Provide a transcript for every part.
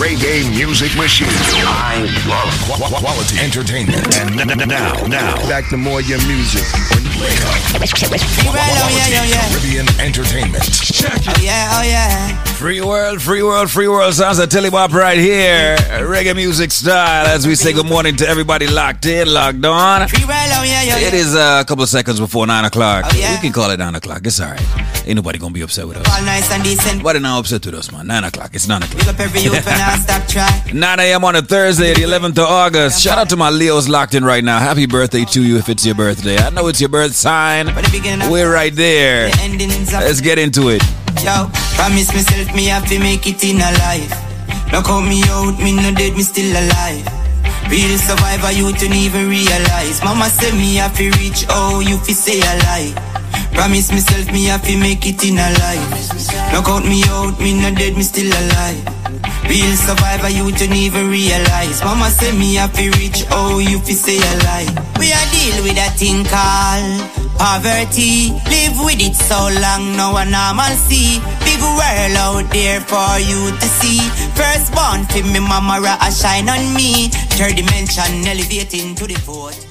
reggae music machine. I love qu- quality entertainment. And now, now, back to more your music. Quality Caribbean entertainment. Oh yeah, oh yeah. Free world, free world, free world sounds a telebop right here. Reggae music style as we say good morning to everybody locked in, locked on. Free world, oh yeah, yeah. It is uh, a couple of seconds before 9 o'clock. Oh, yeah? We can call it 9 o'clock. It's alright. Ain't nobody gonna be upset with us. All nice and decent. Nobody now upset with us, man. 9 o'clock. It's 9 o'clock. up every youth when I stop try. 9 a.m. on a Thursday, the 11th of August. Shout out to my Leos locked in right now. Happy birthday to you if it's your birthday. I know it's your birth sign. For the beginning of We're right there. the endings of Let's get into it. Yo, promise myself me have to make it in a life. Now call me out, me no dead, me still alive. Real survivor, you don't even realize. Mama said me have to reach, oh, you fi say a lie. Promise myself me have to make it in a life. Now count me out, me no dead, me still alive. Real survivor, you don't even realize. Mama say me have to reach, oh, you fi say a lie. We are deal with a thing called poverty. Live with it so long, no one normal see. Big world out there for you to see. First born fi me mama a shine on me. Third dimension elevating to the fourth.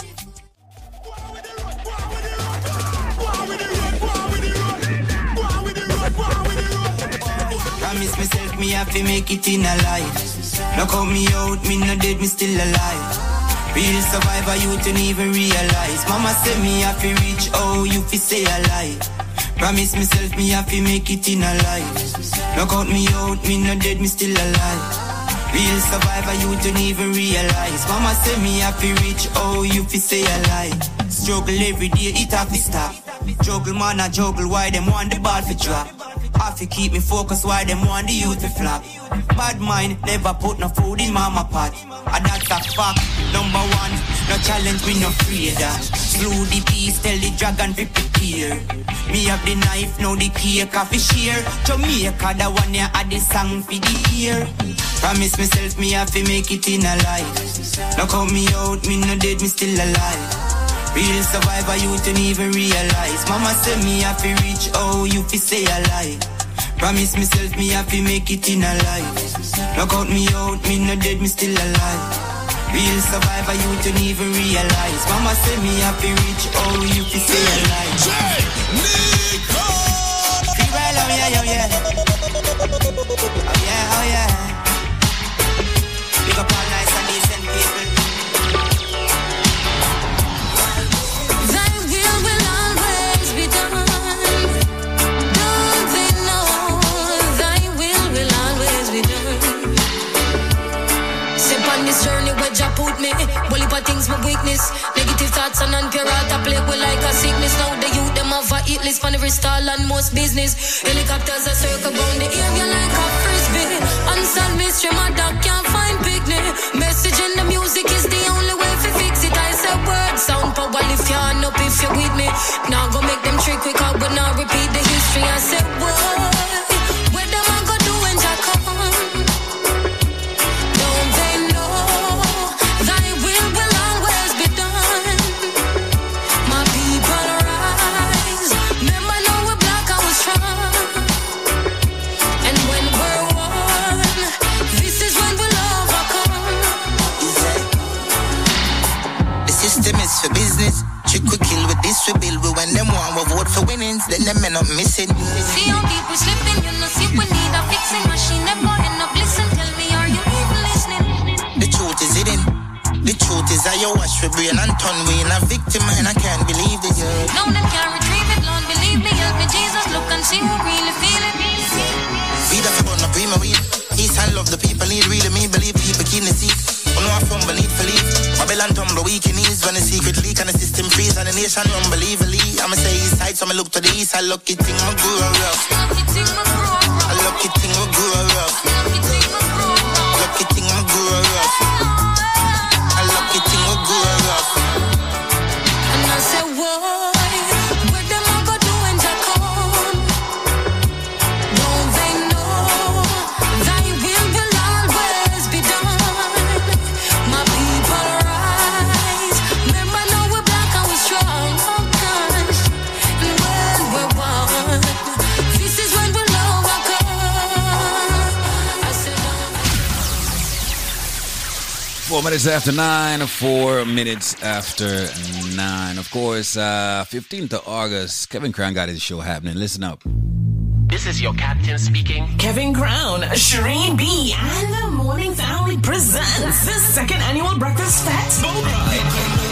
Have to make it in a life. Now count me out, me no dead, me still alive. Real survivor, you don't even realize. Mama said me have to reach, oh, you fi say a lie. Promise myself me have to make it in a life. Now count me out, me no dead, me still alive. Real survivor, you don't even realize. Mama said me have to reach, oh, you fi say a lie. Struggle every day, it have to stop. Juggle man, I juggle, why them want the ball for drop. Have to keep me focused, why them want the youth to flop. Bad mind, never put no food in mama pot. And that's a fact, number one, no challenge, we no afraid of. Slew the beast, tell the dragon to prepare. Me have the knife, now the cake the share. Jamaica, the one ya had the song for the year. Promise myself me have to make it in a life. Now call me out, me no dead, me still alive. Real survivor, you don't even realize. Mama said me have to reach, oh, you fi say a lie. Promise myself me have to make it in a life. Knock out me out, me no dead, me still alive. Real survivor, you don't even realize. Mama said me have to reach, oh, you fi say a lie. Free well, oh yeah, oh yeah. Oh yeah, oh yeah. This journey where Jah put me. Well, if things my weakness, negative thoughts and heart, I play with like a sickness. Now the youth them have a hit list for every stall and most business. Helicopters a circle round the area like a frisbee. Unsolved mystery, my dog can't find picnic. Message in the music is the only way to fix it. I said word sound power if you're up if you're with me. Now go make them trick quick but now repeat the history. I said word. This we build. We when them want we vote for winnings, then them men up missing. See how deep we slipping, you know, see we need a fixing machine. Never end up listen. Tell me, are you even listening? The truth is hidden. The truth is I you wash for brain and turn we in a victim and I can't believe the year. No, them can't retrieve it, Lord, believe me, help me, Jesus. Look and see who really feel it. We the people not prima weed. Peace and love the people need really me believe people keep the seat. Oh no, I fumble need for leave. Babylon tumble weak in knees when the secret leak and the nation unbelievably. I'ma say east side, so I'ma look to the east. I lucky thing my grew rough. My bro, I lucky thing my grew rough. Four minutes after nine, four minutes after nine. Of course, uh, 15th of August, Kevin Crown got his show happening. Listen up. This is your captain speaking. Kevin Crown, Shireen B, and the Morning Family presents the second annual Breakfast Fest.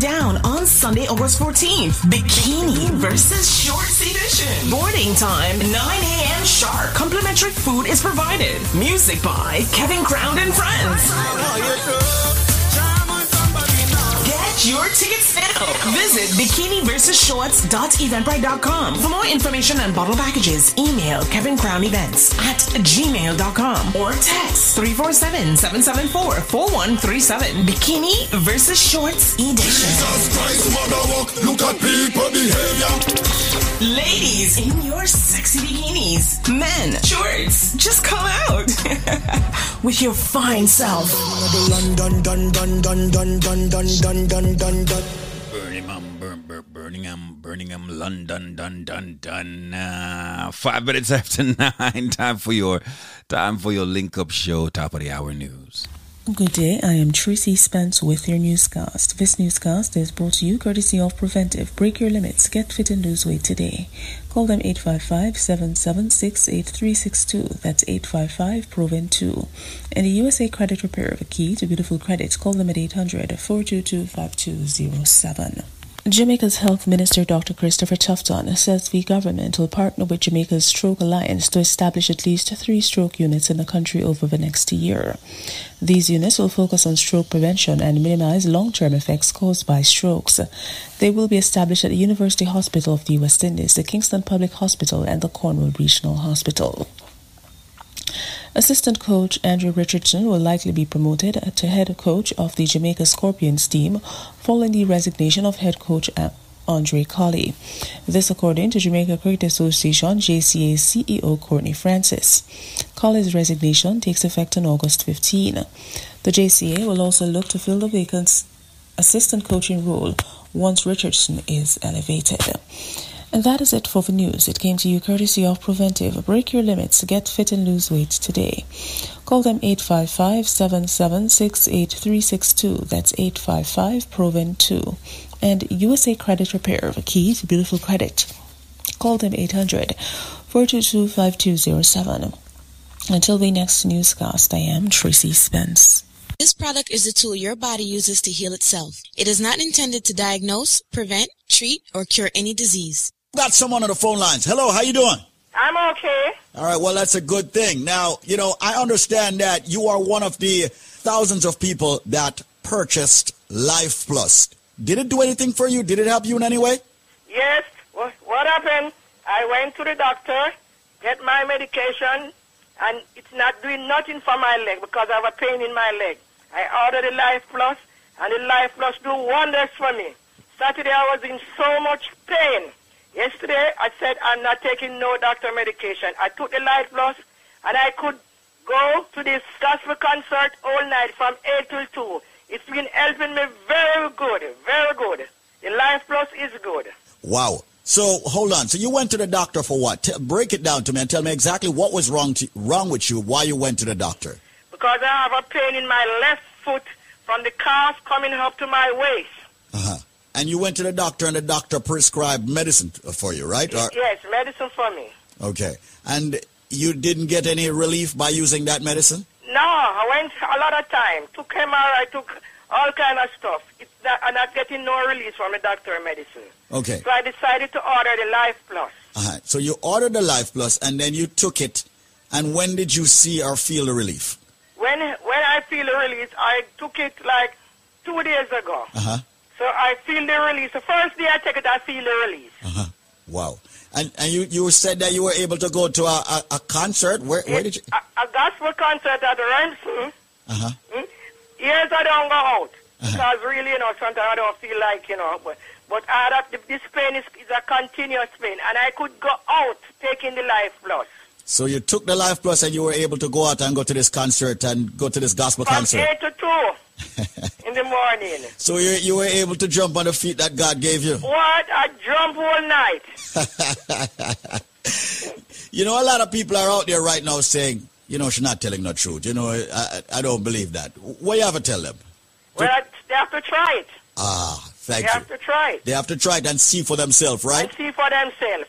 Down on Sunday, August 14th. Bikini versus Shorts Edition. Boarding time, 9 a.m. sharp. Complimentary food is provided. Music by Kevin Crown and Friends. Get your tickets. Visit bikiniversusshorts.eventbrite.com. For more information on bottle packages, email Kevin Crown Events at gmail.com or text 347-774-4137. Bikini versus Shorts Edition. Jesus Christ, mother walk, look at people behavior. Ladies in your sexy bikinis. Men, shorts, just come out with your fine self. Birmingham, Birmingham, London, dun, dun, dun. Uh, five minutes after nine. Time for your time for your link up show. Top of the hour news. Good day, I am Tracy Spence with your newscast. This newscast is brought to you courtesy of Preventive. Break your limits, get fit and lose weight today. Call them 855 776 8362. That's 855 Proven 2. And the USA Credit Repair, the key to beautiful credit. Call them at 800 422 5207. Jamaica's Health Minister Dr. Christopher Tufton says the government will partner with Jamaica's Stroke Alliance to establish at least three stroke units in the country over the next year. These units will focus on stroke prevention and minimize long term effects caused by strokes. They will be established at the University Hospital of the West Indies, the Kingston Public Hospital, and the Cornwall Regional Hospital. Assistant coach Andrew Richardson will likely be promoted to head coach of the Jamaica Scorpions team following the resignation of head coach Andre Coley. This according to Jamaica Cricket Association JCA CEO Courtney Francis. Coley's resignation takes effect on August 15. The JCA will also look to fill the vacant assistant coaching role once Richardson is elevated. And that is it for the news. It came to you courtesy of Preventive. Break your limits. Get fit and lose weight today. Call them 855 776 8362. That's 855 Proven 2. And USA Credit Repair, the key to beautiful credit. Call them 800 422 5207. Until the next newscast, I am Tracy Spence. This product is a tool your body uses to heal itself. It is not intended to diagnose, prevent, treat, or cure any disease. Got someone on the phone lines. Hello, how you doing? I'm okay. All right, well, that's a good thing. Now, you know, I understand that you are one of the thousands of people that purchased Life Plus. Did it do anything for you? Did it help you in any way? Yes. What, what happened? I went to the doctor, get my medication, and it's not doing nothing for my leg because I have a pain in my leg. I ordered the Life Plus, and the Life Plus do wonders for me. Saturday I was in so much pain. Yesterday I said I'm not taking no doctor medication. I took the Life Plus, and I could go to this gospel concert all night from 8 till 2. It's been helping me very good, very good. The Life Plus is good. Wow. So hold on. So you went to the doctor for what? T- break it down to me and tell me exactly what was wrong to, wrong with you. Why you went to the doctor? Because I have a pain in my left foot from the calf coming up to my waist. Uh huh. And you went to the doctor and the doctor prescribed medicine for you, right? Or, Yes, medicine for me. okay. And you didn't get any relief by using that medicine? No, I went a lot of time. Took MRI, I took all kind of stuff. It's not, I'm not getting no release from the doctor medicine. Okay. So I decided to order the Life Plus. Uh-huh. So you ordered the Life Plus and then you took it. And when did you see or feel the relief? When when I feel the release, I took it like two days ago. Uh huh. So I feel the release. The first day I take it, I feel the release. Uh huh. Wow. And and you, you said that you were able to go to a, a, a concert. Where where did you? A, a gospel concert at Remsen. Uh huh. Mm? Years I don't go out because really, you know, sometimes I don't feel like, you know, but but I have, this pain is, is a continuous pain, and I could go out taking the Life Plus. So you took the Life Plus and you were able to go out and go to this concert and go to this gospel From concert. eight to two in the morning. So you you were able to jump on the feet that God gave you. What? I jump all night. You know, a lot of people are out there right now saying, you know, she's not telling the truth. You know, I, I, don't believe that. What you have to tell them? Well, I- they have to try it. Ah, thank they you. They have to try it. They have to try it and see for themselves, right? And see for themselves.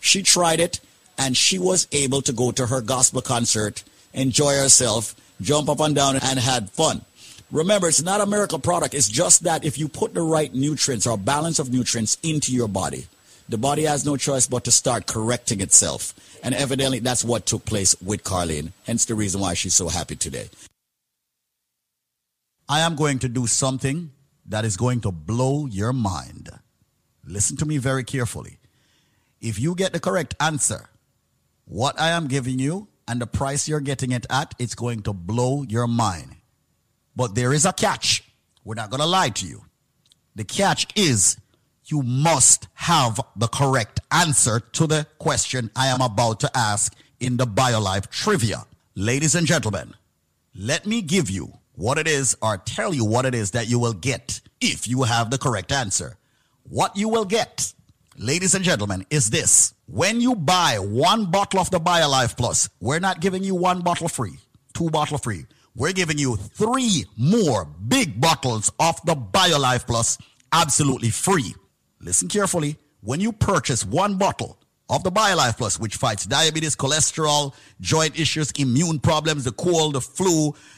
She tried it, and she was able to go to her gospel concert, enjoy herself, jump up and down, and had fun. Remember, it's not a miracle product. It's just that if you put the right nutrients or balance of nutrients into your body, the body has no choice but to start correcting itself. And evidently, that's what took place with Carlene. Hence the reason why she's so happy today. I am going to do something that is going to blow your mind. Listen to me very carefully. If you get the correct answer, what I am giving you and the price you're getting it at, it's going to blow your mind. But there is a catch. We're not going to lie to you. The catch is you must have the correct answer to the question I am about to ask in the BioLife trivia. Ladies and gentlemen, let me give you what it is or tell you what it is that you will get if you have the correct answer. What you will get, ladies and gentlemen, is this. When you buy one bottle of the BioLife Plus, we're not giving you one bottle free, two bottle free. We're giving you three more big bottles of the BioLife Plus absolutely free. Listen carefully. When you purchase one bottle of the BioLife Plus, which fights diabetes, cholesterol, joint issues, immune problems, the cold, the flu,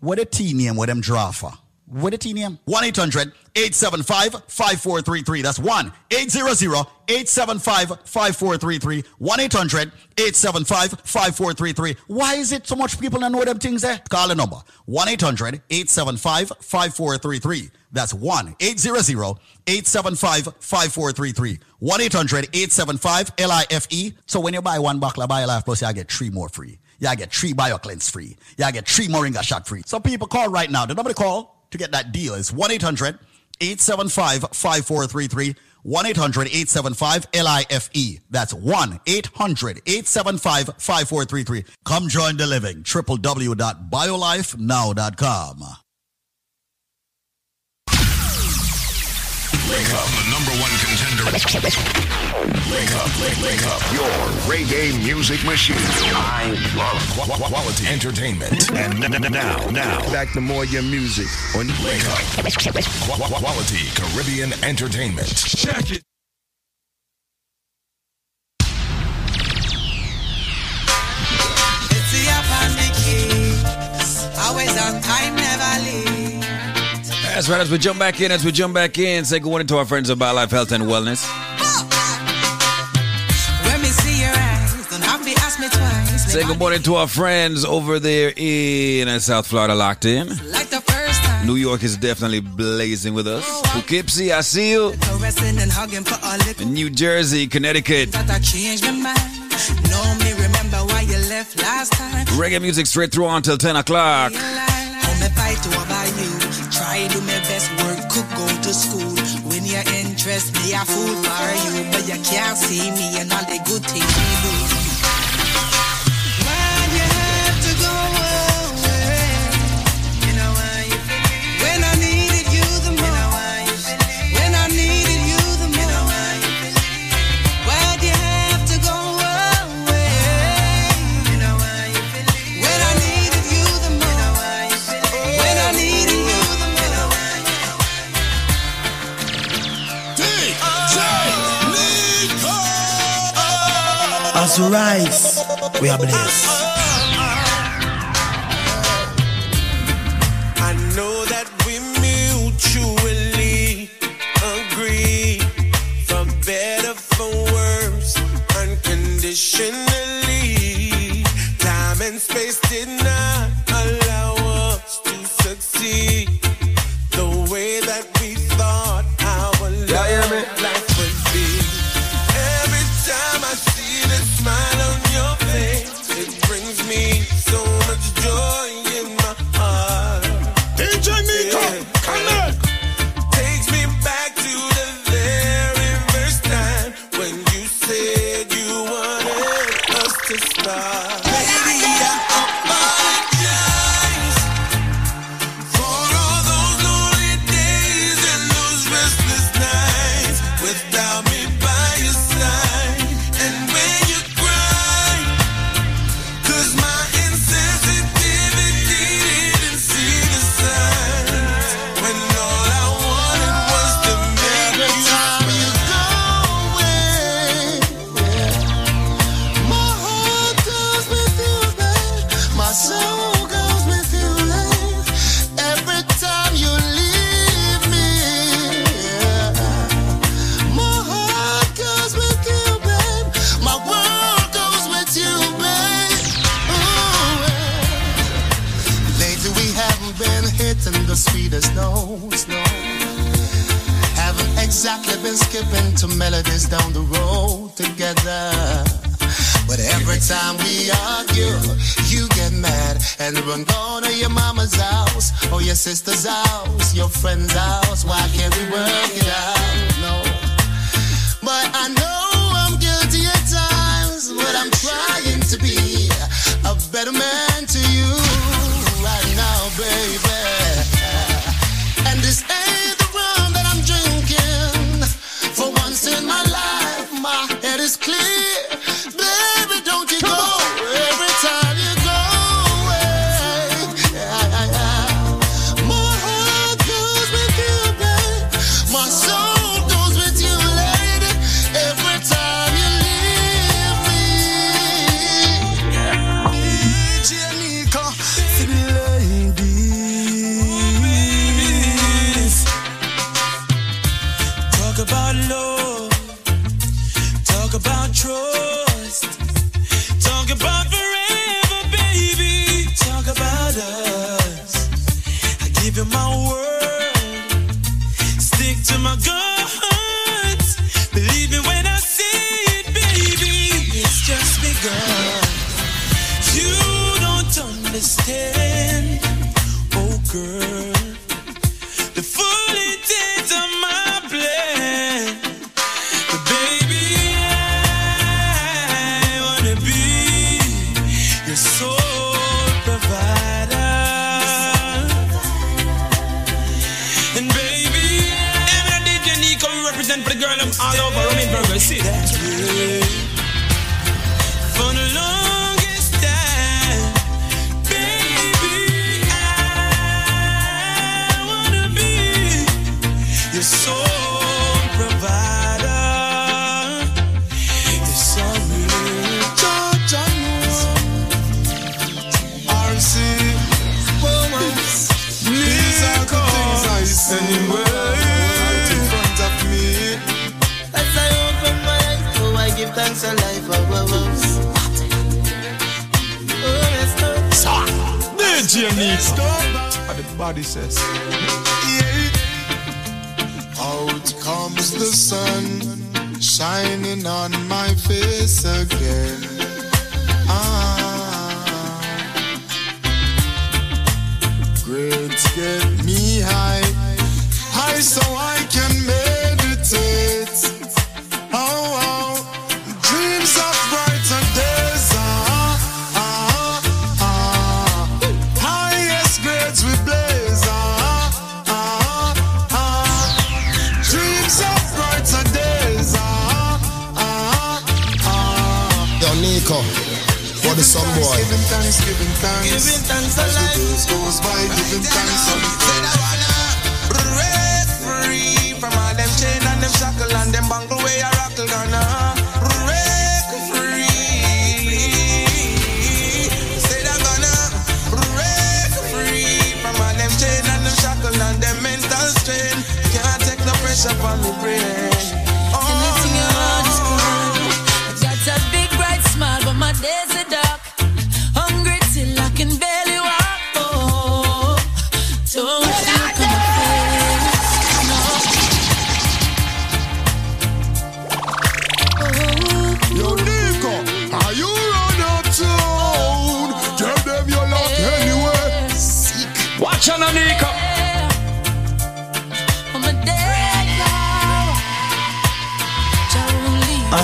What the tea name, what them draw for? with a T name. 1 800 875 5433. That's 1 800 875 5433. 1 800 875 5433. Why is it so much people don't know them things there? Call the number 1 800 875 5433. That's 1 800 875 5433. 1 800 875 LIFE. So when you buy one bottle of BioLife Plus, you get three more free. You get three BioCleanse free. Y'all get three Moringa shot free. So people call right now. The number to call to get that deal is 1 800 875 5433. 1 800 875 LIFE. That's 1 800 875 5433. Come join the living. www.biolifenow.com. Wake up, the number one contender. Wake up, wake, wake up. Your reggae music machine. I love qu- qu- quality entertainment. And n- n- now, now, back to more your music on Wake Up. Qu- qu- quality Caribbean entertainment. Check it. It's the up and the keys. Always on time, never late. That's right. As we jump back in, as we jump back in, say good morning to our friends about Life Health and Wellness. When me see your eyes, don't have to ask me twice. Say good morning to our friends over there in uh, South Florida, locked in. Like the first time. New York is definitely blazing with us. Poughkeepsie, I see you. Caressing and hugging for a little. New Jersey, Connecticut. That I changed my mind. Know me, remember why you left last time. Reggae music straight through until 10 o'clock. Try do my best work, could go to school. When your interest me, I fool for you. But you can't see me and all the good things we do. We rise, we are blessed.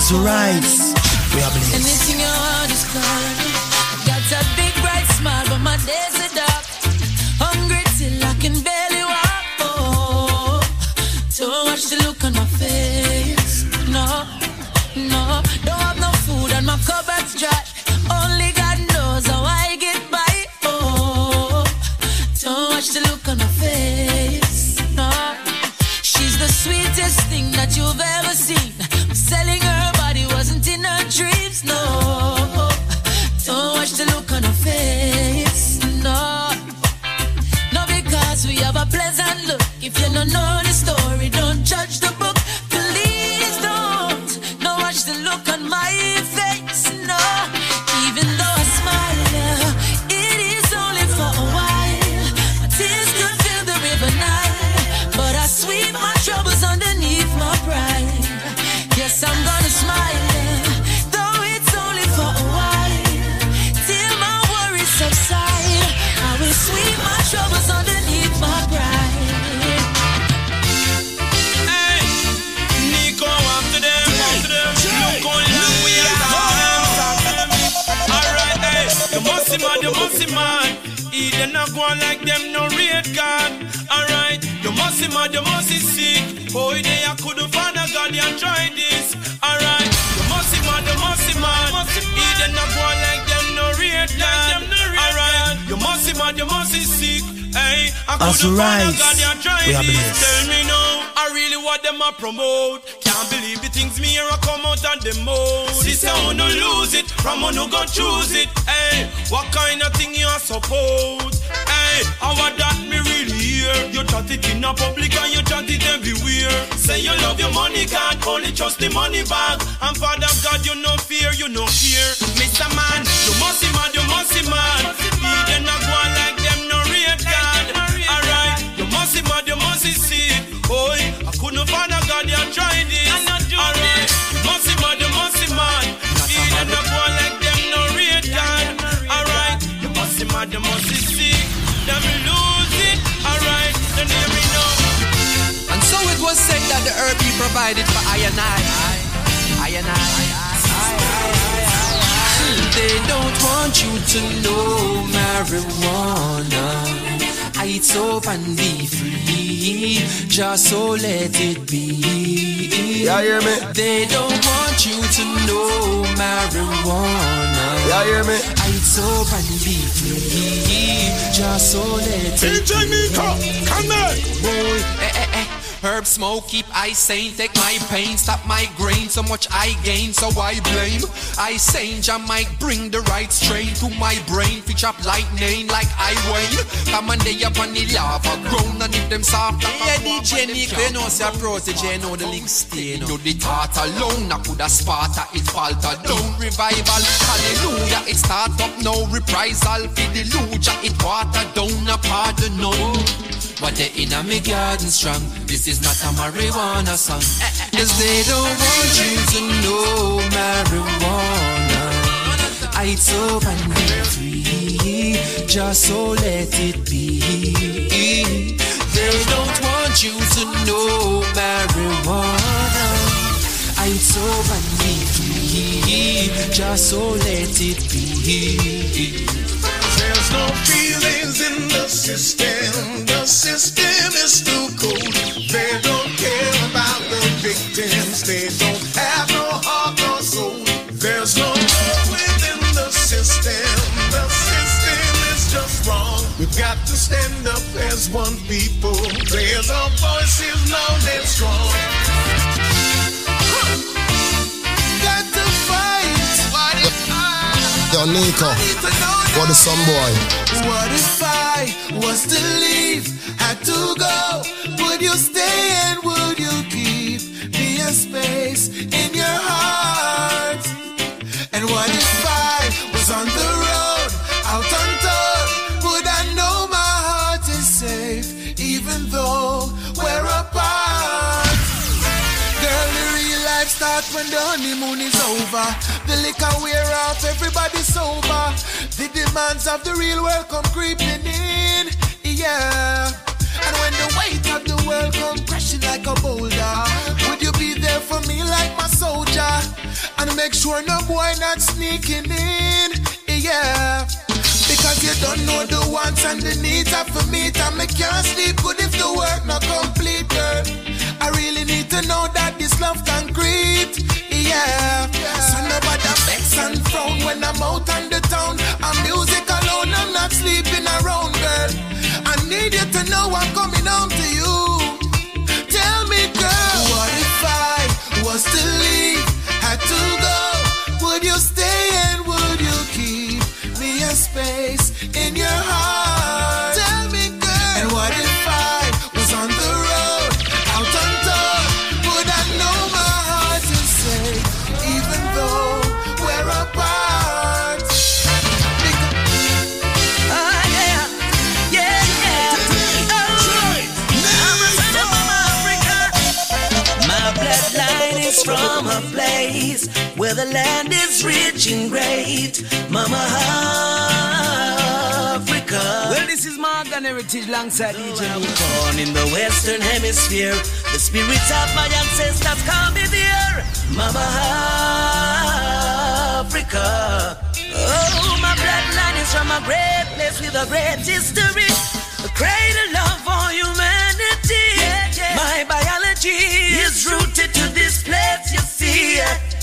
As I sane, take my pain, stop my grain, so much I gain, so I blame. I sane, I might bring the right strain to my brain, pitch up lightning like I wane. Come on, they up on the lava grown, and if them soft, Yeah, DJ Nico, you know, say protege, know the link stay, know. you the thought alone, I coulda Sparta, it falter down. Revival, hallelujah, it start up no Reprisal, for the luja, it water down, a pardon no. But they in a me garden strong. This is not a marijuana song. Cause they don't want you to know marijuana. It's up and free. Just so let it be. They don't want you to know marijuana. It's up and free. Just so let it be. There's no feelings in the system. The system is too cold. They don't care about the victims. They don't have no heart or soul. There's no love within the system. The system is just wrong. We've got to stand up as one people. Raise our voices loud and strong. Got to fight. What if Yo, Nico, what is some boy? What if I was to leave, had to go? Would you stay and would you keep me a space in your heart? And what if I was on the road, out on tour? Would I know my heart is safe, even though we're apart? Girl, the real life starts when the honeymoon is over. The liquor wear off, everybody's sober. The demands of the real world come creeping in, yeah. And when the weight of the world come crashing like a boulder, would you be there for me like my soldier? And make sure no boy not sneaking in, yeah. Because you don't know the wants and the needs of for me to make you sleep good if the work not complete, girl. I really need to know that this love concrete, yeah. So nobody vex and frown when I'm out on the town. I'm music to know I'm coming home to is great. Mama Africa. Well, this is Morgan Heritage alongside DJ I was born in the Western Hemisphere. The spirits of my ancestors call me there. Mama Africa. Oh, my bloodline is from a great place with a great history. A great love for humanity. My biology is rooted to this place, you see.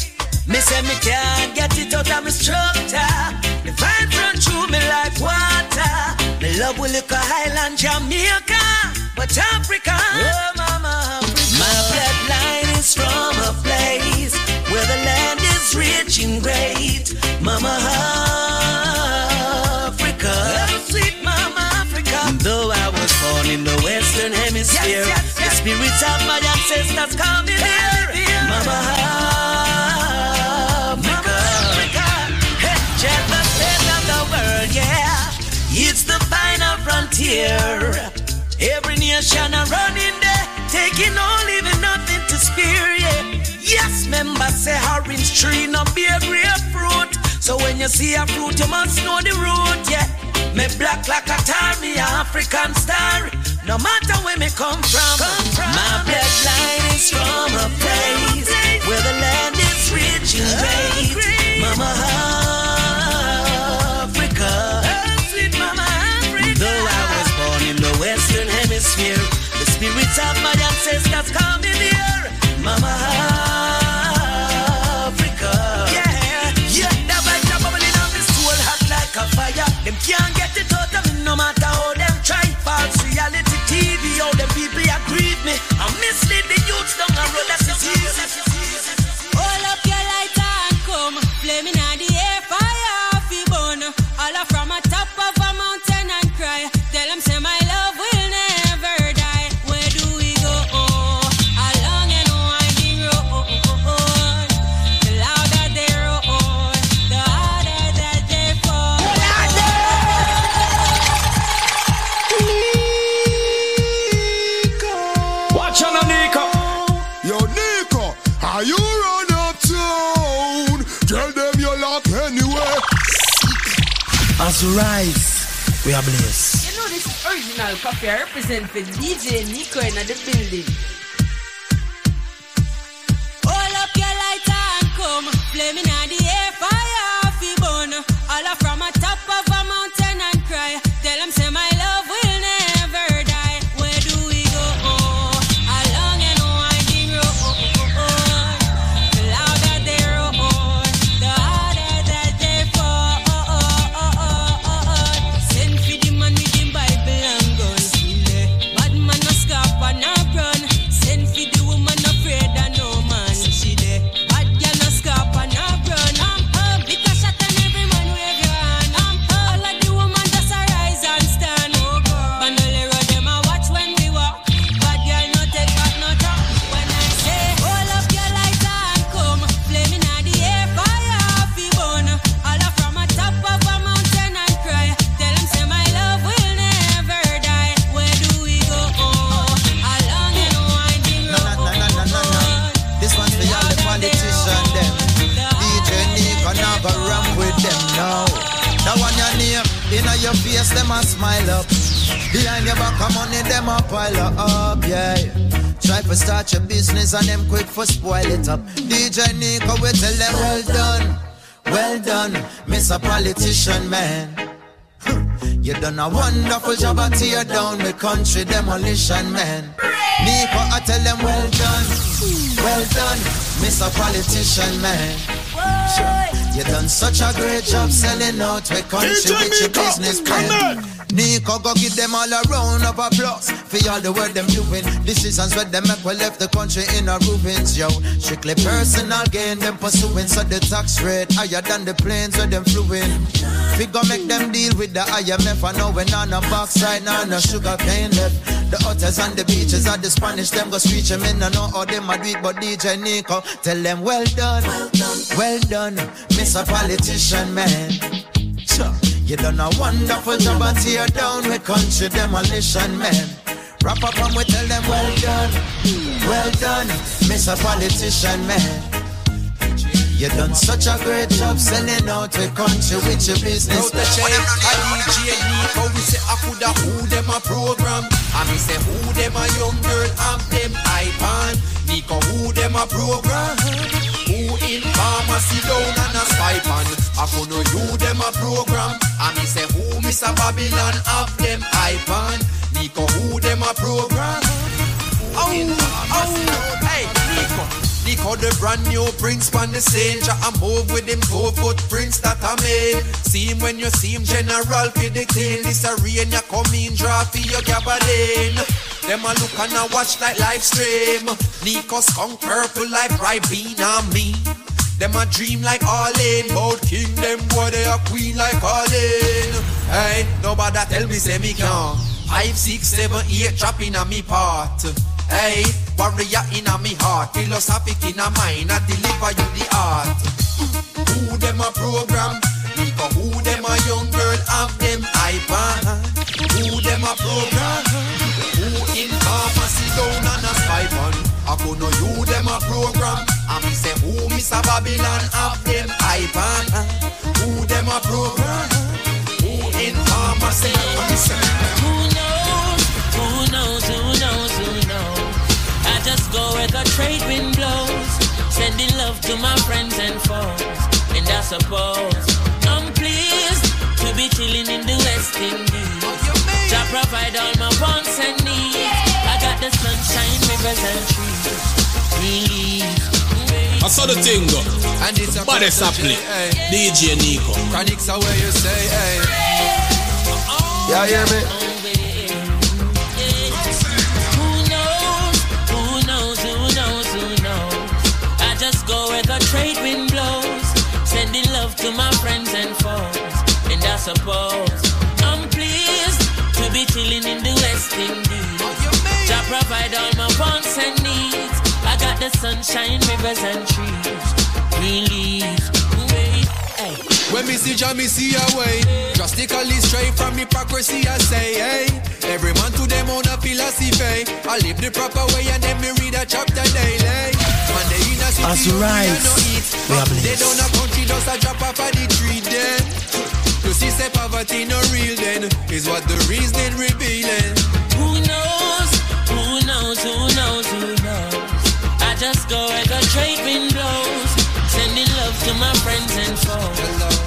Me say me can't get it out of my structure. The vibes run through me like water. Me love will look a Highland Jamaica, but Africa, oh mama, Africa. My bloodline is from a place where the land is rich and great. Mama Africa, oh, sweet mama Africa. Though I was born in the Western Hemisphere, the spirits of my ancestors come in here. Mama Africa, frontier. Every nation are running there, taking all, leaving nothing to spare, yeah. Yes, members say orange tree no bear grapefruit. So when you see a fruit, you must know the root, yeah. Me black like a tar, me African star. No matter where me come from, my bloodline is from a place where the land is rich and great. Mama atmosphere. The spirits of my ancestors come in here. Mama Africa. Yeah, yeah, the vibes are bubbling up. This soul hot like a fire. Them can't get it out of me no matter how them try. False reality TV, all them people agree with me. I miss As we rise, we are blessed. You know this is original coffee I represent for DJ Nico in the building. Hold up your lighter and come. Flaming on the air, fire off the bone. All up from a top of smile up. Behind your back, of money, them a pile up, yeah. Try to start your business and them quick for spoil it up. DJ Nico, we tell them well done, well done, Mr. Politician Man. You done a wonderful job at tear down the country demolition man. Nico, I tell them well done, well done, Mr. Politician man. You done such a great job selling out the country DJ with your Nico, business come plan. Nico, go give them all a round of applause for all the work them doing. Decisions where them make we left the country in a ruins, yo. Strictly personal gain them pursuing, so the tax rate higher than the planes where them flew in. We go make them deal with the IMF. I know when on the backside, now no sugar cane left. The hotels and the beaches are the Spanish, them go screech them in. I know how them a do it, but DJ Nico, tell them well done, well done, well done, Mr. Politician Man. Sure. You done a wonderful job at tear down with country demolition man. Wrap up and we tell them well done, well done, Mr. Politician man. You done such a great job selling out the country with your business. Protege, a DJ Nico, we say I coulda who them a program. And me say who them a young girl have them iPad. Nico, who them a program? In pharmacy down and a stipend? I could know you them a program. I me say who Mr. Babylon have them iPad. Nico, who them a program? Oh, oh, hey, Nico. Nico the brand new prince pan the scene I move with him two footprints that I made See him when you see him general for the thing This a rain ya come in draw for your gabardine Them a look and a watch like live stream. Nico skunk purple like Ribena me. Them a dream like all in Bout king them boy they a queen like all in Hey, nobody tell me say me can't. Five, six, seven, eight in a me part Hey, warrior in a me heart. Philosophic in a mind I deliver you the art. Who them a program? Nico, who them a young girl? Have them iPad Who them a program I could know you them a program I me say who Mr. Babylon have them iPad Who them a program Who in pharmacy I me say Who knows? Who knows? Who knows? Who knows? I just go where the trade wind blows, sending love to my friends and foes. And I suppose I'm pleased to be chilling in the West Indies. To provide all my wants and needs. Got the sunshine, rivers and trees. Relief. I saw the thing go. And it's a Body sapling. DJ Nico. Chronics are where you say, hey. Yeah, hear me? Who knows? Who knows? Who knows? Who knows? I just go where the trade wind blows, sending love to my friends and foes. And I suppose I'm pleased to be chilling in the West Indies. To provide all my wants and needs. I got the sunshine, rivers and trees. Relief. Wait, hey. When me see Jah, me see a way. Drastically straight from hypocrisy, I say, hey. Every man to them own a philosophy. I live the proper way and then me read a chapter daily. Man, they in a city, As we you rise, no eat. They blessed. down a country, just a drop off of the tree then. You see, say, but it no real then, is what the reasoning revealing. Who knows? Who knows? Who knows? Who knows? I just go where the trade wind blows. Sending love to my friends and foes.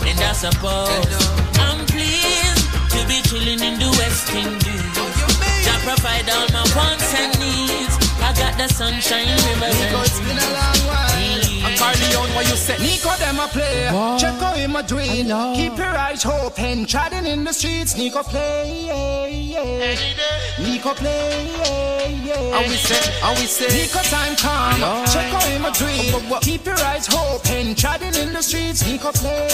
And I suppose I'm pleased to be chilling in the West Indies. Jah provide all my wants and needs. I got the sunshine, rivers it's been a long while. I'm Carleon, what you say? Nico, them a play. What? Check out him a doing. Keep your eyes open. Treading in the streets. Nico play. Nico play. And we say, and we say, Nico time come. Lord. Check out him a doing. Keep your eyes open. Treading in the streets. Nico play.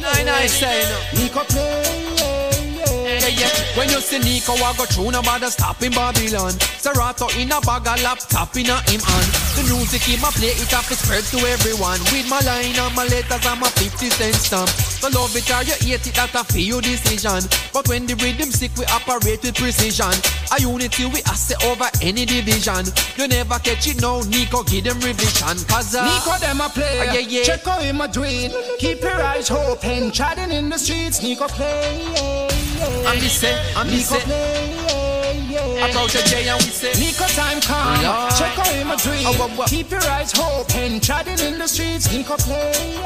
Nine, I say no. Nico play. Yeah, yeah. When you see Nico, I go through no bother stop in Babylon. Serato in a bag of laptop in a him hand. The music in my play, it have to spread to everyone. With my line and my letters and my 50 cent stamp. So love it or you hate it, that a for decision. But when the rhythm sick, we operate with precision. A unity we asset over any division. You never catch it now, Nico, give them revision. Cause uh, Nico them a play. Ah, yeah, yeah. Check out him a doing. Keep your eyes open. Treading in the streets. Nico play. And we say, and we Nico say, play. Approach a J and we say, Nico time come. Lord. Check out him a dream. Oh, what, what? Keep your eyes open. Treading in the streets. Nico play.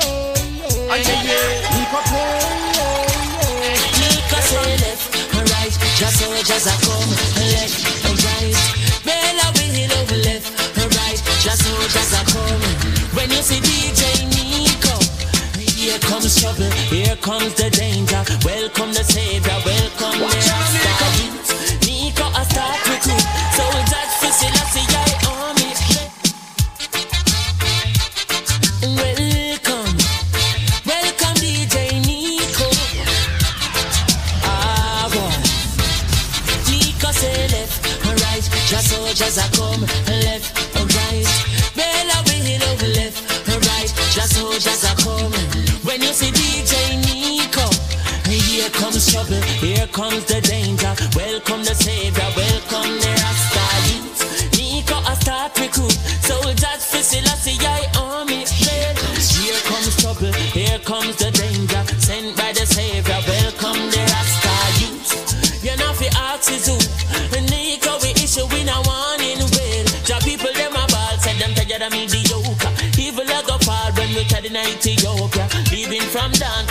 Ah, yeah, yeah. Nico play. yeah, yeah. Nico say left, right, just so just a come left, right. Bella will over left, right, just so just a come. When you see DJ Nico, here comes trouble, here comes the danger. Welcome the savior, welcome the youth. Nico a start recruit, so that's for Selassie I army. Welcome, welcome DJ Nico. Ah boy, Nico say left, right, just soldiers are come trouble, here comes the danger. Welcome the savior, welcome the Rasta youth. Nico a start recruit, soldiers for Selassie I army. Here comes trouble, here comes the danger. Sent by the savior, welcome the Rasta youth. You know fi ask is who. Nico we issue in a warning well. The people them a ball said them tired of mediocre. Evil a go fall when we tried in Ethiopia. Leaving from down,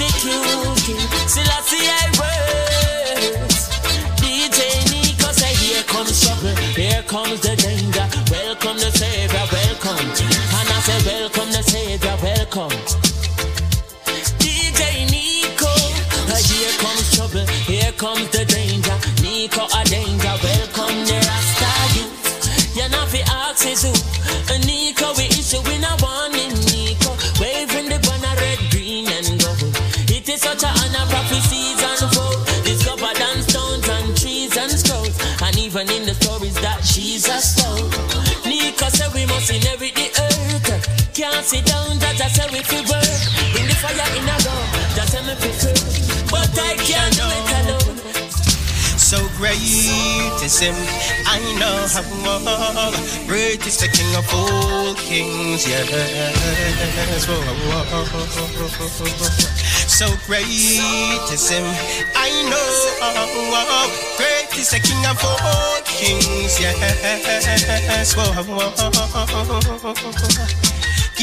executing. Selassie I words. Sit down, just say we fi work. Bring the fire in a just say me fi. But I can't do it alone. So great is him, I know how great is the King of all kings, yes. Whoa, whoa. So great is him, I know how. great is the King of all kings, yes. Whoa, whoa.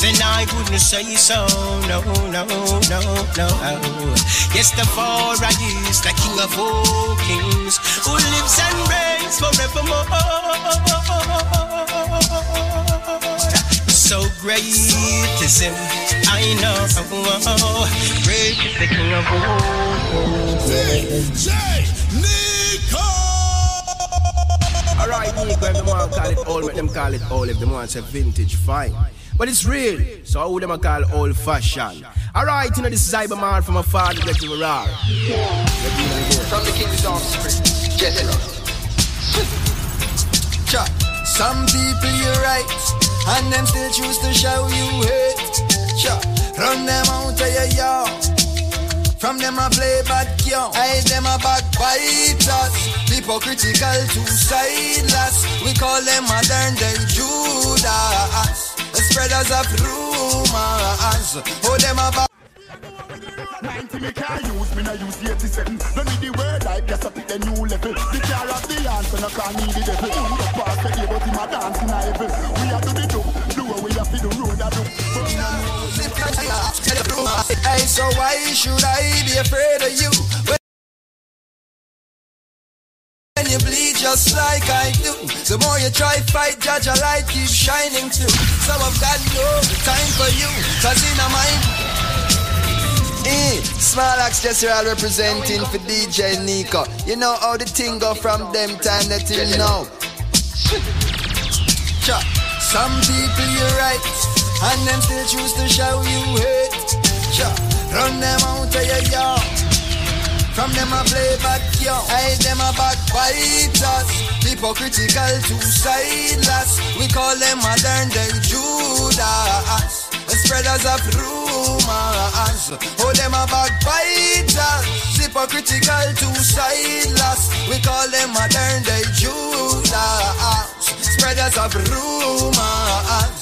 then I wouldn't say so. No, no, no, no. Yes, the Father is the King of all kings who lives and reigns forevermore. So great is him. I know. Great is the king of all. DJ Nico. Alright, Nico, if them want call it old, make them call it old. If them want say vintage, fine. But it's real, so I would them call old fashioned? Alright, you know this is Cyberman from a father get to a roar. From the king's offspring, Jethro. Cha. Some people you right, and them still choose to show you hate. Cha. Run them out of your yard. From them I play bad young. I them a backbiters. Hypocritical, two-sideless. We call them modern day Judas. Spreaders of rumors. Oh, them a 90 me can't use, me not use 87 No need the word I just up it the new level. The car of the answer, no can need the devil. Who the pass the day, but him a dance in a We are do the do, do what we have to do, road a do. But we know. Hey, so why should I be afraid of you? You bleed just like I do The more you try fight, judge a light keep shining through So I've got no time for you Cause in a mind Eh, Small Axe just here representing for DJ Nico. You know how the thing go from them time that till now. Some people you're right, and them still choose to show you hate. Run them out of your yard. From them I play back young. I them a backbiters. Hypocritical, two-sideless. We call them modern day Judas. The spreaders of rumors. Oh, them a backbiters. Hypocritical, two-sideless. We call them modern day Judas. Spreaders of rumors.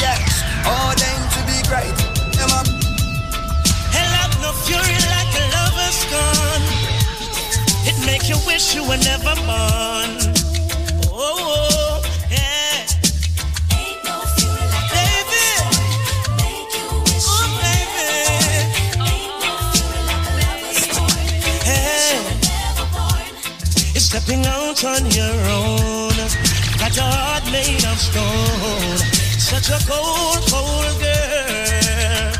Yes, all them to be great. Them up. Hell up, no fury like a lover's gone. It make you wish you were never born. Oh, oh yeah. Baby. Oh, baby. Hey. You're stepping out on your own. Got your heart made of stone. Such a cold, cold girl.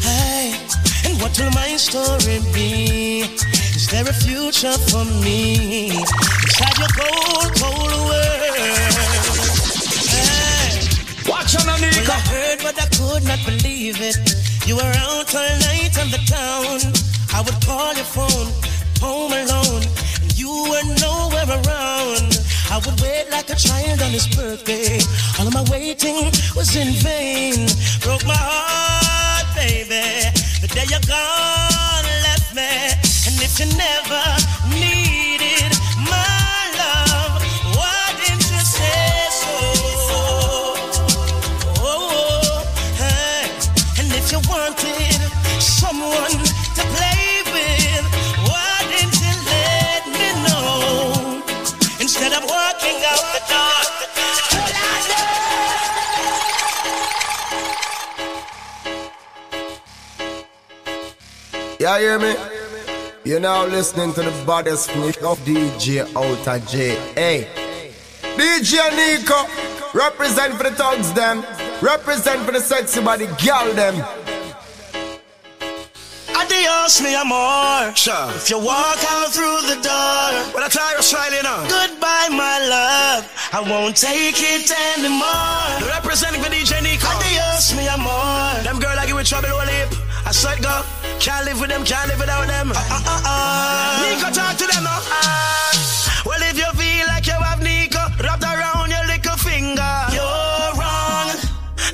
Hey, and what will my story be? Is there a future for me inside your cold, cold world? Hey, Watch on, well, I heard, but I could not believe it. You were out all night on the town. I would call your phone, home alone, and you were nowhere around. I would wait like a child on his birthday. All of my waiting was in vain. Broke my heart, baby. The day you're gone, left me. And if you never needed Yeah, hear me? You're now listening to the baddest mix of DJ Outer J. Hey, DJ Nico, represent for the thugs them, represent for the sexy body girl them. Adios, mi amor. Sure. If you walk out through the door, Well, I try to you know. goodbye, my love. I won't take it anymore. Representing for DJ Nico. Adios, mi amor. Them girl I give with trouble lip. I said go. Can't live with them, can't live without them. Uh, uh, uh, uh. Nico talk to them now. Uh, well, if you feel like you have Nico wrapped around your little finger, you're wrong.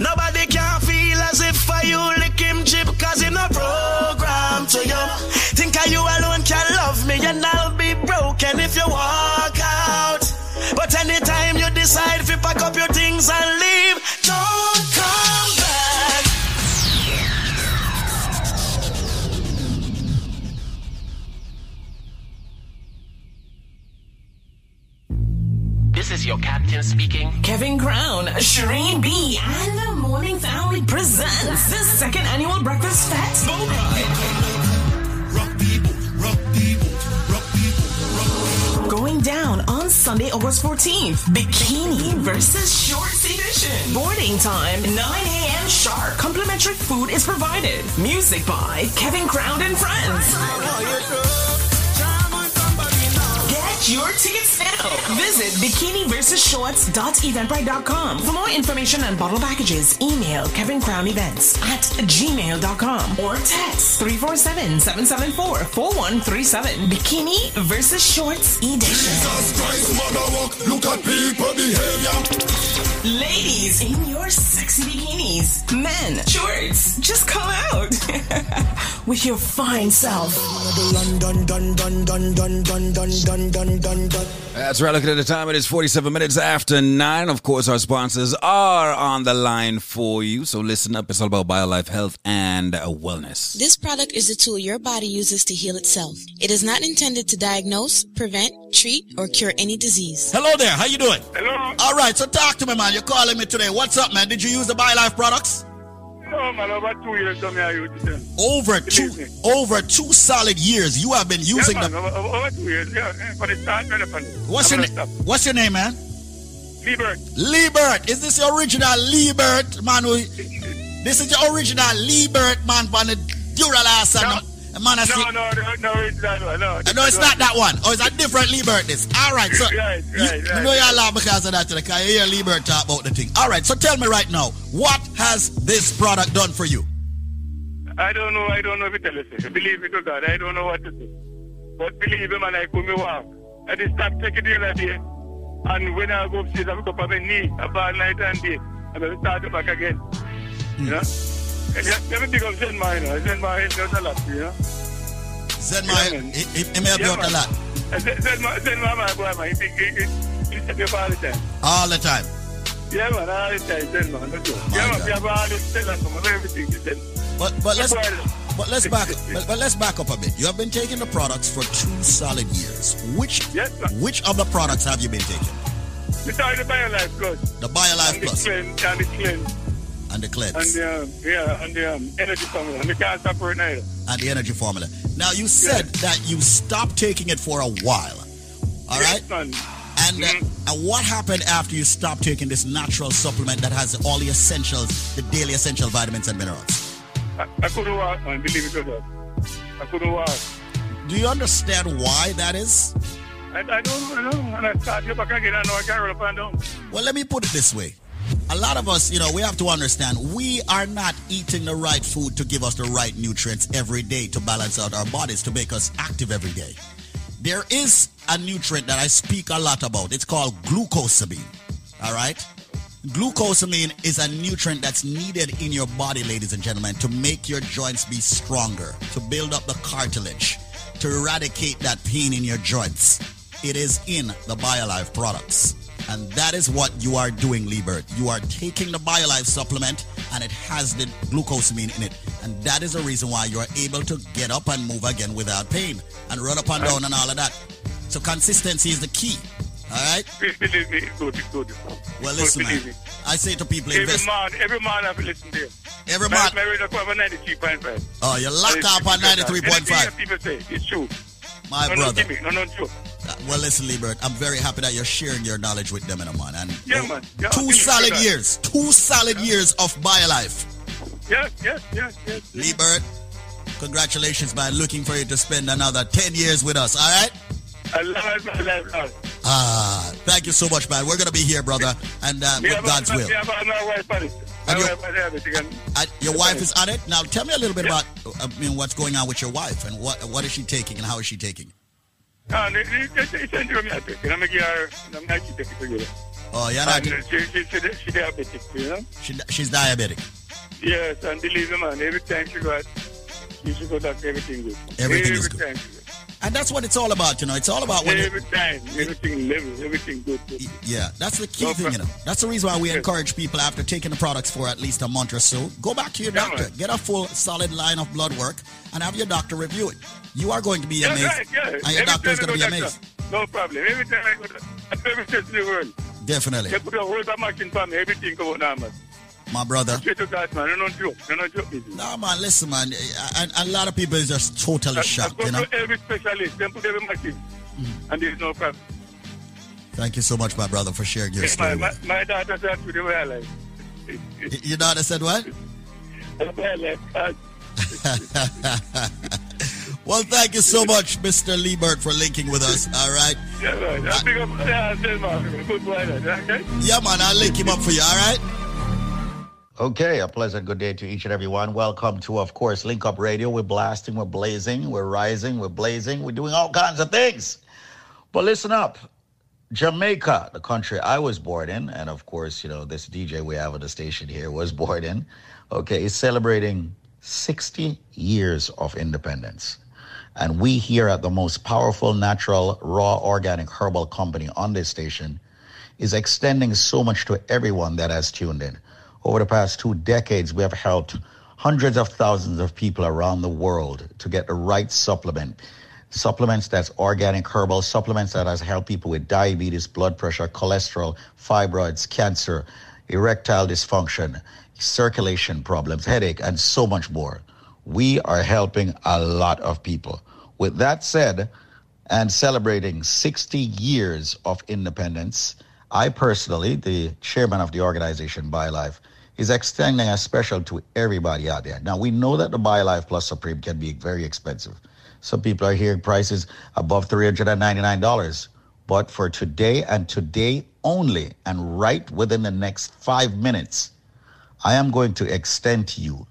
Nobody can feel as if I you lick him chip cause him not program to you. Think I you alone can love me and I'll be broken if you walk out. But anytime you decide to pack up your things and leave, captain speaking. Kevin Crown, Shireen B, and the Morning Family presents the second annual Breakfast Fest. Going down on Sunday, August 14th. Bikini versus Shorts edition. Boarding time, 9 a.m. sharp. Complimentary food is provided. Music by Kevin Crown and Friends. Get your tickets now. Visit bikiniversusshorts.eventbrite.com. For more information on bottle packages, email Kevin Crown Events at gmail.com or text 347-774-4137. Bikini versus Shorts Edition. Look at people behavior. Ladies in your sexy bikinis. Men, shorts, just come out with your fine self. That's right. Looking at the time, it is 47 minutes after nine. Of course, our sponsors are on the line for you. So listen up. It's all about BioLife Health and Wellness. This product is a tool your body uses to heal itself. It is not intended to diagnose, prevent, treat, or cure any disease. Hello there. How you doing? Hello. All right. So talk to me, man. You're calling me today. What's up, man? Did you use the BioLife products? No, man, over two years, come here, you. Over two, over two solid years, you have been using yeah, man, them. Over, over, two years, yeah. yeah, For the start, right up on it. What's I'm your stop. What's your name, man? Liebert. Liebert. Is this your original Liebert, man? Who, this is your original Liebert, man, from the Duralast the man. I No, no, no, no, it's that one. No, no, it's not that one. Oh, it's a different Liebert. This. All right, so Right, you, right, you right, know you're laugh because of that, because you hear Liebert talk about the thing. All right, so tell me right now, what has this product done for you? I don't know, I don't know if it tell you. Believe me to God, I don't know what to do. But believe me, man, I come me walk. I just stop taking the other day. And when I go upstairs, I pick up on my knee about night and day. And I start back again. You know? Hmm. And let me up Zen Man. Zen Man helps us a lot, you know? Zen Man, he, he, he may help you out a lot. Zen, Zen Zen Man, my boy, man, he, he, he, all the time. All the time. Yeah, man, all the time, Zen Man, no joke. Yeah, man, we have all us, man, everything. But but let's but let's back but, but let's back up a bit. You have been taking the products for two solid years. Which which of the products have you been taking? We started the BioLife Plus. The BioLife and Plus. The cleanse, and the cleanse. And the cleanse. And the, um, yeah, and the um, energy formula. And can't separate neither. and the energy formula. Now you said that you stopped taking it for a while. All right. And uh, and what happened after you stopped taking this natural supplement that has all the essentials, the daily essential vitamins and minerals? I, I couldn't walk, man, believe it or not. I couldn't walk. Do you understand why that is? I, I don't know, and I started back again, I know I can't roll up and down. Well, let me put it this way. A lot of us, you know, we have to understand we are not eating the right food to give us the right nutrients every day to balance out our bodies, to make us active every day. There is a nutrient that I speak a lot about. It's called glucosamine. All right? Glucosamine is a nutrient that's needed in your body, ladies and gentlemen, to make your joints be stronger, to build up the cartilage, to eradicate that pain in your joints. It is in the BioLife products. And that is what you are doing, Liebert. You are taking the BioLife supplement and it has the glucosamine in it. And that is the reason why you are able to get up and move again without pain and run up and down and all of that. So consistency is the key. All right? Please believe me, it's good, it's good. Well, listen, man. I say to people, Every invest. man, every man I've to listen to. Every man- My come on 93.5. Oh, you lock up on it's- 93.5. People say, it's true. My no, brother. No, no, no, joke. Uh, Well, listen, Liebert, I'm very happy that you're sharing your knowledge with them, and man. And Yeah, man. Yeah, two solid years, two solid years of BioLife. Yes, yes, yes, yes. Liebert, congratulations, man. Looking for you to spend another 10 years with us, all right? I love my life, Lord. Ah, thank you so much, man. We're going to be here, brother, and uh, with God's will. Me have a- my wife on it. My And your- wife. And Uh, your wife is on it. Now, tell me a little bit about I mean, what's going on with your wife and what what is she taking and how is she taking it? Ah, they- they- they- they send you me a take. And I'm give her, I'm not she take it together. Oh, you're not. She, she, she, she diabetic, you know? She, she's diabetic. Yes, and believe me, man, every time she got, she should go doctor, everything good. Everything every is good. And that's what it's all about, you know. It's all about when Every time, everything level, everything good. Yeah, that's the key No thing, you know. That's the reason why we encourage people after taking the products for at least a month or so, go back to your doctor, get a full solid line of blood work, and have your doctor review it. You are going to be amazed, right, yeah. and your doctor is going to be amazed. doctor, No problem. Every time I go to I do in the world. Definitely. They put a whole machine for me, everything go on man. My brother. Straight to God, man. You joke. You joke. No, man, listen, man. A lot of people is just totally shocked, you know. every specialist, then put every machine. Mm. And there's no problem. Thank you so much, my brother, for sharing your my, story. my, with my daughter said to the way I like. us. Your daughter said what? The well, thank you so much, Mr. Liebert, for linking with us. All right. yeah, right. I'll pick up. Yeah, I'll tell my good okay? Yeah, man, I'll link him up for you. All right. Okay, a pleasant good day to each and everyone. Welcome to, of course, Link Up Radio. We're blasting, we're blazing, we're rising, we're blazing, we're doing all kinds of things. But listen up. Jamaica, the country I was born in, and of course, you know, this DJ we have on the station here was born in, okay, is celebrating 60 years of independence. And we here at the most powerful natural, raw, organic herbal company on this station is extending so much to everyone that has tuned in. Over the past two decades, we have helped hundreds of thousands of people around the world to get the right supplement. Supplements that's organic herbal, supplements that has helped people with diabetes, blood pressure, cholesterol, fibroids, cancer, erectile dysfunction, circulation problems, headache, and so much more. We are helping a lot of people. With that said, and celebrating 60 years of independence, I personally, the chairman of the organization BioLife, is extending a special to everybody out there. Now, we know that the BioLife Plus Supreme can be very expensive. Some people are hearing prices above $399. But for today and today only, and right within the next five minutes, I am going to extend to you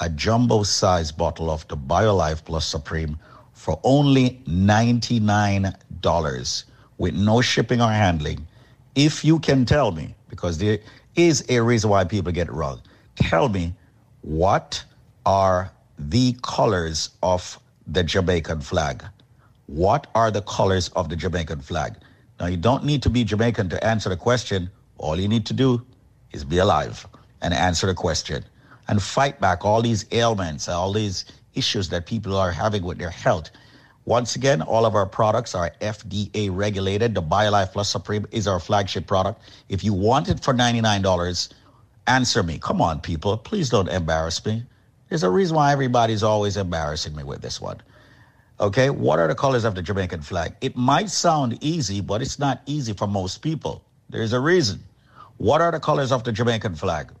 a jumbo size bottle of the BioLife Plus Supreme for only $99 with no shipping or handling. If you can tell me, because there is a reason why people get it wrong, tell me what are the colors of the Jamaican flag? What are the colors of the Jamaican flag? Now, you don't need to be Jamaican to answer the question. All you need to do is be alive and answer the question and fight back all these ailments, all these issues that people are having with their health. Once again, all of our products are FDA regulated. The BioLife Plus Supreme is our flagship product. If you want it for $99, answer me. Come on, people. Please don't embarrass me. There's a reason why everybody's always embarrassing me with this one. Okay, what are the colors of the Jamaican flag? It might sound easy, but it's not easy for most people. There's a reason. What are the colors of the Jamaican flag?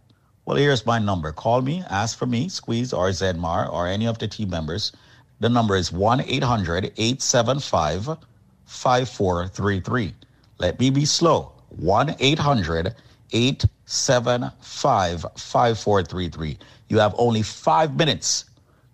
Well, here's my number. Call me, ask for me, Squeeze or Zedmar or any of the team members. The number is 1 800 875 5433. Let me be slow. 1 800 875 5433. You have only five minutes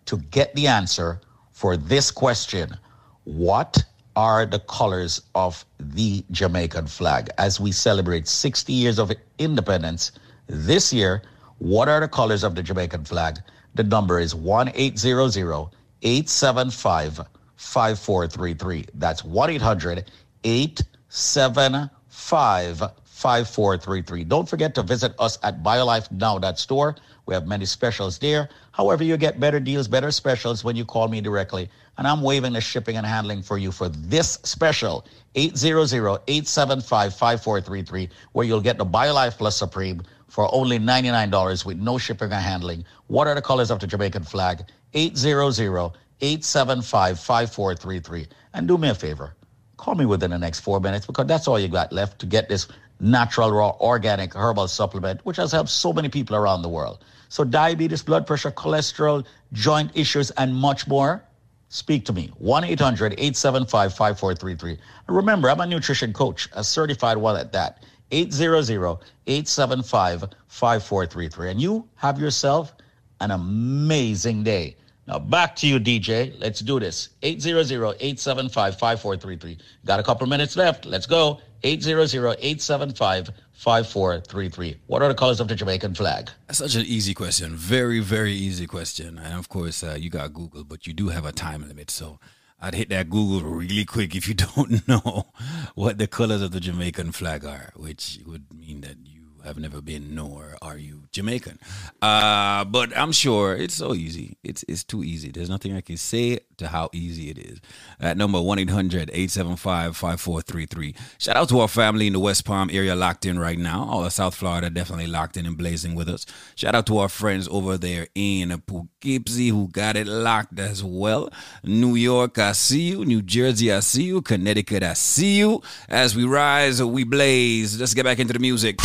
to get the answer for this question What are the colors of the Jamaican flag? As we celebrate 60 years of independence this year, what are the colors of the Jamaican flag? The number is 1 800 875 5433. That's 1 800 875 5433. Don't forget to visit us at biolifenow.store. We have many specials there. However, you get better deals, better specials when you call me directly. And I'm waiving the shipping and handling for you for this special 800-875-5433 where you'll get the BioLife Plus Supreme for only $99 with no shipping or handling. What are the colors of the Jamaican flag? 800-875-5433. And do me a favor. Call me within the next four minutes because that's all you got left to get this natural, raw, organic herbal supplement, which has helped so many people around the world. So diabetes, blood pressure, cholesterol, joint issues, and much more, speak to me. 1-800-875-5433. Remember, I'm a nutrition coach, a certified one at that. 800-875-5433. And you have yourself an amazing day. Now back to you, DJ. Let's do this. 800-875-5433. Got a couple minutes left. Let's go. 800-875-5433. What are the colors of the Jamaican flag? That's such an easy question. Very, very easy question. And of course, uh, you got Google, but you do have a time limit. So I'd hit that Google really quick if you don't know what the colors of the Jamaican flag are, which would mean that you have never been, nor are you Jamaican. Uh, but I'm sure it's so easy. It's it's too easy. There's nothing I can say to how easy it is. At number 1-800-875-5433. Shout out to our family in the West Palm area locked in right now. All of South Florida definitely locked in and blazing with us. Shout out to our friends over there in Poughkeepsie who got it locked as well. New York, I see you. New Jersey, I see you. Connecticut, I see you. As we rise, we blaze. Let's get back into the music.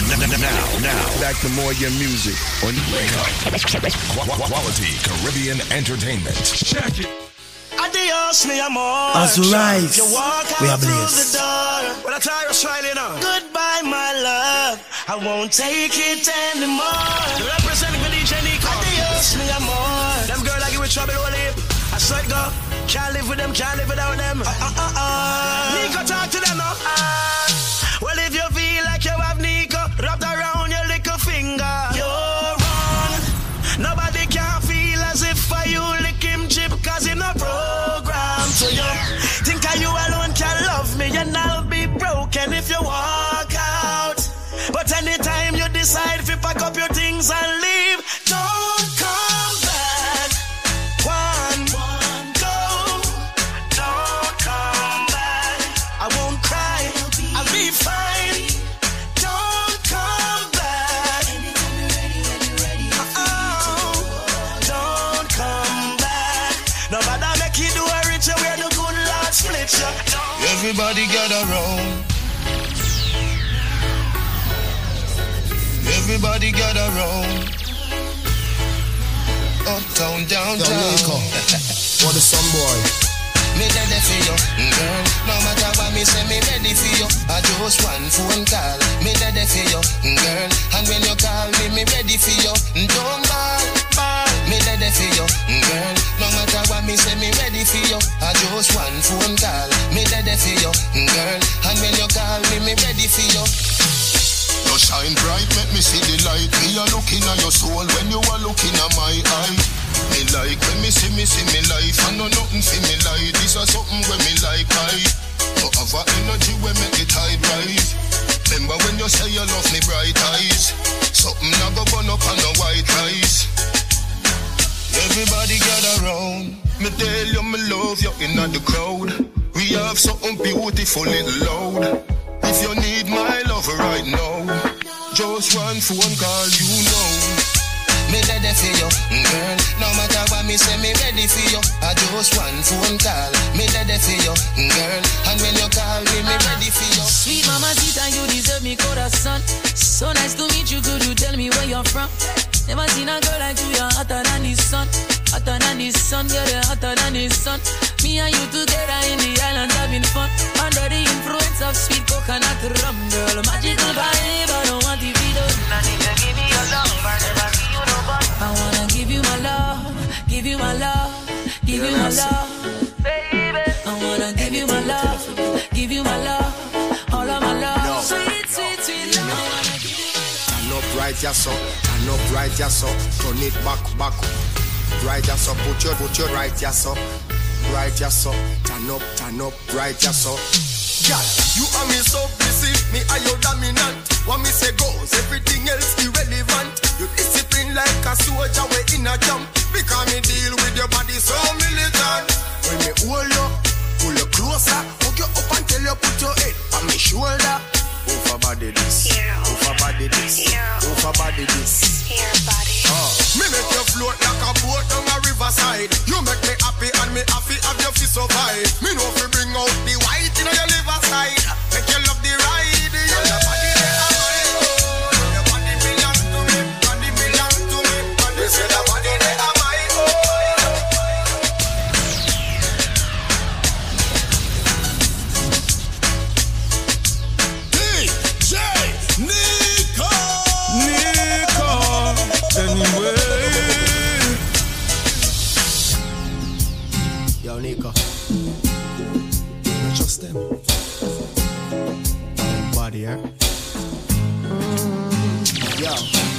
Now, now, back to more your music on Qu- Quality Caribbean Entertainment. Check it. Adios, me amor. As we rise, You walk we are blessed. the door. Well, I tell you, smiling on. Goodbye, my love. I won't take it anymore. Representing for DJ Nico. Adios, me amor. Them girl like you with trouble, all lip. I swear to God, can't live with them, can't live without them. Uh, uh, uh, uh. Nico, talk to them now. Uh, pack up your things and leave, Everybody gather round. Uptown, downtown. What the sun boy? Me ready for you, girl. No matter what me say, me ready for you. I just one phone call. Me ready for you, girl. And when you call me, me ready for you. Don't ball, ball. Me ready for you, girl. No matter what me say, me ready for you. I just one phone call. Me ready for you, girl. And when you call me, me ready for you. Shine bright, make me see the light. Me a looking at your soul when you are looking at my eye. Me like when me see me see me life. I know nothing for me like. This is something when me like I. Have a energy when make the tide rise. Remember when you say you love me bright eyes. Something I go burn up on the white eyes. Everybody gather round. Me tell you me love you in the crowd. We have something beautiful little loud. If you need my love right now, just one phone call, you know. Me ready for you, girl. No matter what me say, me ready for you. I just one phone call. Me ready for you, girl. And when you call me, me ready for you. Sweet mama, sita, you deserve me corazón. So nice to meet you, could you tell me where you're from? Never seen a girl like you, you're hotter than the sun. Hotter than the sun, girl, you're hotter than the sun. Me and you together in the island having fun. Under the influence of sweet coconut rum, girl. Magical vibe, I don't want the video. I need to give me your love, I never see you no but. I wanna give you my love, give you my love, give you my love. Baby, I wanna give you my love, give you my love, all of my love. Sweet, sweet, sweet love. Turn up right, yes, so. Turn up right, yes, so. Turn it back, back. Right, yes, so. Put your, put your right, yes, so. Right, yes, so. Turn up, turn up, right, yes, so. Girl, you and me so busy, me are your dominant. What me say goes, everything else irrelevant. You discipline like a soldier, we in a jump. Because me deal with your body so militant. When me hold you, pull you closer, hook you up until you put your head on me shoulder. Over body this, over body this, over body this. Uh, me make you float like a boat down a riverside. You make me happy and me happy have you fi survive. Me know fi bring out the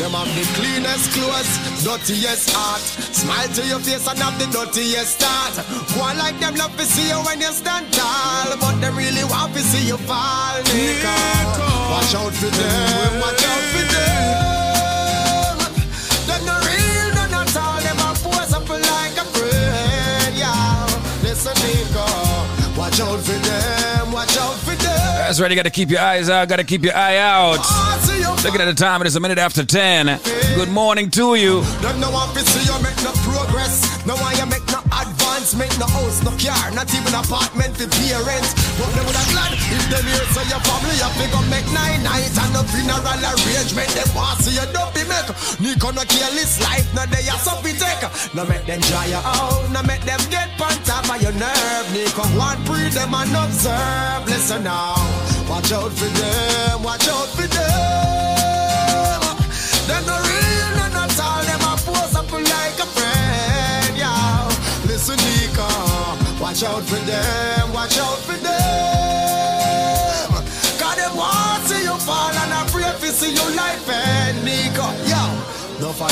them have the cleanest clothes, dirtiest heart. Smile to your face and have the dirtiest start. Go on like them love to see you when you stand tall, but they really want to see you fall, Nico. Watch out for them, watch out for them. Them no real, none at all. Them a pose up like a friend, yeah. Listen, Nico. Watch out for That's right, you gotta keep your eyes out, gotta keep your eye out. Looking at the time, it is a minute after 10. Good morning to you. Want to see you make no progress. No want you make no advance, no house, no car, not even apartment for parents. But them would have glad if them here so your family have to go make nine nights and no funeral arrangement. Them want see you don't be make. Nico no careless life, no they are so take. No make them dry out, no make them get on top of your nerve. Them and observe. Listen now, watch out for them, watch out for them. Them no real, none at all. Them a pose up like a friend, yeah. Listen, Nico, watch out for them, watch out for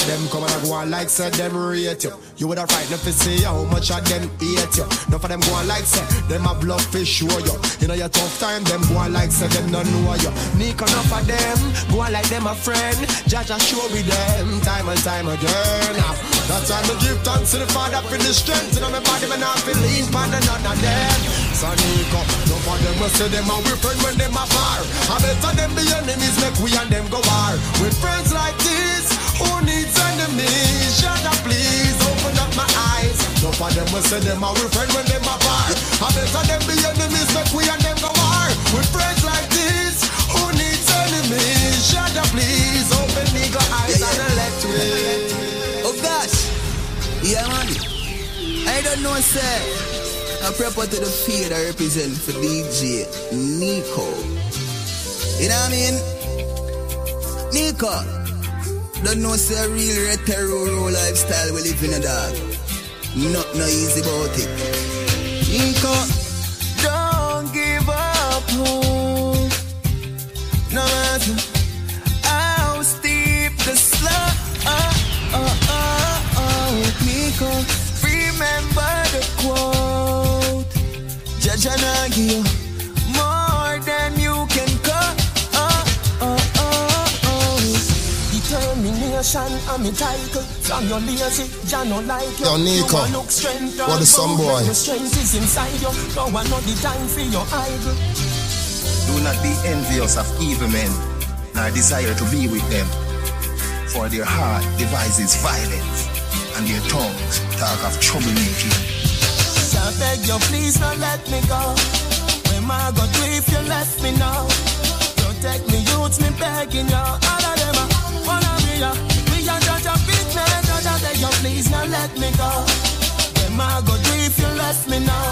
them come and go on like said them rate you. You would have frightened to see how much of them hate you. Enough of them go on like said them a bluff for show you. You know your tough time, them go on like said them don't know you. Nico enough of them go on like them a friend. Judge a show with them time and time again. Ah, that's why me give thanks to the Father for the strength. You know my body man not feel lean pan and none of them. So Nico, enough of them will say them a we friend when them a far. I better them be enemies, make we and them go war. With friends like this. Who needs enemies? Shut up, please. Open up my eyes. No for them will say them are with friend when them are bar. I better them be enemies, make we and them go war. With friends like this, who needs enemies? Shut up, please. Open me go eyes Yeah, yeah. and let me. Oh gosh, yeah man. I don't know sir. I proper to the field I represent for DJ Nico. You know what I mean? Nico. Don't know say a real retro lifestyle we live in a dog. Not no easy about it. Nico. Don't give up hope. No matter how steep the slope. Oh, oh, oh, oh. Nico, remember. Judge and you oh, more than you can cut. Oh, oh, oh, oh. Determination, I'm entitled. From your lazy, Jah no like you. Yo, Nico, You look strength, what is some boy? Your strength is inside you. No one know the time for your idol. Do not be envious of evil men, nor desire to be with them. For their heart devises violence, and their tongues talk of troublemaking. I beg you, please don't let me go. Where am I go do if you let me know? Protect me, youths, me begging you. All of them are wanna be ya. We are judge big man, judge I beg you, please don't let me go. Where am I go do if you let me know?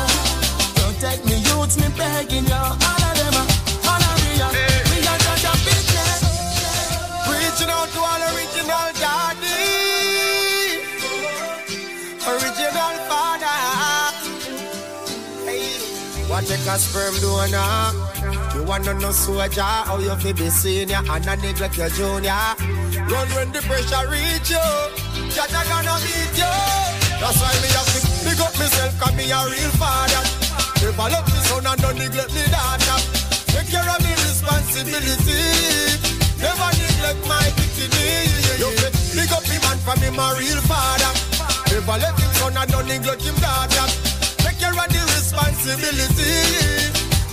Protect me, youths, me begging you. All of them are wanna be ya. We are judge big man. Reaching out to all original daddy. What take a sperm donor? You wanna know soldier how you feel be senior and not neglect your junior. Run when the pressure reach you. Jaja gonna beat you. That's why me have to big up myself, cause me a real father. I love me son and don't neglect me daughter. Take care of me responsibility. Never neglect my dignity. You big up him and from him a real father. Never let him son and don't neglect him daughter. Take care of the responsibility.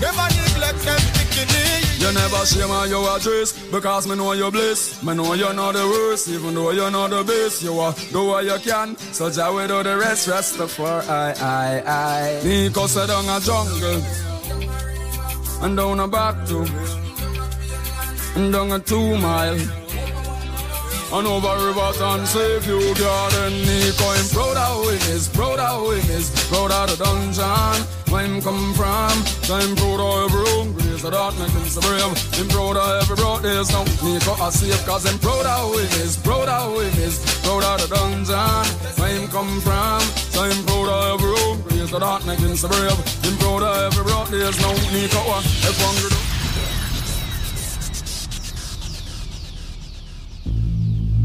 Never neglect them bikini. You never share my your address because me know you bliss. Me know you're not the worst, even though you're not the best. You are do what you can, so Jah will do the rest. Rest the for I, I, I. Nico said down a jungle and down a back and down a two mile. And over rivers and save you garden He going proud of him is, proud of him is Proud of the dungeon where him come from. So him proud of every room, grace the dark make him so brave Him proud of every broadcast now Nico a safe cause him proud of him is, proud of him is Proud of the dungeon where him come from. So him proud of every room, grace the dark make him so brave Him proud of every broadcast now Nico a F100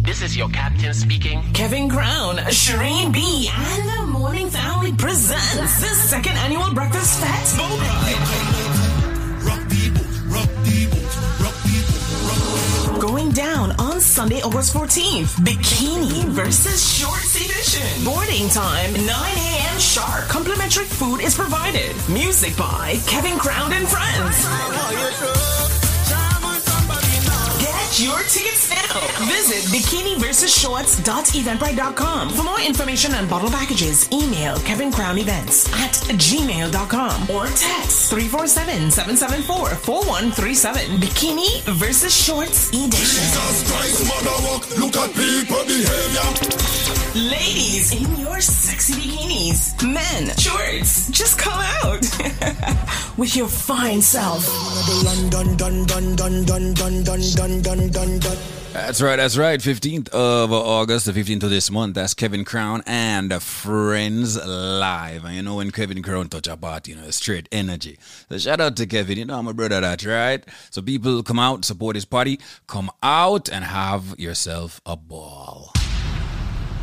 This is your captain speaking. Kevin Crown, Shireen B, and the Morning Family presents the second annual Breakfast Fest. Going down on Sunday, August 14th. Bikini versus Shorts Edition. Boarding time, 9 a.m. sharp. Complimentary food is provided. Music by Kevin Crown and Friends. Get your tickets now. Visit bikiniversusshorts.eventbrite.com. For more information on bottle packages, email Kevin Crown Events at gmail.com or text 347-774-4137. Bikini versus Shorts Edition. Jesus Christ, mother walk, look at people behavior. Ladies in your sexy bikinis. Men, shorts, just come out with your fine self done. That's right, that's right. 15th of August, the 15th of this month. That's Kevin Crown and Friends Live. And you know, when Kevin Crown touch a you know, it's straight energy. So shout out to Kevin. You know, I'm a brother that, right? So people come out, support his party. Come out and have yourself a ball.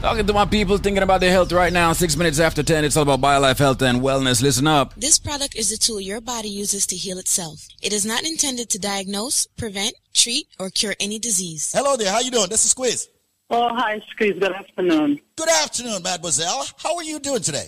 Talking to my people thinking about their health right now. Six minutes after 10, it's all about BioLife Health and Wellness. Listen up. This product is the tool your body uses to heal itself. It is not intended to diagnose, prevent, treat, or cure any disease. Hello there. How you doing? This is Squeeze. Oh, hi, Squeeze. Good afternoon. Good afternoon, mademoiselle. How are you doing today?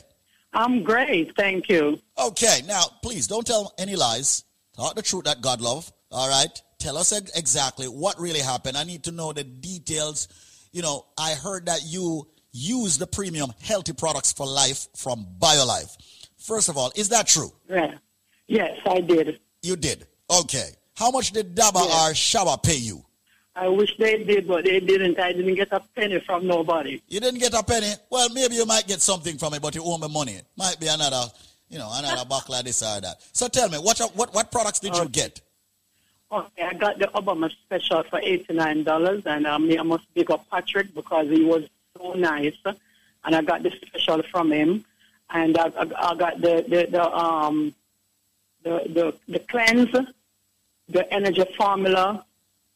I'm great, thank you. Okay, now please don't tell any lies. Talk the truth that God love. All right. Tell us exactly what really happened. I need to know the details. You know, I heard that you use the premium healthy products for life from BioLife. First of all, is that true? Yeah. Yes, I did. You did. Okay. How much did Daba or Shaba pay you? I wish they did, but they didn't. I didn't get a penny from nobody. You didn't get a penny. Well, maybe you might get something from it, but you owe me money. Might be another, you know, another buckle of this or that. So tell me, what what what products did you get? Okay, I got the Obama special for eighty-nine dollars, and um, I must big up Patrick because he was so nice, and I got the special from him, and I, I, I got the the, the um the the the cleanse, the energy formula,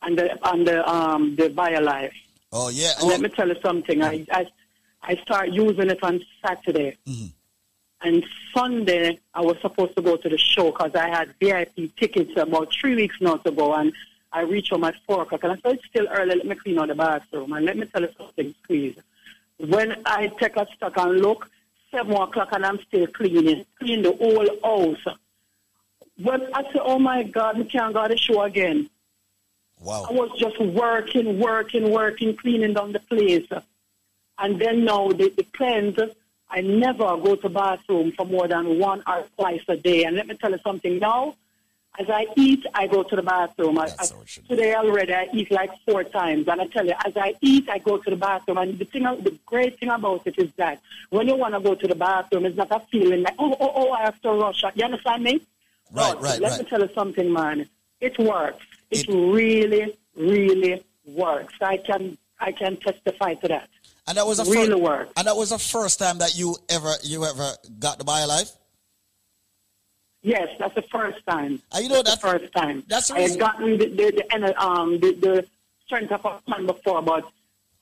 and the and the um the BioLife. Oh yeah. And let me tell you something. I I I start using it on Saturday. And Sunday, I was supposed to go to the show because I had VIP tickets about three weeks now to go. And I reached home at 4 o'clock. And I said, it's still early. Let me clean out the bathroom. And let me tell you something, please. When I take a stock and look, 7 o'clock and I'm still cleaning. Clean the whole house. When I said, oh my God, we can't go to the show again. Wow. I was just working, working, working, cleaning down the place. And then now the, the cleanse, I never go to bathroom for more than one or twice a day. And let me tell you something now. As I eat, I go to the bathroom. I, I, today already, I eat like four times. And I tell you, as I eat, I go to the bathroom. And the thing, the great thing about it is that when you want to go to the bathroom, it's not a feeling like, oh, oh, oh, I have to rush. You understand me? Right, But right, Let right. me tell you something, man. It works. It, really, really works. I can, I can testify to that. And that was the really first, works. And that was the first time that you ever you ever got the bio life. Yes, that's the first time. Uh, you know that's the first time. That's the I had gotten the the, the, um, the, the strength of a plan before, but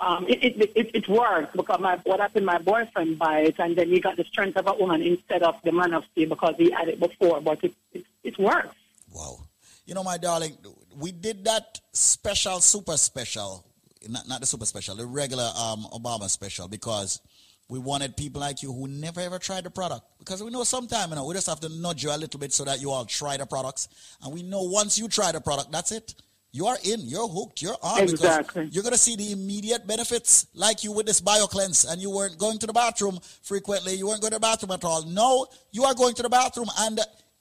um, it, it, it, it worked because my, what happened, my boyfriend buy it, and then he got the strength of a woman instead of the man of steel because he had it before, but it, it, it works. Wow. You know, my darling, we did that special, super special, not, not the super special, the regular um, Obama special, because we wanted people like you who never ever tried the product. Because we know sometime, you know, we just have to nudge you a little bit so that you all try the products. And we know once you try the product, that's it. You are in, you're hooked, you're on. because Exactly. You're going to see the immediate benefits, like you with this BioCleanse, and you weren't going to the bathroom frequently, you weren't going to the bathroom at all. No, you are going to the bathroom, and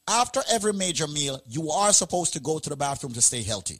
after every major meal, you are supposed to go to the bathroom to stay healthy.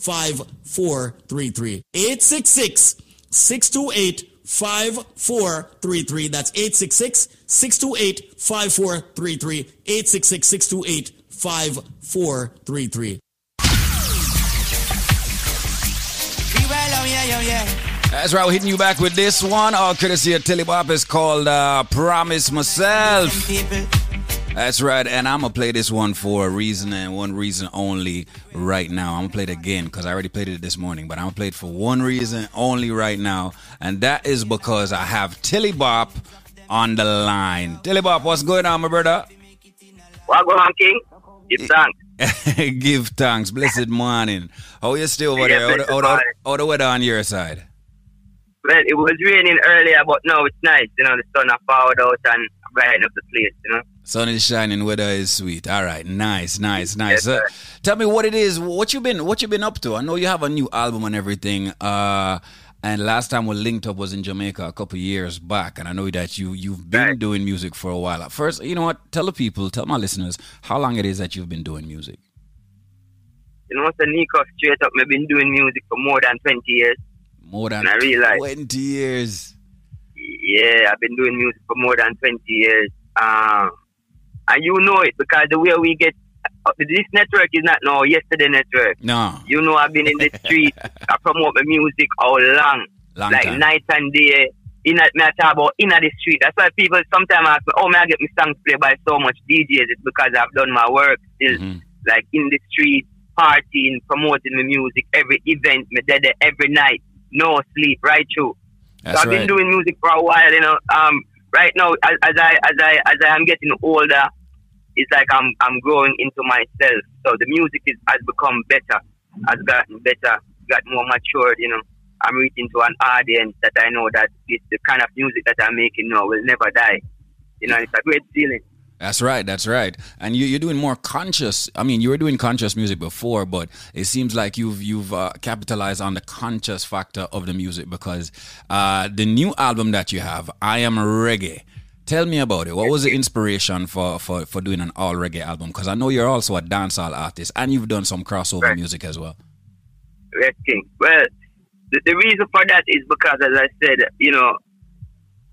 5433. 866 628 5433. That's 866 628 5433. 866 628 5433. We well yo, yeah, yo, yeah. That's right, we're hitting you back with this one. All courtesy of Tilly Bop is called uh, Promise Myself. That's right, and I'm gonna play this one for a reason and one reason only right now. I'm gonna play it again because I already played it this morning, but I'm gonna play it for one reason only right now, and that is because I have Tilly Bop on the line. Tilly Bop, what's going on, my brother? What going on, King? Give thanks. Give thanks. Blessed morning. How you still over Yeah, there? How the, how, the, morning. how the weather on your side? Well, it was raining earlier, but now it's nice. You know, the sun has powered out and brighten up the place, you know. Sun is shining, weather is sweet. All right, nice, nice, nice. Uh, tell me what it is. What you been? What you been up to? I know you have a new album and everything. Uh, and last time we linked up was in Jamaica a couple years back, and I know that you you've been doing music for a while. First, you know what? Tell the people, tell my listeners, how long it is that you've been doing music. You know, so Nico straight up, I've been doing music for more than 20 years. More than And I realize, twenty years. yeah, I've been doing music for more than 20 years. Um, and you know it because the way we get, this network is not no yesterday network. No, You know, I've been in the street, I promote my music all long, Long like time. night and day. In a, me I talk about in the street. That's why people sometimes ask me, "Oh, may I get my songs played by so much DJs?" It's because I've done my work still, Mm-hmm. like in the street, partying, promoting my music, every event, me dead every night, no sleep, right through. That's so I've right. been doing music for a while, you know. Um, right now, as, as I as I as I am getting older, it's like I'm I'm growing into myself. So the music is has become better, has gotten better, got more matured. You know, I'm reaching to an audience that I know that it's the kind of music that I'm making now will never die. You know, it's a great feeling. That's right. That's right. And you, you're doing more conscious. I mean, you were doing conscious music before, but it seems like you've you've uh, capitalized on the conscious factor of the music because uh, the new album that you have, I Am Reggae. Tell me about it. What was the inspiration for for, for doing an all reggae album? Because I know you're also a dancehall artist and you've done some crossover music as well. King. Well, the, the reason for that is because, as I said, you know,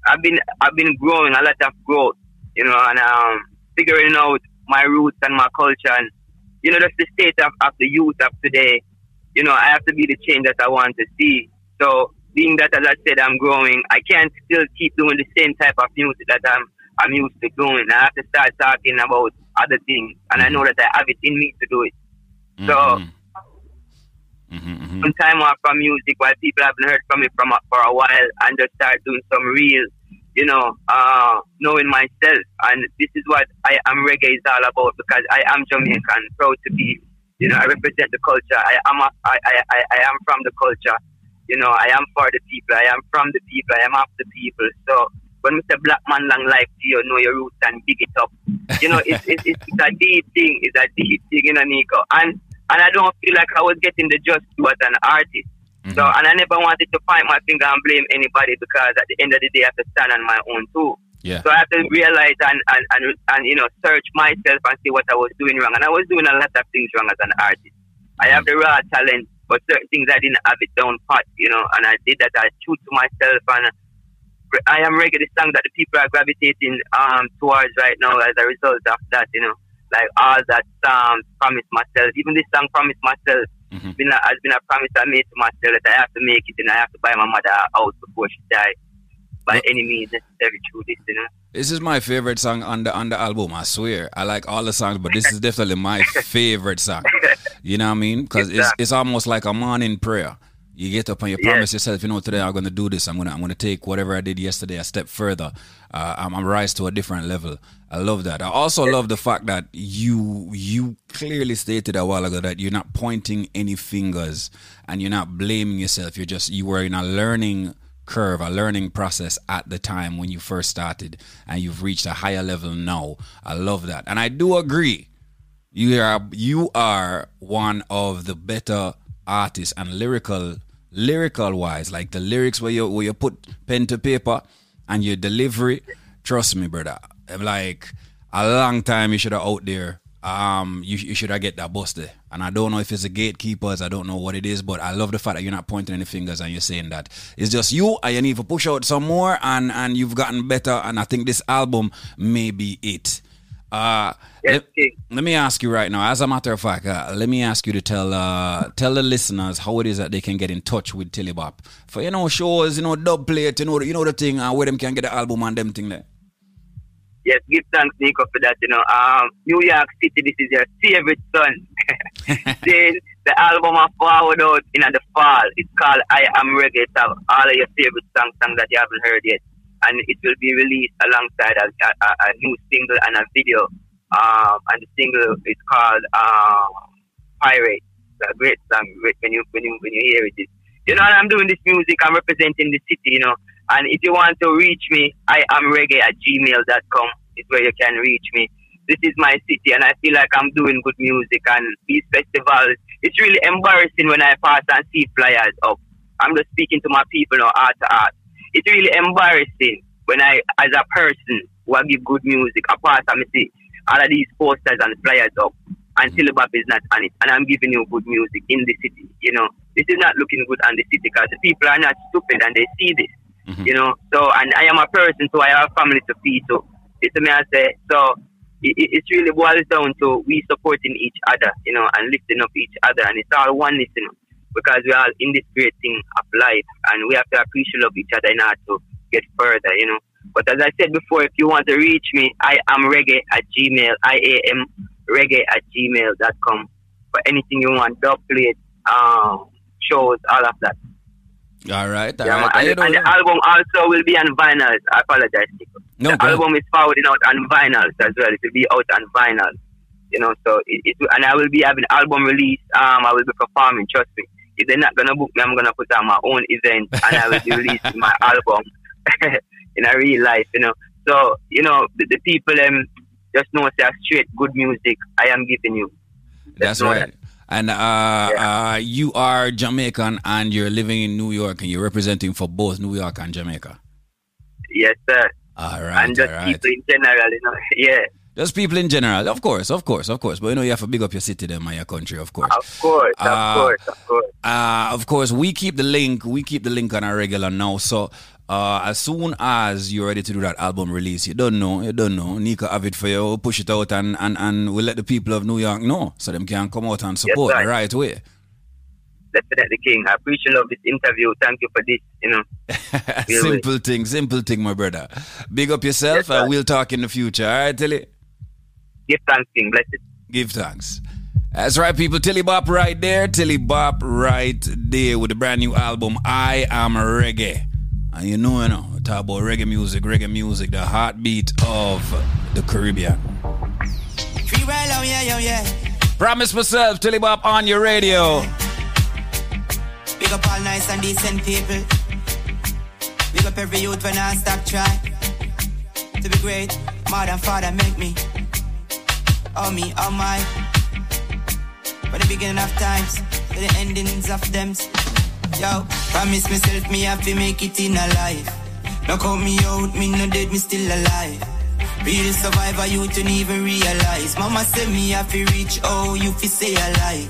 I've been I've been growing a lot of growth, you know, and um, figuring out my roots and my culture, and you know, that's the state of, of the youth of today. You know, I have to be the change that I want to see. So, being that, as I said, I'm growing, I can't still keep doing the same type of music that I'm I'm used to doing. I have to start talking about other things, and I know that I have it in me to do it. So mm-hmm. Mm-hmm, mm-hmm. some time off from music while people haven't heard from me from for a while and just start doing some real, you know, uh, knowing myself. And this is what I am reggae is all about because I am Jamaican, proud to be, you know, I represent the culture. I am, a, I, I, I, I am from the culture. You know, I am for the people. I am from the people. I am of the people. So when say black man long life to you, know your roots and big it up. You know, it's, it's, it's a deep thing. It's a deep thing, you know, Nico. And and I don't feel like I was getting the just as an artist. So, mm-hmm. and I never wanted to point my finger and blame anybody because at the end of the day, I have to stand on my own too. Yeah. So I have to realize and, and, and, and, you know, search myself and see what I was doing wrong. And I was doing a lot of things wrong as an artist. I have the raw talent, but certain things I didn't have it down pat, you know, and I did that. I true to myself and I am reggae the song that the people are gravitating um towards right now as a result of that, you know. Like all that um promise myself. Even this song promise myself been a, has been a promise I made to myself that I have to make it and I have to buy my mother a house before she dies. By any means necessary through this, you know. This is my favorite song on the on the album. I swear, I like all the songs, but this is definitely my favorite song. You know what I mean? Because it's it's almost like a morning prayer. You get up and you promise yourself, you know, today I'm gonna do this. I'm gonna I'm gonna take whatever I did yesterday a step further. Uh, I'm, I'm rise to a different level. I love that. I also love the fact that you you clearly stated a while ago that you're not pointing any fingers and you're not blaming yourself. You're just you were in a learning curve, a learning process at the time when you first started, and you've reached a higher level now. I love that, and I do agree. You are you are one of the better artists and lyrical lyrical wise, like the lyrics where you where you put pen to paper and your delivery. Trust me, brother. Like a long time you should have out there. Um, you, you should have get that busted. And I don't know if it's the gatekeepers. I don't know what it is, but I love the fact that you're not pointing any fingers and you're saying that it's just you and you need to push out some more and and you've gotten better. And I think this album may be it. Uh, let, let me ask you right now, as a matter of fact, uh, let me ask you to tell uh, tell the listeners how it is that they can get in touch with Tillybop for you know shows, you know dub plate, you know you know the thing, uh, where them can get the album and them thing there. Yes, give thanks, Nico, for that. You know, um, New York City, this is your favorite son. then the album I forward out in the fall. It's called I Am Reggae. It's all of your favorite songs, songs that you haven't heard yet. And it will be released alongside a, a, a new single and a video. Um, and the single is called um, Pirate. It's a great song when you, when you, when you hear it. You know, I'm doing this music, I'm representing the city, you know. And if you want to reach me, I am reggae at gmail.com is where you can reach me. This is my city and I feel like I'm doing good music and these festivals, it's really embarrassing when I pass and see flyers up. I'm just speaking to my people now, art to art. It's really embarrassing when I, as a person who I give good music, I pass and see all of these posters and flyers up and Tillybop is not on it. And I'm giving you good music in the city, you know. This is not looking good on the city because the people are not stupid and they see this. Mm-hmm. You know, so and I am a person, so I have family to feed. So it's me I say. So it, it really boils down to we supporting each other, you know, and lifting up each other, and it's all one you know, because we are in this great thing of life, and we have to appreciate each other in order to get further, you know. But as I said before, if you want to reach me, I am reggae at gmail, I A M reggae at gmail.com for anything you want, dub plate, um, shows, all of that. All right, all Yeah, right. And, and the album also will be on vinyl. I apologize. No, the ahead. album is forwarding out on vinyl as well. It will be out on vinyl. You know, so it, it and I will be having album release. Um, I will be performing. Trust me. If they're not gonna book me, I'm gonna put on my own event and I will be releasing my album in a real life. You know, so you know the, the people um just know say straight good music. I am giving you. That's know right. And uh, uh, you are Jamaican and you're living in New York and you're representing for both New York and Jamaica. Yes, sir. All right, and just right. people in general, you know. Yeah. Just people in general, of course, of course, of course. But you know, you have to big up your city, them, and your country, of course. Of course, of Uh, course, of course. Uh, of course, we keep the link. We keep the link on a regular now. So uh, as soon as you're ready to do that album release, you don't know, you don't know. Nika have it for you. We'll push it out, and and and we'll let the people of New York know, so them can come out and support sir. the right way. Definitely, King. I appreciate love this interview. Thank you for this. You know. Simple thing, simple thing, my brother. Big up yourself, and we'll talk in the future. All right, Tilly. Give thanks, King. Blessed. Give thanks. That's right, people. Tilly Bop right there. Tilly Bop right there with the brand new album, I Am Reggae. And you know, you know, talk about reggae music, reggae music, the heartbeat of the Caribbean. Free well, oh yeah, yo, yeah. Promise myself, Tilly Bop on your radio. Big up all nice and decent people. Big up every youth when I stop try to be great. Mother father make me. Oh me, oh my. For the beginning of times, to the endings of them. Yo, promise myself me have to make it in a life. No count me out, me no dead, me still alive. Real survivor, you don't even realize. Mama said me have to reach, oh, you fi say a lie.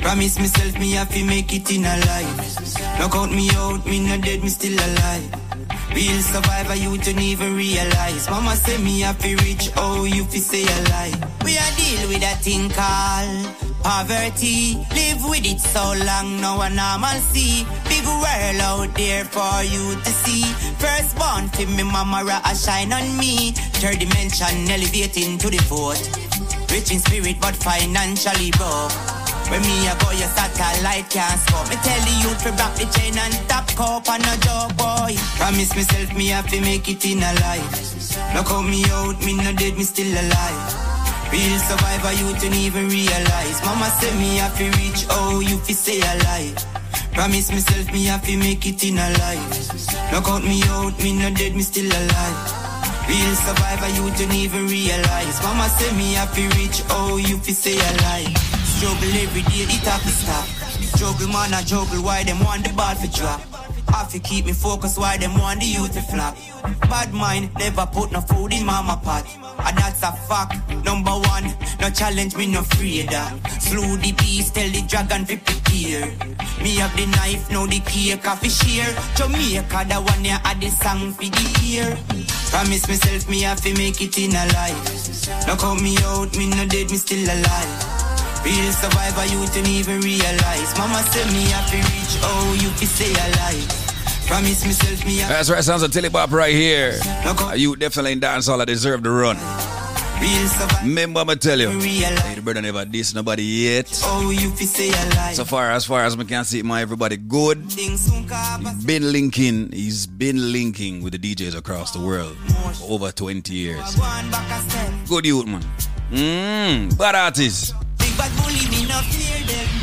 Promise myself me have to make it in a life. No count me out, me no dead, me still alive. Real survivor, you don't even realize. Mama say me to reach, oh, you fi say a lie. We are deal with a thing called poverty. Live with it so long, no one normal see. Big world out there for you to see. First born for me, mama a shine on me. Third dimension elevating to the fourth. Rich in spirit, but financially broke. When me a go, your satellite can't scope. Me tell the youth to rock the chain and top cup and a joke, boy. Promise myself me have to make it in a life. No count me out, me no dead, me still alive. Real survivor, you don't even realize. Mama say me have to reach, oh, you fi say alive. Promise myself me have to make it in a life. No count me out, me no dead, me still alive. Real survivor, you don't even realize. Mama say me have to reach, oh, you fi say alive. Struggle every day, it have to stop. Juggle man, I juggle, why them want the ball for drop? Have to keep me focused why them want the youth to flop. Bad mind never put no food in mama pot. And that's a fact. Number one, no challenge me no afraid of. Slew the beast, tell the dragon to prepare. Me have the knife, now the cake of share. Jamaica, the one ya had the song for the ear. Promise myself me have to make it in a life. Look how me out, me no dead, me still alive. Real survivor, you don't even realize. Mama said me have to reach, oh, you fi say alive. Promise myself me That's right, sounds of Tilly Bop right here. You definitely in dancehall I deserve the run. Remember, I'ma tell you, the brother never diss nobody yet. Oh, you say alive. So far as far as I can see, my everybody good. He's been linking, he's been linking with the DJs across the world for over 20 years. A. Good youth, man. Mmm, bad artist. Big bad bully, me not fear them.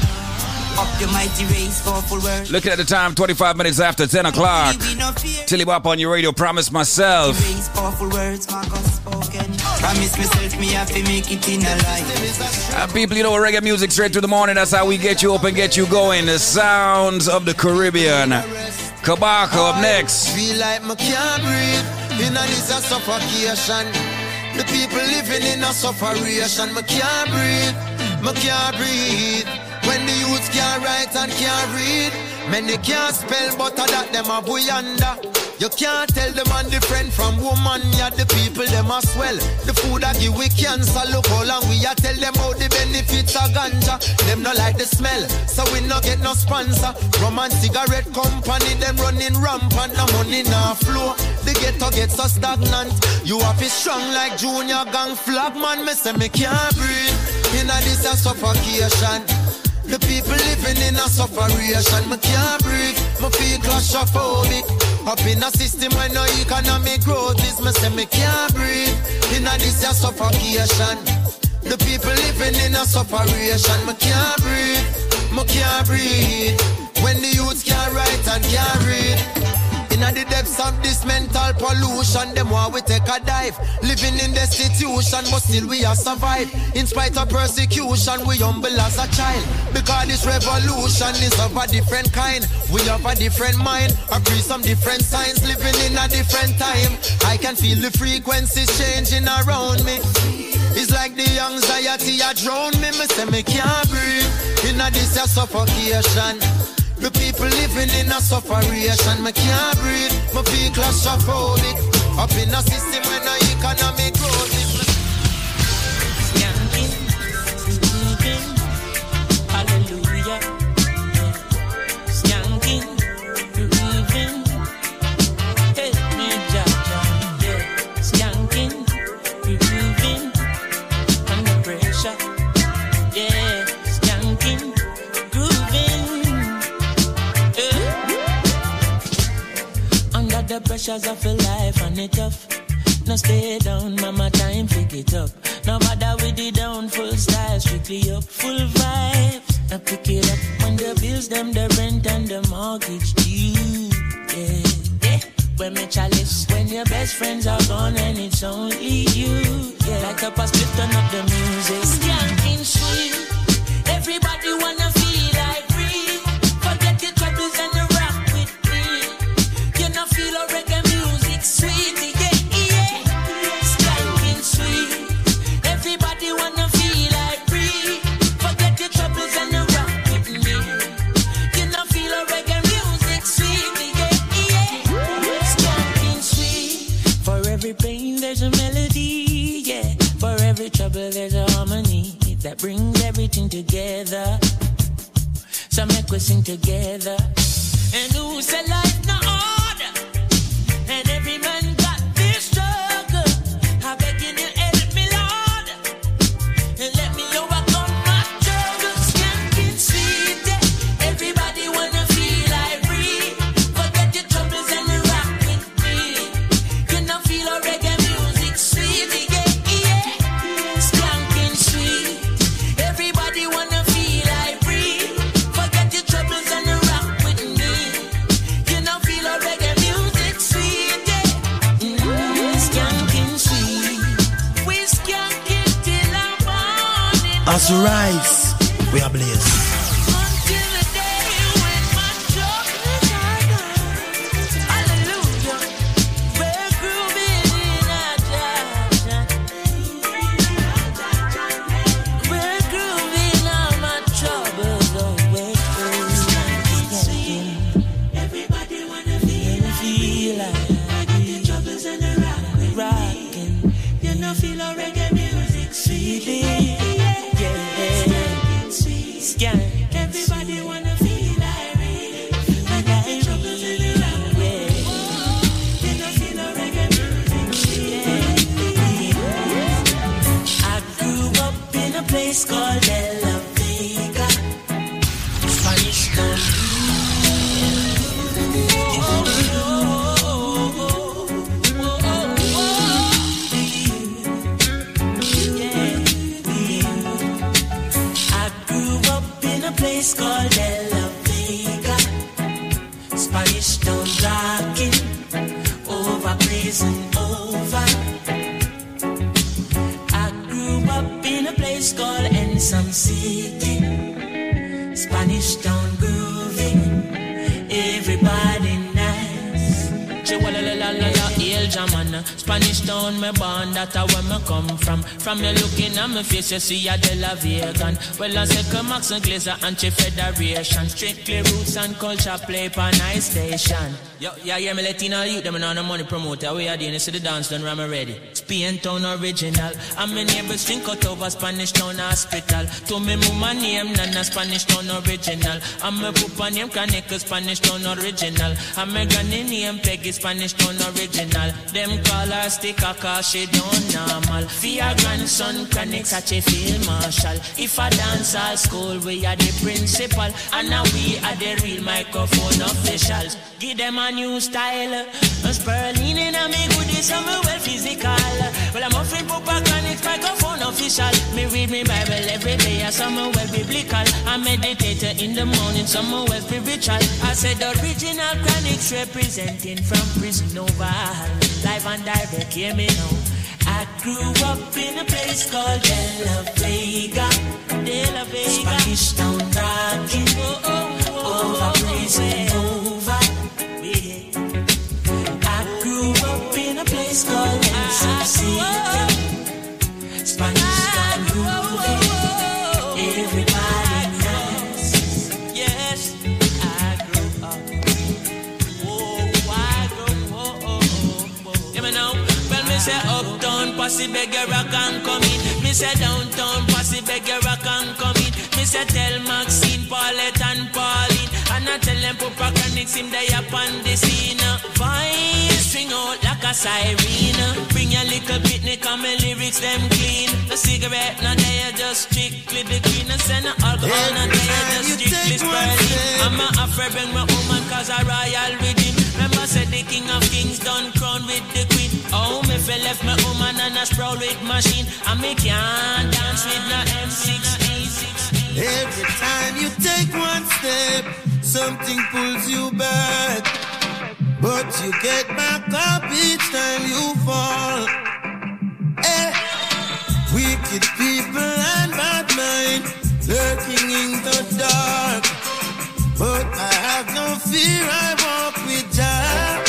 Up your mighty race, powerful word. Looking at the time, 25 minutes after 10 o'clock. We no fear. Tilly Bop on your radio, promise myself. Raise powerful words, Marcus spoken. Promise myself me have to make it in a life. Uh, people, you know, reggae music straight through the morning. That's how we get you up and get you going. The sounds of the Caribbean. Kabaka up next. Feel like me can't breathe. In a suffocation. The people living in a sufferation. Me can't breathe. Me can't breathe. When the youth can't write and can't read. Many can't spell, but I that them a buyanda. You can't tell the man different from woman. Yeah, the people them a swell. The food I give we cancer. Look how long we a tell them how the benefits of ganja. Them no like the smell, so we no get no sponsor. Rum and cigarette company them running rampant. No money no flow. The ghetto get so stagnant. You have it strong like junior gang flag man. Me say me can't breathe. Inna this a suffocation. The people living in a sufferation. Me can't breathe. Me feel claustrophobic. Up in a system where no economic growth is. Me say me can't breathe. Inna this a suffocation. The people living in a sufferation. Me can't breathe. Me can't breathe. When the youths can't write and can't read. Inna the depths of this mental pollution, them want we take a dive. Living in destitution, but still we are survive. In spite of persecution, we humble as a child. Because this revolution is of a different kind. We have a different mind, agree some different signs. Living in a different time. I can feel the frequencies changing around me. It's like the anxiety a drown me. Me say me can't breathe. Inna this a suffocation. The people living in a sufferation, me can't breathe, me feel claustrophobic. Up in a system when no economic growth pressures of a life and it tough. No stay down, mama, time pick it up. No bother with the down, full style, strictly up, full vibes. Now pick it up when the bills, them, the rent and the mortgage due. Yeah, yeah. When me chalice, when your best friends are gone and it's only you. Yeah, like a split, turn up the music. That brings everything together. So make we sing together. And who say life rise, from. From you looking at me face, you see a De La Vegan. Well, I say come Max and Glazer, anti-federation. Strictly roots and culture play for nice station. Yo, yeah, yeah, me Latino youth, them on the money promoter. We are doing this the dance done, ram ready. Spain Town original. And my neighbors drink out over Spanish Town hospital. To me mama name, Nana Spanish Town original. And my papa name, Kaneka Spanish Town original. And my granny name, Peggy Spanish Town original. Them call her sticker cause she don't normal. Your grandson, Kaneka such a field marshal. If I dance all school, we are the principal. And now we are the real microphone officials. Give them a new style. A Sperling in a me goodies, I'm well physical. Well, I'm offering Papa Chronics microphone official. Me read me Bible every day, I some well biblical. I meditate in the morning, some well spiritual. I said original Chronics representing from prison over. Live and direct, hear me now. I grew up in a place called De La Vega. De La Vega. Spanish Town rocking. Oh, oh, oh, over blazing over. I grew up in a place called Paulette and Pauline. And I tell them Papa Chronics him they up on the scene. Voice string out like a siren. Bring your little picnic and my lyrics them clean. The cigarette now they are just strictly the green. And send no alcohol now they are just strictly spreading. I'm a afraid bring my woman cause I royal rhythm. Remember said the king of kings done crown with the queen. Oh, me fell left my woman and I sprout with machine. And me can't dance with no M16. Every time you take one step, something pulls you back. But you get back up each time you fall. Eh. Wicked people and bad mind lurking in the dark. But I have no fear, I walk with Jah.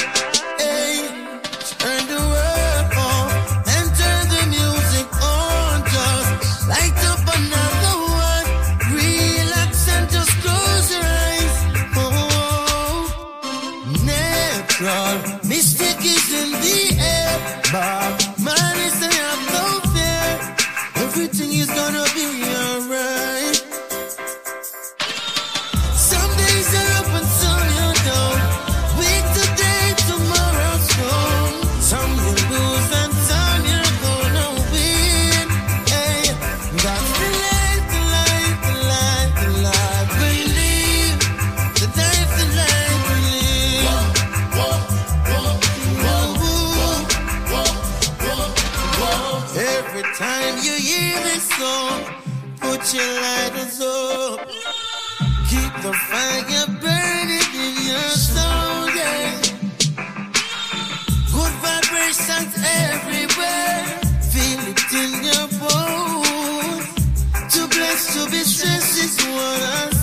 Your lighters up. Keep the fire burning in your soul, yeah. Good vibrations everywhere. Feel it in your bones. Too blessed to be stressed is what I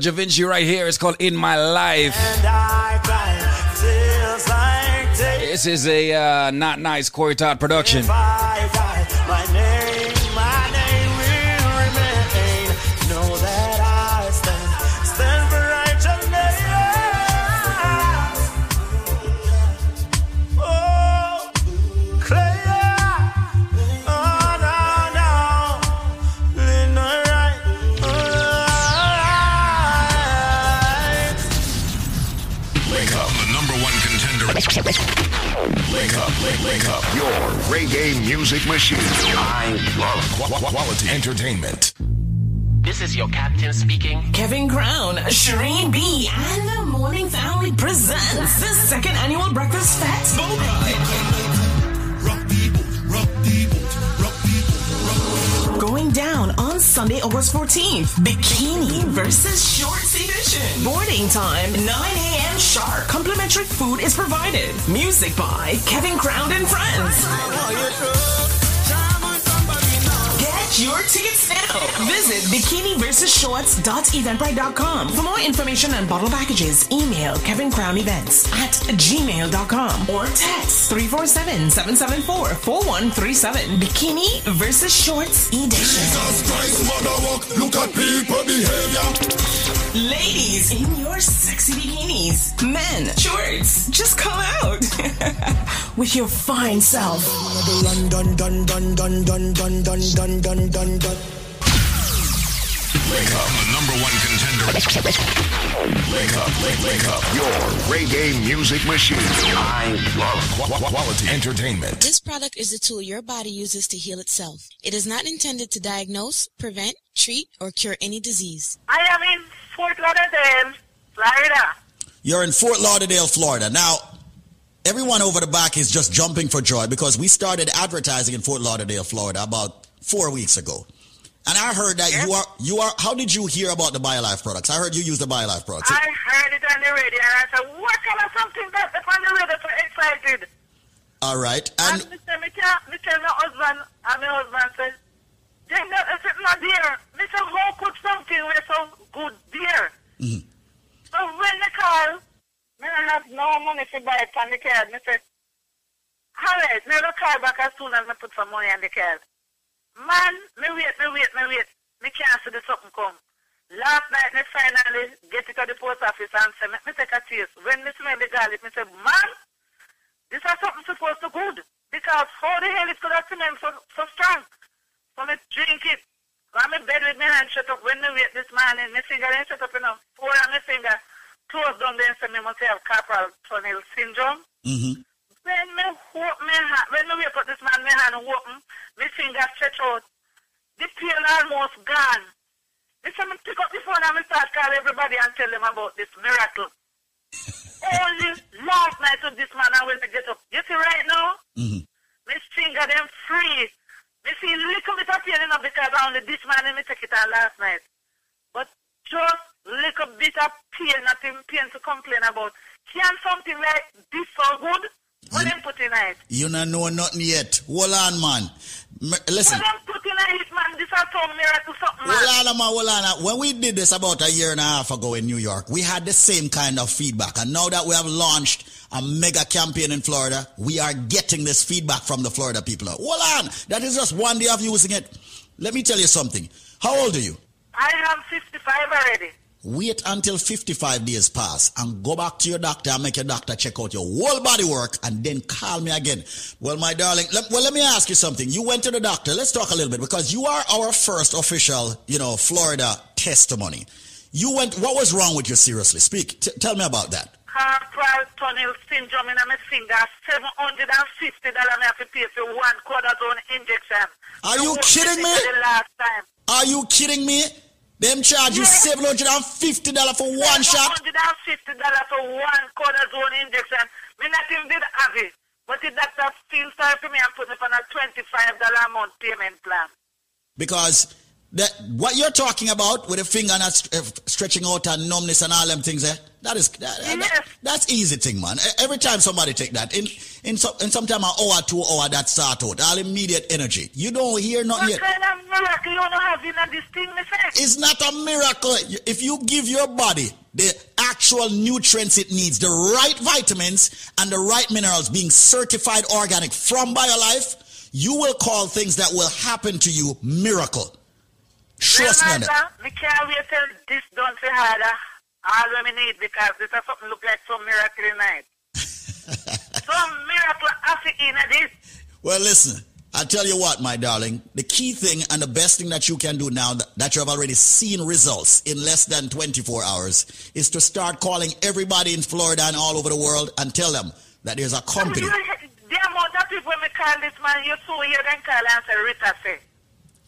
Da Vinci right here. It's called In My Life. Like this is a uh, not nice Corey Todd production. I love qu- quality entertainment. This is your captain speaking. Kevin Crown, Shireen B, and the Morning Family presents the second annual Breakfast Fest. Going down on Sunday, August 14th. Bikini versus Shorts Edition. Boarding time, 9 a.m. sharp. Complimentary food is provided. Music by Kevin Crown and Friends. Your tickets now. Visit bikiniversusshorts.eventbrite.com. For more information on bottle packages, email kevincrownevents at gmail.com or text 347-774-4137. Bikini versus shorts edition. Jesus Christ, mother walk. Look at people behavior. Ladies in your sexy bikinis. Men, shorts, just come out. with your fine self. Wake up, the number one contender. Wake up, wake, wake up. Your reggae music machine. I love qu- quality entertainment. This product is a tool your body uses to heal itself. It is not intended to diagnose, prevent, treat, or cure any disease. I am in Fort Lauderdale, Florida. You're in Fort Lauderdale, Florida. Now, everyone over the back is just jumping for joy because we started advertising in Fort Lauderdale, Florida about four weeks ago. And I heard that you are you are how did you hear about the BioLife products? I heard you use the BioLife products. I heard it on the radio and I said, what kind of something that's on the radio so excited? All right. And, and Mr. Me tell my husband, and my husband said, then that is it not there. Say, how could something be so good there? Mhm. So when they call, don't have no money to buy it on the card. Me say, right, me will call back as soon as me put some money on the card. Man, me wait, me wait, me wait. Me can't see the something come. Last night, me finally get it to the post office and say, me, me take a taste. When me smell the garlic, me say, man, this is something supposed to good. Because how the hell it could have smelled so, so strong? So me drink it. I'm in bed with my hand shut up. When me wait this morning, my finger ain't shut up enough. Four on my finger, close down there and say me must have carpal tunnel syndrome. Mm-hmm. When me open my hand, when me wake up this man, my hand open, my finger stretch out. The pain almost gone. This time I pick up the phone and I start call everybody and tell them about this miracle. Only last night of this man I will get up. You see right now, Mm-hmm. my finger them free. Me see little bit of pain enough because only this man and me take it out last night. But just little bit of pain, nothing pain to complain about. Can something like this so good? What them put in it? You not know nothing yet. Hold on, man. Listen. What them put in it, man? This is some miracle something, man. Hold on, man, hold on. When we did this about a year and a half ago in New York, we had the same kind of feedback. And now that we have launched a mega campaign in Florida, we are getting this feedback from the Florida people. Hold on. That is just one day of using it. Let me tell you something. How old are you? I am 55 already. Wait until 55 days pass and go back to your doctor and make your doctor check out your whole body work and then call me again. Well, my darling, let, well, let me ask you something. You went to the doctor. Let's talk a little bit because you are our first official, you know, Florida testimony. You went, what was wrong with you seriously? Speak. T- tell me about that. Carpal tunnel syndrome in my finger. $750 I have to pay for one cortisone injection. Are you kidding me me? The last time. Are you kidding me? Them charge you $750 for one shot? $750 for one cortisone injection. Me not even did have it. But the doctor feel sorry for me and put me on a $25 a month payment plan. Because that what you're talking about with a finger not st- uh, stretching out and numbness and all them things there, that is that, that- that's easy thing, man. Every time somebody take that in in some in sometime an hour, two hour that start out, all immediate energy. You don't hear nothing What yet. kind of miracle you don't have in this thing. It's not a miracle. If you give your body the actual nutrients it needs, the right vitamins and the right minerals being certified organic from BioLife, you will call things that will happen to you miracle. Trust me on it. Master, me can't wait till this done for harder. All me need because this is something look like some miracle it. some miracle after in this. Well, listen, I'll tell you what, my darling. The key thing and the best thing that you can do now that, that you have already seen results in less than 24 hours is to start calling everybody in Florida and all over the world and tell them that there's a company. The amount of people me call this man, you so here then call and say Rita say.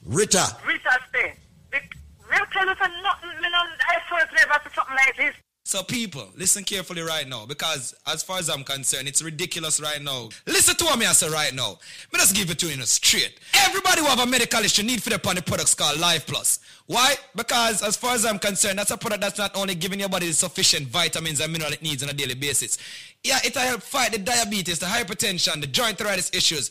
Rita, Rita say. Tell nothing, no, I first never see something like this. So people, listen carefully right now because as far as I'm concerned, it's ridiculous right now. Listen to what me I say right now. Me just give it to you in a straight. Everybody who have a medical issue need for the upon the products called Life Plus. Why? Because as far as I'm concerned, that's a product that's not only giving your body the sufficient vitamins and mineral it needs on a daily basis. Yeah, it'll help fight the diabetes, the hypertension, the joint arthritis issues,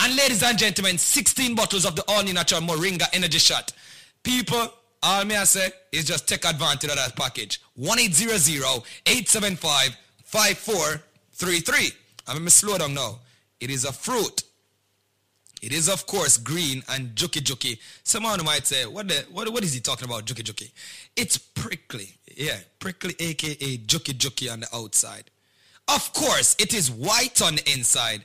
And ladies and gentlemen, 16 bottles of the all-new natural Moringa energy shot. People, all me I say is just take advantage of that package. 1-800-875-5433. I'm going to slow down now. It is a fruit. It is, of course, green and juky juky. Someone might say, what, the, what, what is he talking about, juky juky? It's prickly. Yeah, prickly, aka juky juky on the outside. Of course, it is white on the inside.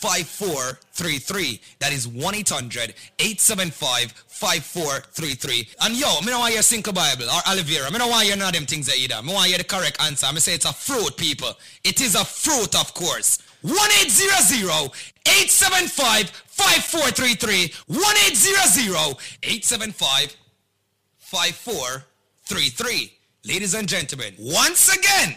1-800-875-5433. That is 1-800-875-5433. And yo, me don't want your sinkle bible or aloe vera. Me don't want your none of them things either. Me want you the correct answer. Me say it's a fruit, people. It is a fruit, of course. 1-800-875-5433. 1-800-875-5433. Ladies and gentlemen, once again,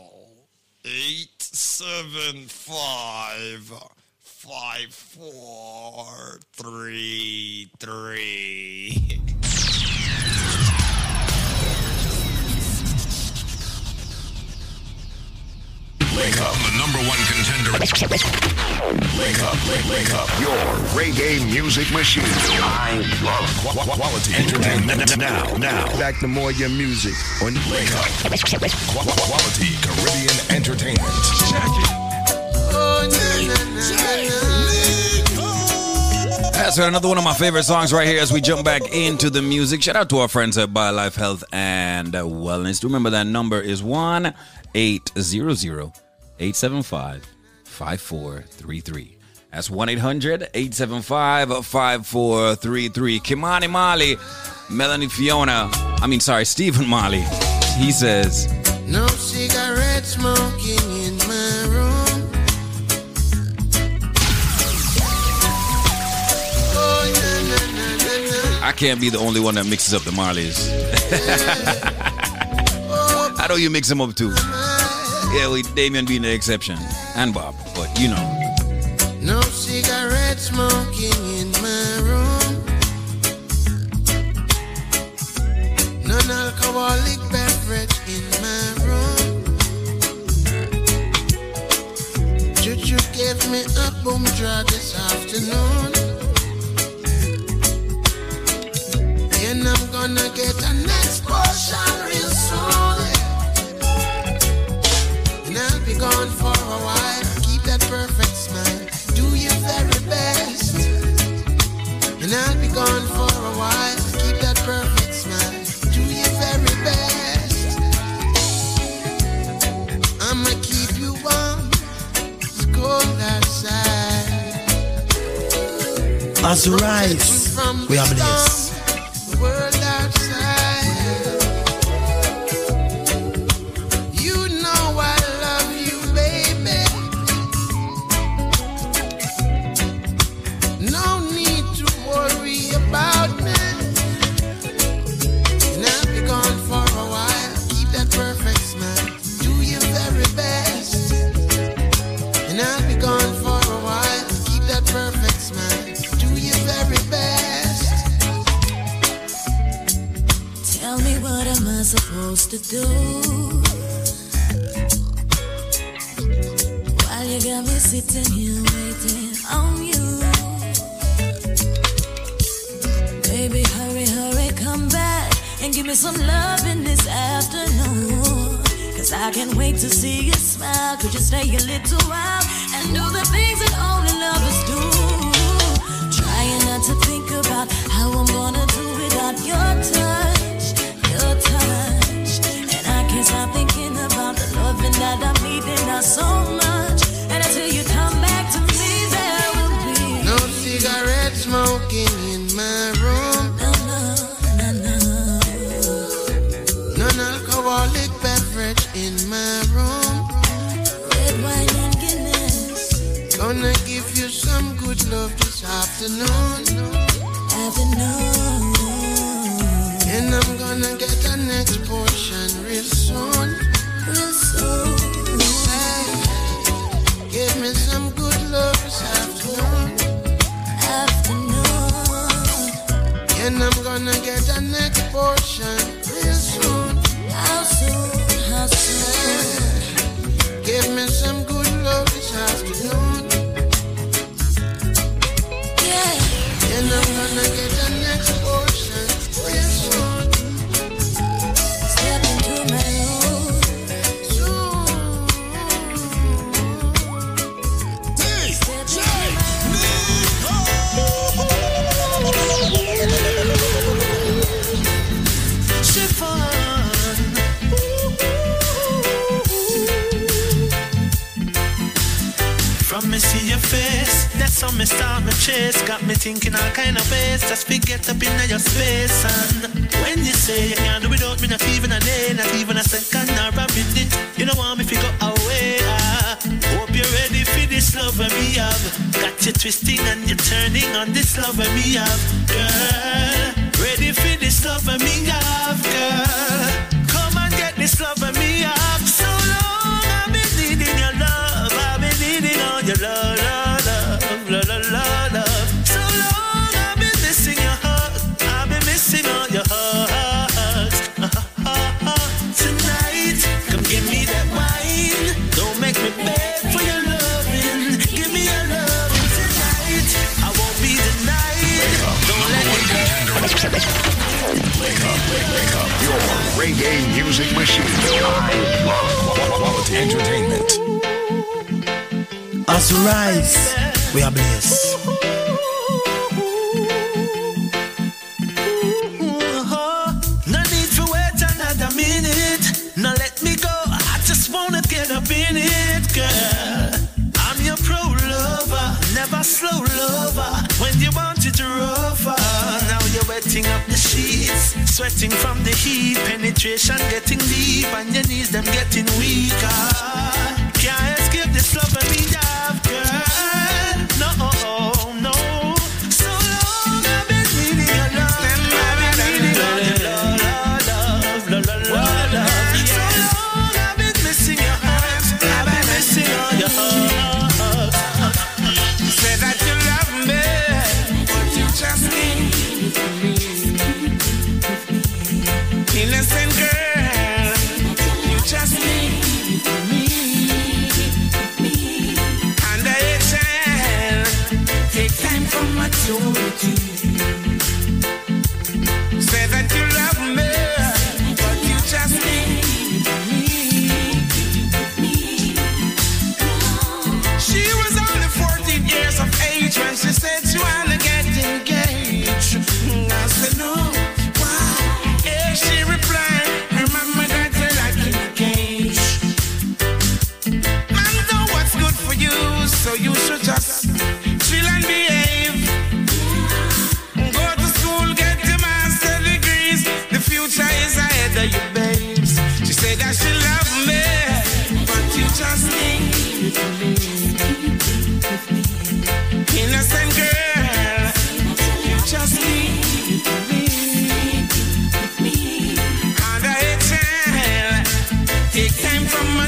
eight seven five five four three three. Become the number one contender. Wake up, wake, up your reggae music machine. I love qu- quality entertainment. Now, now. Back to more your music on Wake Up. quality Caribbean entertainment. Check it. Oh, na, na, na, That's right, another one of my favorite songs right here as we jump back into the music. Shout out to our friends at BioLife Health and Wellness. Remember that number is 1 800 875 5433. That's 1 800 875 5433. Ky-Mani Marley, Melanie Fiona, I mean, sorry, Stephen Marley. He says, No cigarette smoking in my room. Oh, na, na, na, I can't be the only one that mixes up the Marleys. How do you mix them up too? Yeah, with Damian being the exception. And Bob, but you know. No cigarette smoking in my room. Non alcoholic beverage in my room. Juju gave me a boom draw this afternoon. And I'm gonna get a next portion. gone for a while. Keep that perfect smile. Do your very best. And I'll be gone for a while. Keep that perfect smile. Do your very best. I'ma keep you warm. It's cold outside. As you rise, we are blessed. to do. While you got me sitting here waiting on you. Baby, hurry, hurry, come back and give me some love in this afternoon. Cause I can't wait to see you smile. Could you stay a little?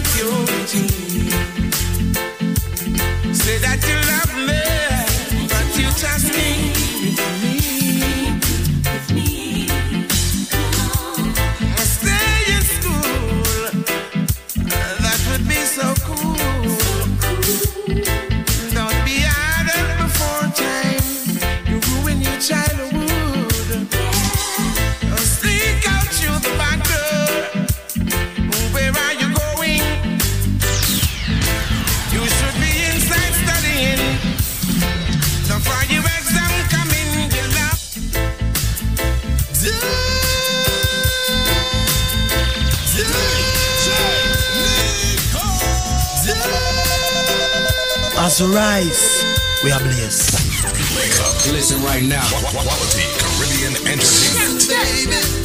that you're. Say that you love As we rise, we are blessed. Wake up. Listen right now. Quality Caribbean entertainment.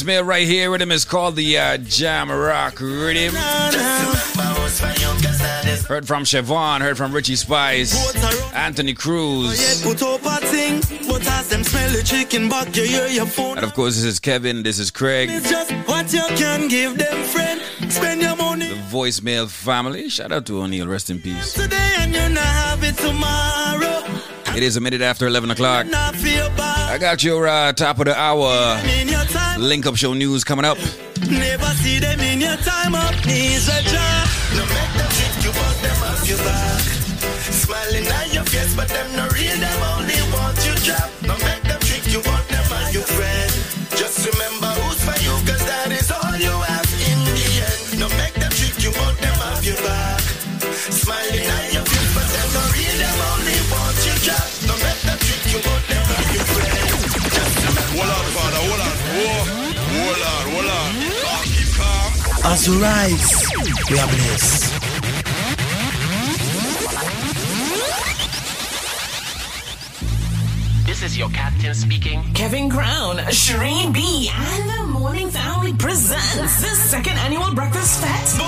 Voicemail right here. Rhythm is called the uh, Jam Rock Rhythm. Heard from Chevaughn, heard from Richie Spice, Anthony Cruz. And of course, this is Kevin, this is Craig. The voicemail family. Shout out to O'Neill, rest in peace. It is a minute after 11 o'clock. I got your uh, top of the hour link up show news coming up. Never see them in your time a. No them trick you, but them off your back. Smiling your face, but them not real, them As we rise, we are blessed. This is your captain speaking. Kevin Crown, Shireen B, and the Morning Family presents the second annual Breakfast Fest.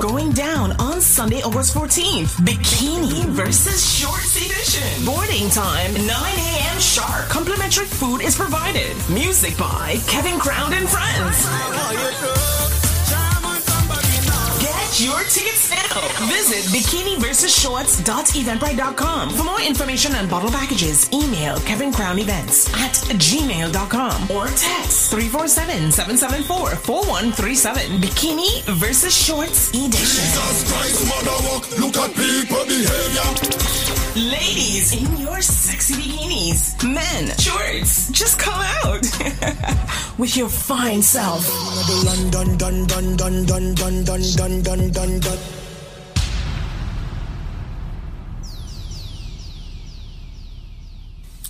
Going down on Sunday, August 14th. Bikini versus Shorts Edition. Boarding time, 9 a.m. sharp. Complimentary food is provided. Music by Kevin Crown and Friends. Get your tickets now. Visit bikiniversusshorts.eventbrite.com. For more information on bottle packages, email Kevin Crown Events at gmail.com or text 347-774-4137. Bikini versus Shorts Edition. Jesus Christ, mother look at people behavior. Ladies in your sexy bikinis. Men, shorts, just come out with your fine self.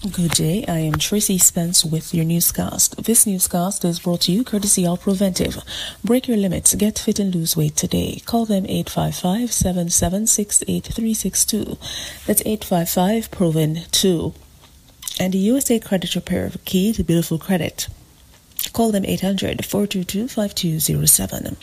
Good day, I am Tracy Spence with your newscast. This newscast is brought to you courtesy of Preventive. Break your limits, get fit and lose weight today. Call them 855-776-8362. That's 855-PROVEN2. And the USA Credit Repair Key to Beautiful Credit. Call them 800-422-5207.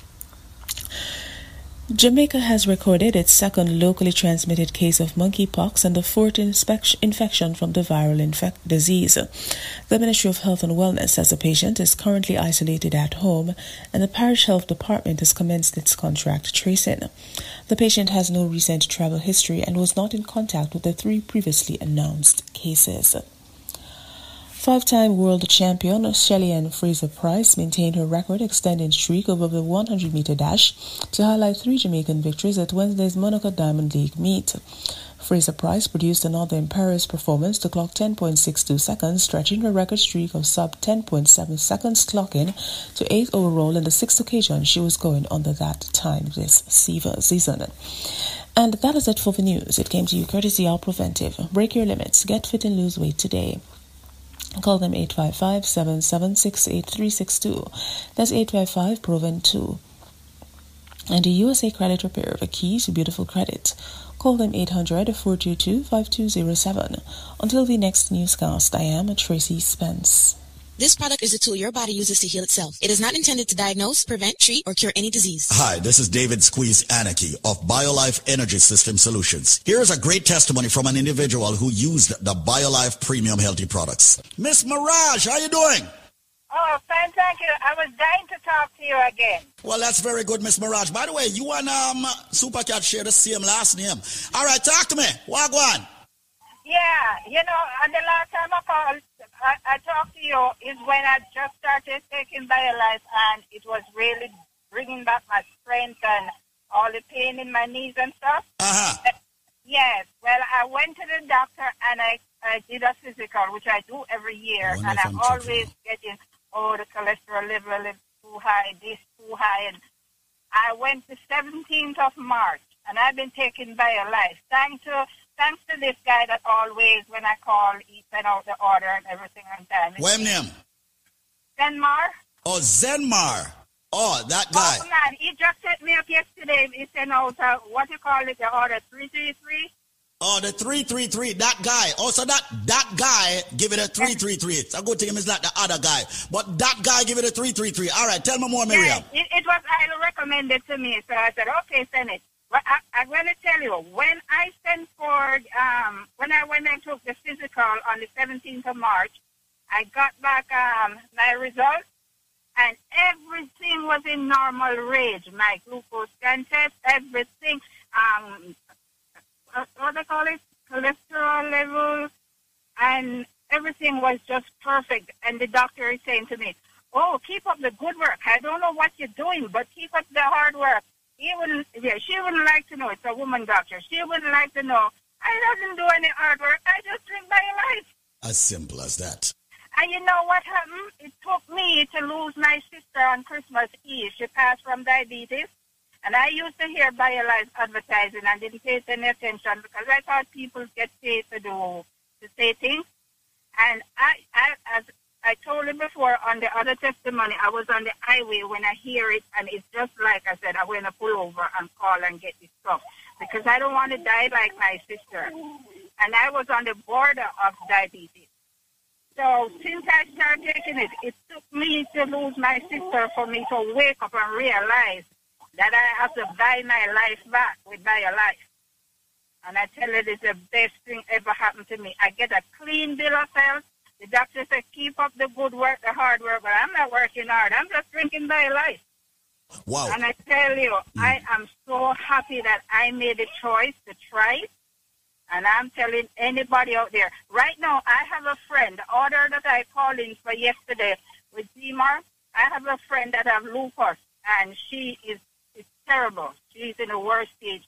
Jamaica has recorded its second locally transmitted case of monkeypox and the fourth infection from the viral infect disease. The Ministry of Health and Wellness says the patient is currently isolated at home and the parish health department has commenced its contract tracing. The patient has no recent travel history and was not in contact with the three previously announced cases. Five-time world champion Shelly-Ann Fraser-Pryce maintained her record-extending streak over the 100-meter dash to highlight three Jamaican victories at Wednesday's Monaco Diamond League meet. Fraser-Pryce produced another imperious performance to clock 10.62 seconds, stretching her record streak of sub 10.7 seconds, clocking to eighth overall in the sixth occasion she was going under that time this season. And that is it for the news. It came to you courtesy of Preventive. Break your limits. Get fit and lose weight today. Call them 855-776-8362. That's 855-PROVEN2. And the USA Credit Repair, the key to beautiful credit. Call them 800-422-5207. Until the next newscast, I am Tracy Spence. This product is a tool your body uses to heal itself. It is not intended to diagnose, prevent, treat, or cure any disease. Hi, this is David Squeeze Anarchy of BioLife Energy System Solutions. Here is a great testimony from an individual who used the BioLife Premium Healthy products. Miss Maragh, how you doing? Oh, fine, thank you. I was dying to talk to you again. Well, that's very good, Miss Maragh. By the way, you and um, Supercat share the same last name. All right, talk to me. Wagwan. Yeah, you know, and the last time I called, I, I talked to you is when I just started taking BioLife and it was really bringing back my strength and all the pain in my knees and stuff. Uh-huh. Yes, well, I went to the doctor and I, I did a physical, which I do every year, and I'm I'm always getting, oh, the cholesterol level is too high, this too high. And I went the 17th of March, and I've been taking BioLife. Thanks to thanks to this guy that always, when I call, he send out the order and everything on time. What name? Denmar. Oh, Zenmar. Oh, that guy. Oh, man, he just set me up yesterday. He sent out, uh, what you call it, the order 333. Oh, the 333, that guy. Also, that that guy give it a 333. It's a good thing it's not the other guy. But that guy give it a 333. All right, tell me more, Miriam. Yeah, it, it was highly recommended to me, so I said, okay, send it. I, I'm going to tell you, when I sent for, um, when I went and took the physical on the 17th of March, I got back um, my results, and everything was in normal range. My glucose scan test, everything, um, what they call it, cholesterol levels, and everything was just perfect. And the doctor is saying to me, "Oh, keep up the good work. I don't know what you're doing, but keep up the hard work." He wouldn't, yeah, she wouldn't like to know. It's a woman doctor. She wouldn't like to know. I doesn't do any hard work. I just drink my life. As simple as that. And you know what happened? It took me to lose my sister on Christmas Eve. She passed from diabetes. And I used to hear BioLife advertising and didn't pay any attention because I thought people get paid to do to say things. And I, I, as I told him before on the other testimony, I was on the highway when I hear it, and it's just like I said, I'm going to pull over and call and get this stuff because I don't want to die like my sister. And I was on the border of diabetes. So since I started taking it, it took me to lose my sister for me to wake up and realize that I have to buy my life back with my life. And I tell you, it's the best thing ever happened to me. I get a clean bill of health. The doctor said, keep up the good work, the hard work, but I'm not working hard. I'm just drinking BioLife. Wow. And I tell you, mm. I am so happy that I made a choice to try it. And I'm telling anybody out there, right now, I have a friend, the order that I called in for yesterday with Zimar, I have a friend that have lupus, and she is it's terrible. She's in the worst stage.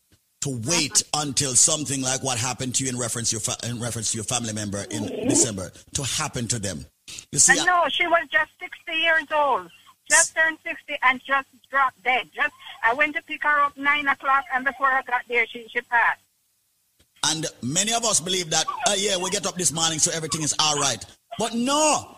to wait until something like what happened to you in reference to your, fa- in reference to your family member in December to happen to them. You see, I know she was just 60 years old, just turned 60 and just dropped dead. Just I went to pick her up nine o'clock, and before I got there, she she passed. And many of us believe that, uh, yeah, we get up this morning so everything is all right. But no,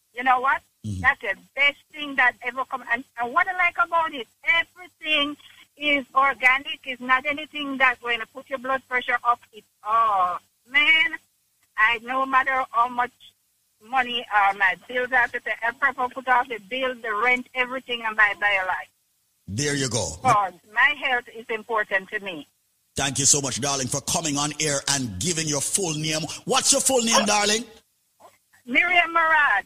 you know what? That's the best thing that ever come. And, and what I like about it, everything is organic. It's not anything that's going to put your blood pressure up. It's, oh, man, I no matter how much money uh, my bills have to pay, I prefer put off the bill, the rent, everything and buy BioLife. There you go. Because my health is important to me. Thank you so much, darling, for coming on air and giving your full name. What's your full name, darling? Miriam Maragh.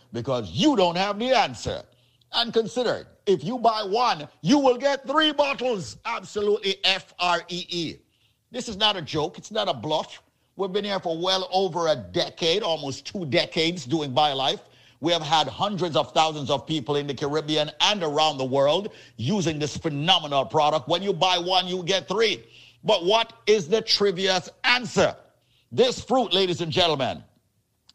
Because you don't have the answer. And consider, if you buy one, you will get three bottles. Absolutely F R E E. This is not a joke, it's not a bluff. We've been here for well over a decade, almost two decades doing BioLife. We have had hundreds of thousands of people in the Caribbean and around the world using this phenomenal product. When you buy one, you get three. But what is the trivia's answer? This fruit, ladies and gentlemen,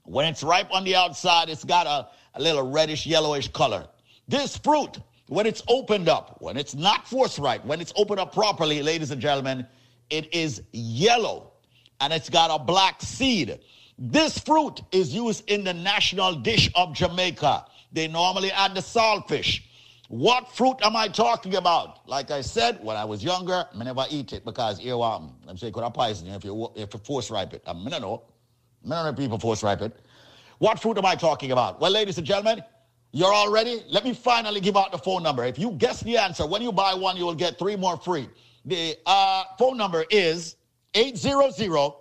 when it's ripe on the outside, it's got a, a little reddish, yellowish color. This fruit, when it's opened up, when it's not force ripe, when it's opened up properly, ladies and gentlemen, it is yellow and it's got a black seed. This fruit is used in the national dish of Jamaica. They normally add the saltfish. What fruit am I talking about? Like I said, when I was younger, I never eat it because earworm. Um, I'm saying could have poison if you if you force ripe it. Um, I mean, I know. I people force ripe it. What fruit am I talking about? Well, ladies and gentlemen, you're all ready? Let me finally give out the phone number. If you guess the answer, when you buy one, you will get three more free. The uh, phone number is 800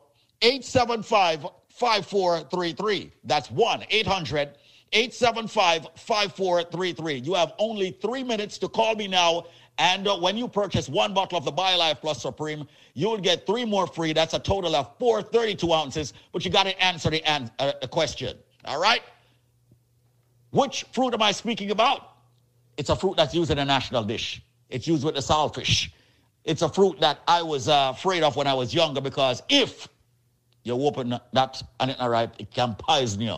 875 5433. That's 1 800 875 5433. You have only three minutes to call me now. And uh, when you purchase one bottle of the BioLife Plus Supreme, you will get three more free. That's a total of 432 ounces, but you got to answer the, an- uh, the question. All right? Which fruit am I speaking about? It's a fruit that's used in a national dish. It's used with the saltfish. It's a fruit that I was uh, afraid of when I was younger because if you open that and it's not ripe, it can poison you.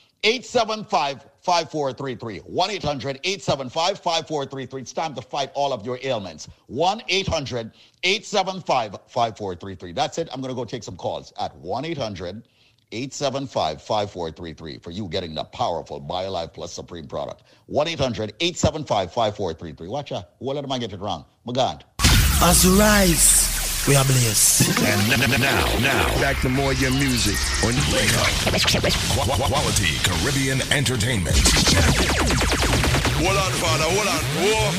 875 5433. 1 800 875 5433. It's time to fight all of your ailments. 1 800 875 5433. That's it. I'm going to go take some calls at 1 800 875 5433 for you getting the powerful BioLife Plus Supreme product. 1 800 875 5433. Watch out. What am I getting wrong? My God. As rise, we are blessed. And n- n- now, now, back to more your music on Wake Up. Qu- qu- Quality Caribbean Entertainment. Hold on, father, hold on. Whoa.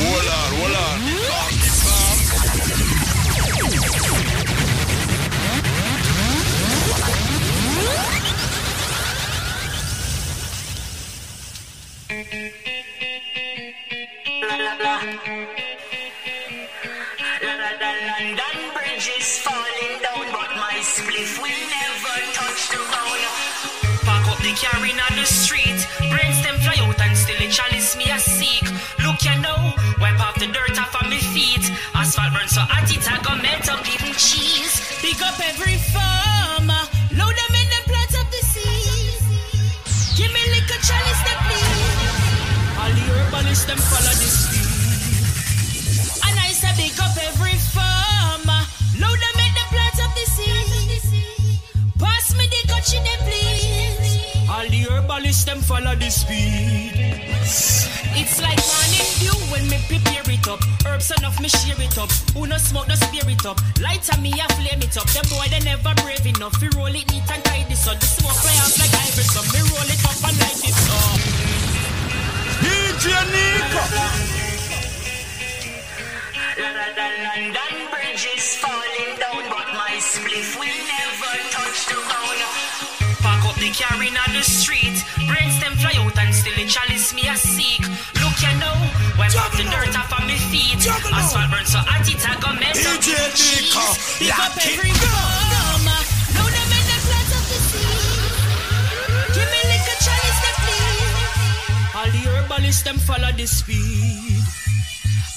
Hold on, hold on. Calm, calm. London on the street, brains them fly out and still the chalice me a seek. Look you know, wipe off the dirt off of my feet. Asphalt burn so hot it a go melt up cheese. Pick up every farmer, load them in the plant of the seas. Give me little chalice them please. All the herbalists them follow the speed. And I say big up every farmer. Load them in the plant of the seas. Pass me the coach in please. All the herbalists them follow the speed. It's like morning dew when me prepare it up. Herbs enough me share it up. Who no smoke no spear it up. Lighter me a flame it up. Them boy they never brave enough. We roll it neat and tidy so the smoke fly off like ivory. So me roll it up and light it up. DJ Nico. London Bridge is falling down, but my spliff will never touch the ground. Park up the car in on the street, brains them fly out and still the chalice me a seek. Look you know, wipe off the dirt off of my feet. Asphalt burn so hot it a go melt up the. Nico, Pick up every farmer, load them in the plant of the sea. Give me little chalice them please. All the herbalists them follow the speed.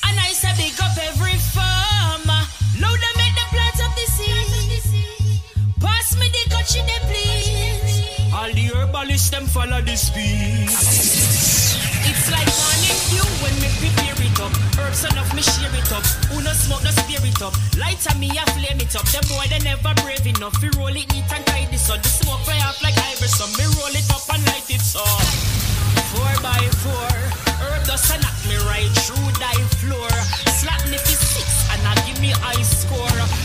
And I say big up every farmer. Load them in the plant of the sea. Pass me the coach in the please. All the herbalists them follow the speed. It's like morning dew when me prepare it up. Herbs enough me share it up. Who no smoke no spear it up. Lighter me a flame it up. Them boy they never brave enough. We roll it neat and tidy so the smoke fly off like ivory. So me roll it up and light it up. Four by four. Herb and knock me right through die floor. Slap me for six and I give me high score.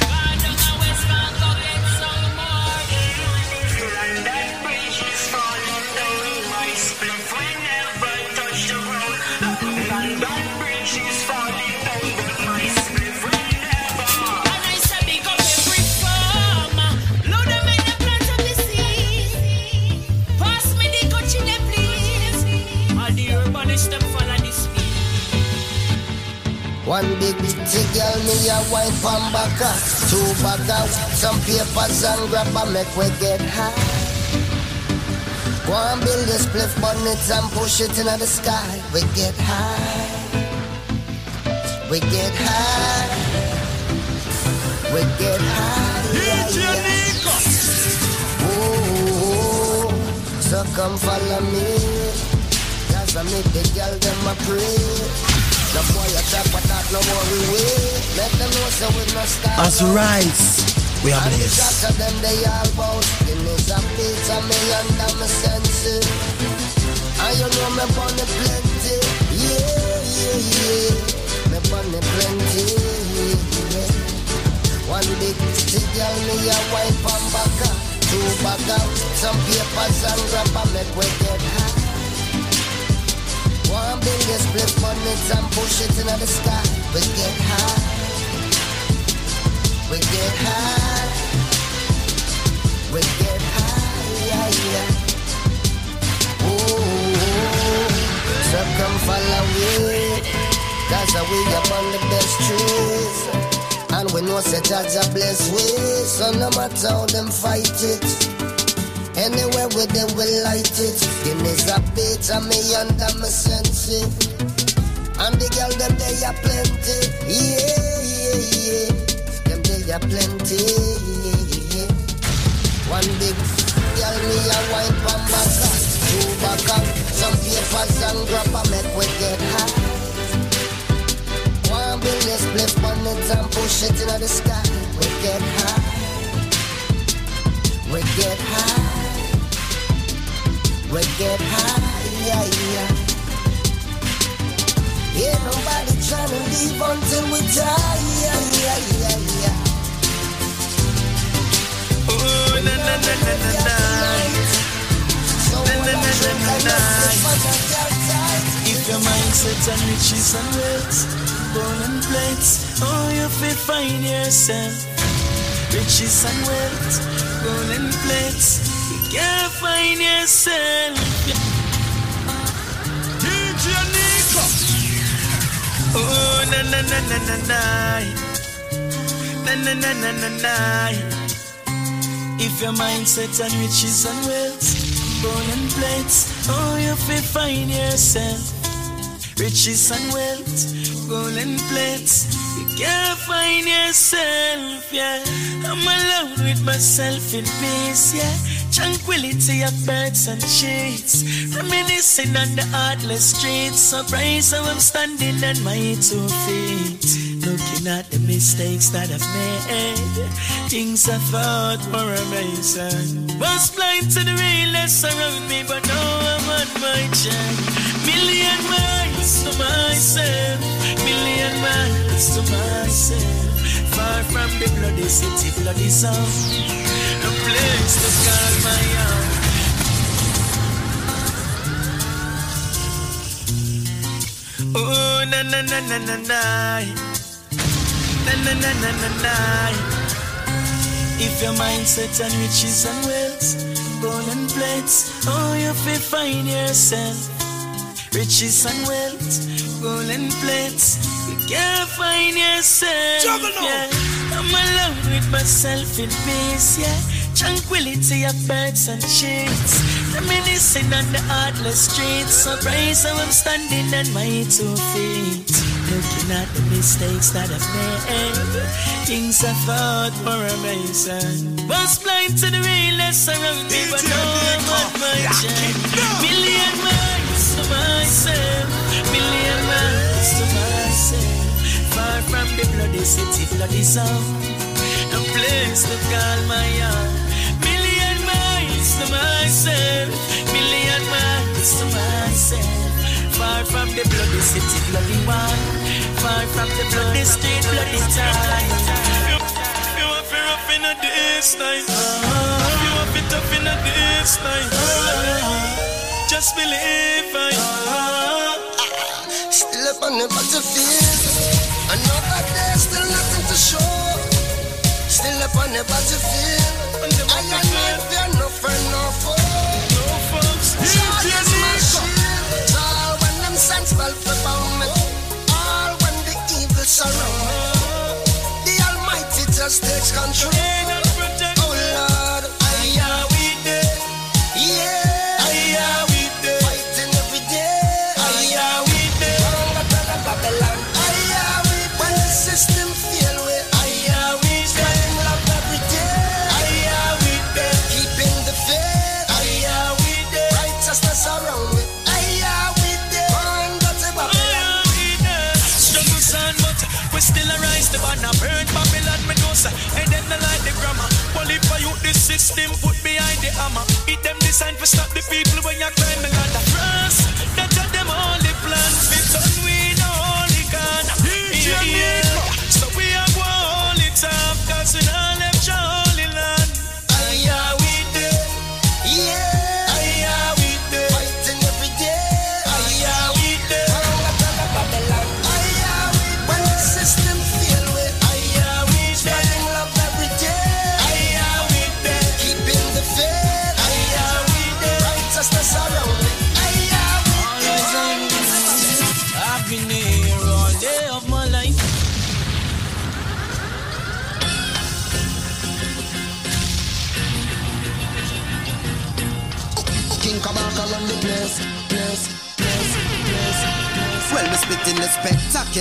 One big pretty girl, me a wine from backa. Two bagga, some papers and grab a make we get high. One build a spliff bonnet and push it into the sky. We get high. We get high. We get high. DJ Nico. Ooh, so come follow me. Cause I make the girl them a pray. The boy a but that no worry we. Let them know so we no stop. As rights. we are And of them they all bout Guinness a beat and me And know me plenty Yeah, yeah, yeah Me plenty. One big me a from backa Two bagga, some papers and we get high One biggest split on it and push it into the sky We get high We get high. We get high. Yeah, yeah. Ooh, so come follow me. Cause we up on the best trees. And we know say Jaja bless we. So no matter how them fight it. Anywhere with them we light it. Guinea's a bit and me under my sense it. And the girl them they are plenty. Yeah, yeah, yeah. Them they are plenty. Yeah, yeah. One big girl me a wine from back Two back up. Some papers and grab a make we get high. One billion split on it and push it into the sky. We get high. We get high. We get high. Yeah, yeah. Ain't nobody trying to leave until we die. Yeah, yeah, yeah, yeah. Oh, na na na na na na. Na na na na na na. If your mindset and riches and wealth, golden plates, oh, you fit find yourself. Riches and wealth, golden plates, you can't find yourself. DJ Nico. Oh, na na na na na na. Na na na na na na. If your mindset and riches and wealth, golden plates, oh, you fit find yourself. Riches and wealth, golden plates, can't find yourself, yeah. I'm alone with myself in peace, yeah. Tranquility of birds and sheets, reminiscing on the heartless streets. Surprised how I'm standing on my two feet. Looking at the mistakes that I've made, things I thought were amazing. Was blind to the realness around me, but now I'm on my journey. Million miles to myself, million miles to myself. Far from the bloody city, bloody sound, a place to call my own. Oh, na na na na na na. Na na na na na na. If your mindset and riches and wealth, golden plates, oh, you feel find yourself. Riches and wealth, golden plates, you can't find yourself. Yeah. I'm alone with myself in peace, yeah. Tranquility of birds and sheets. Reminiscing on the heartless streets. Surprised how I'm standing on my two feet. Looking at the mistakes that I've made. Things I thought were amazing. Was blind to the realness around me, but now I'm on my journey. Million miles to myself. Million miles to myself. Far from the bloody city, bloody sound. A place to call my own. Million miles to myself. Million miles to myself. Far from the bloody city, bloody one. Far from the bloody street, bloody town. You want to rough in a this night. Uh-huh. You want to tough in a this night. Uh-huh. Just believe I. Uh-huh. Still up on the battlefield. Another day, still nothing to show. Still up on the battlefield. I am not there, no friend, no foe. Takes control. You the put behind the hammer. It them design for stop the people when you climb the ladder. Trust that are them only plan. We turn we no only can. Yeah, yeah. So we are go hold it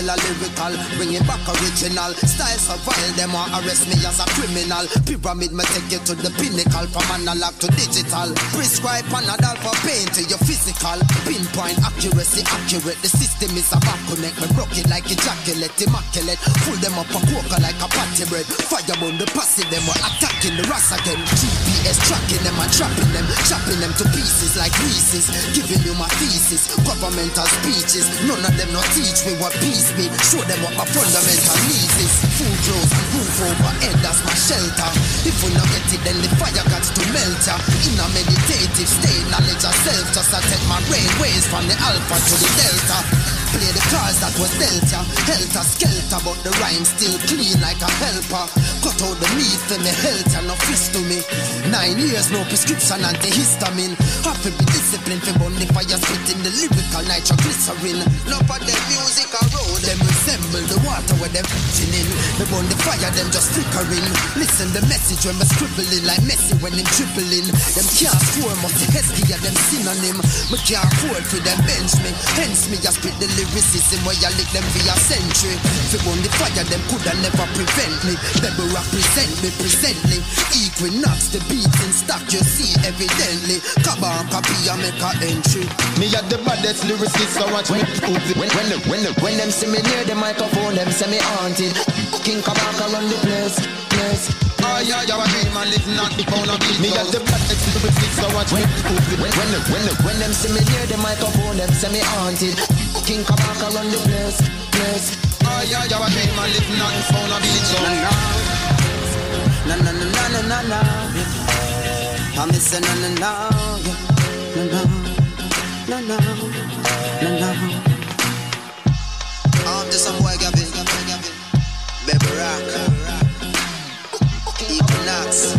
spectacular lyrical, bringing back original style. So vile, them want arrest me as a criminal. Pyramid me take you to the pinnacle, from analog to digital. Prescribe Panadol for pain to your physical. Pinpoint accuracy, accurate. The system is a back connect. Me broke it like ejaculate, immaculate. Pull them up a quokka like a patty bread. Firebomb the passive, them were attacking the ras again. GPS tracking them and trapping them, chopping them to pieces like pieces. Giving you my thesis, governmental speeches. None of them not teach me what peace be. Show them what my fundamental needs is. Food clothes, roof over head, that's my shelter. If we not get it, then the fire got to melt ya. In a meditative state, knowledge of self, just I take my brain waves from the alpha to the delta. Play the cards that was dealt ya. Helter skelter, but the rhyme still clean like a helper. Cut out the meat for me health and no fist to me. Nine years, no prescription, antihistamine. To be disciplined for burn the fire, spitting the lyrical nitroglycerin. No for them music a road, them resemble the water where them fishing in. They burn the fire, them just flickering. Listen the message when me scribbling like Messi when them dribbling. Them can't score, must be Heskey them synonym. Me can't afford for them bench me. Hence me just spit the lyricism where you lick them via century. Fi burn the fire, them coulda never prevent me. They will represent me presently. Equinox, the beats in stock you see evidently. Cover and copy and make a entry. Me at the baddest lyricist, so watch me prove it. When, when, the, when, the, when them see me near the microphone, them say me haunted. King Kabaka run the place, place. Oh yeah, yeah, I dream and live not the pound of beat. Me at the baddest lyricist, so watch me prove it. When, when, when, when them see me near the microphone, them say me haunted. King Kabaka run the place, place. Oh yeah, yeah, I dream and live not the pound of beat. So na na na na na na na. I miss a na na na, na na na na na na. Rock, Equinox,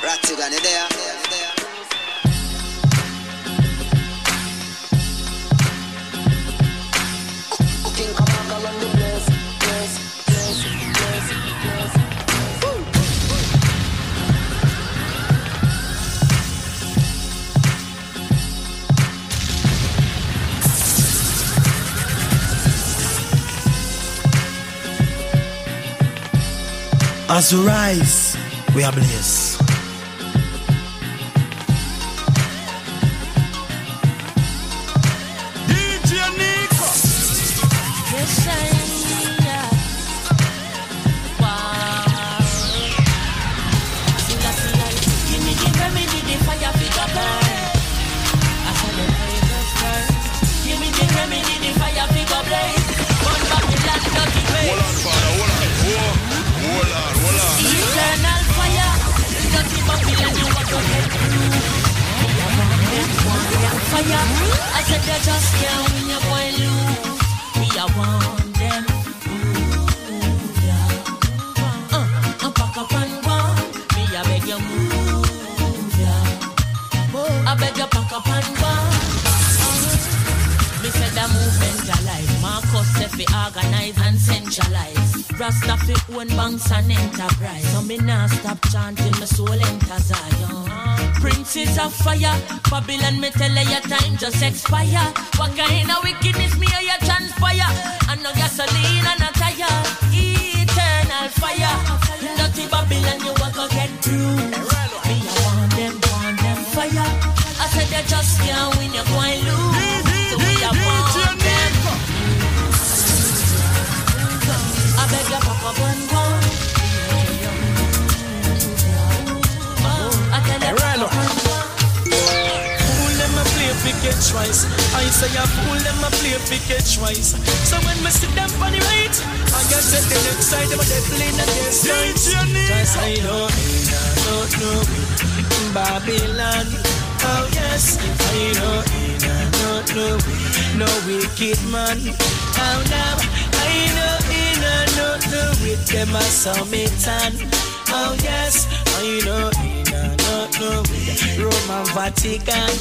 Ratigan, you there? As we rise, we are blessed. Fire, I said they just can't win, you're going lose. Me, I want them. Uh, uh, pack up and run. Me, I beg you move, yeah. I beg pack up and run. Uh, said the alive. Marcus said fi organize and centralize. Rasta fi own banks and enterprise. So me nah stop chanting, my soul enter Zion. Princes of fire, Babylon me tell you your time just expire. What kind of wickedness me hear you transpire? And no gasoline and a tire. Eternal fire, dirty Babylon you walk go get through. Me I want them, want them fire. I said they just can't win, you're going lose. Twice. I say a fool them a play fi get twice. So when me see them on the right, I guess that the next side them a devil in the guest Cause I know in a don't know. Babylon. Oh yes, I know in a don't know. No wicked man. Oh now I know in a don't know. With them a summit Oh yes, I know in a don't know. Roman Vatican.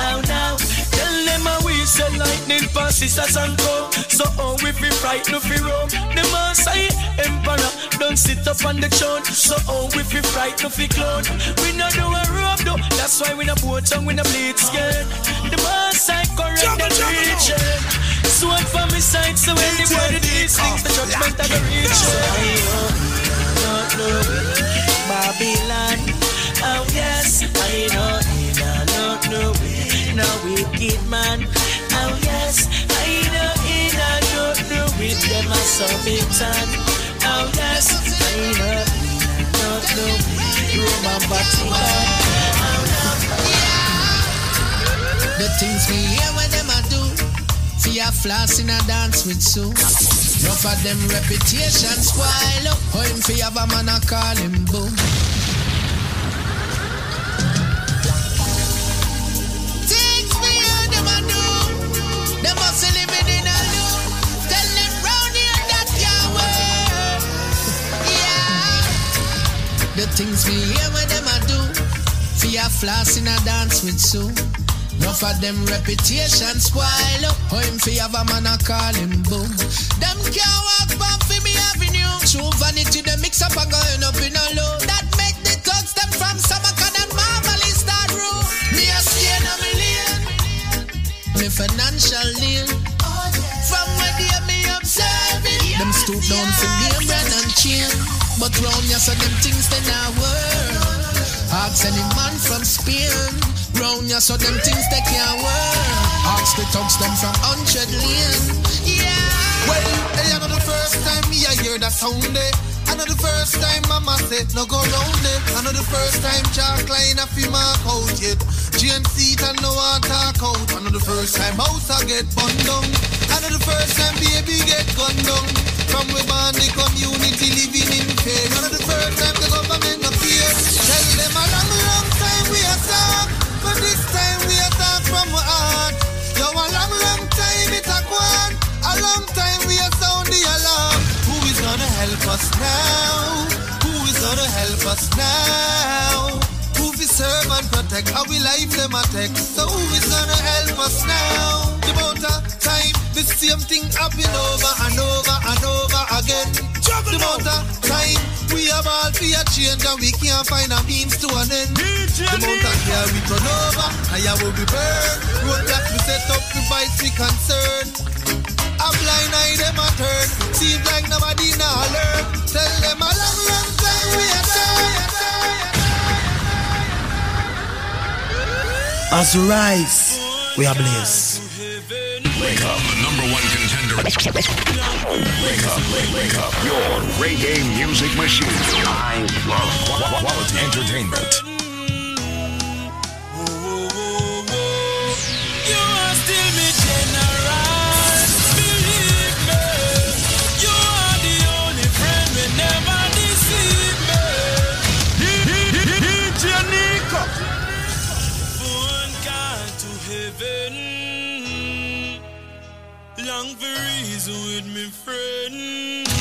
Oh now, tell them how we say lightning passes us and come. So how we fi fright no fi roam. Oh. The Maasai Emperor don't sit up on the throne. So how we fi fright no fi clone. We no do a rope though. That's why we no boast road down with a bleed skirt. The boss I correct the region. Sword for me side, so word these things, the judgment of the region. Not know them a submitan. Oh yes, know, I don't know, Roman Vatican. The things me hear when them a do. Fear floss in a dance with Sue. Enough of them reputation spoil up. Oh, him fi have a man a call him boom. Things me hear what them a do. Fear floss in a dance with Sue. Enough of them reputation spoil up. Oh, him fi have a man a call him boom. Them can't walk back fi me avenue. True vanity, them mix up and go end up in a low. That make the thugs them from Samarkand and Marvelous start rule. Me a stay in a million. Me financial lane. Oh, from where they a me observe it. Them stoop down for name brand and chain. But round ya so them things they not work. Ask any man from Spain. Round ya so them things they can't work. Ask the thugs them from hundred lane. Yeah. Well, hey, I know the first time me I hear that sound eh. I know the first time mama said no go round it. I know the first time Jack line a mark out yet. Seat and no one talk out. I know the first time house I get bun down. I know the first time baby get gunned down. From we born the community living in fear. I know the first time the government no fear. Tell them a long, long time we are talk, but this time we are talk from our heart. Yo, a long, long time it a gone. A long time we are sound the alarm. Who is gonna help us now? Who is gonna help us now? Serve and protect? How we life them attack? So who is gonna help us now? The amount of time the same thing happen over and over and over again. The amount of time we have all fear change and we can't find a means to an end. The amount of care we turn over yeah will be burned. Roadblock we set up to fight we concern. A blind eye them a turn. Seems like nobody now learn. Tell them a long, long time we are tired. As we rise, we are blessed. Wake up, the number one contender. Wake up, wake, wake up. Your reggae music machine. I love quality entertainment. For reason with me friend.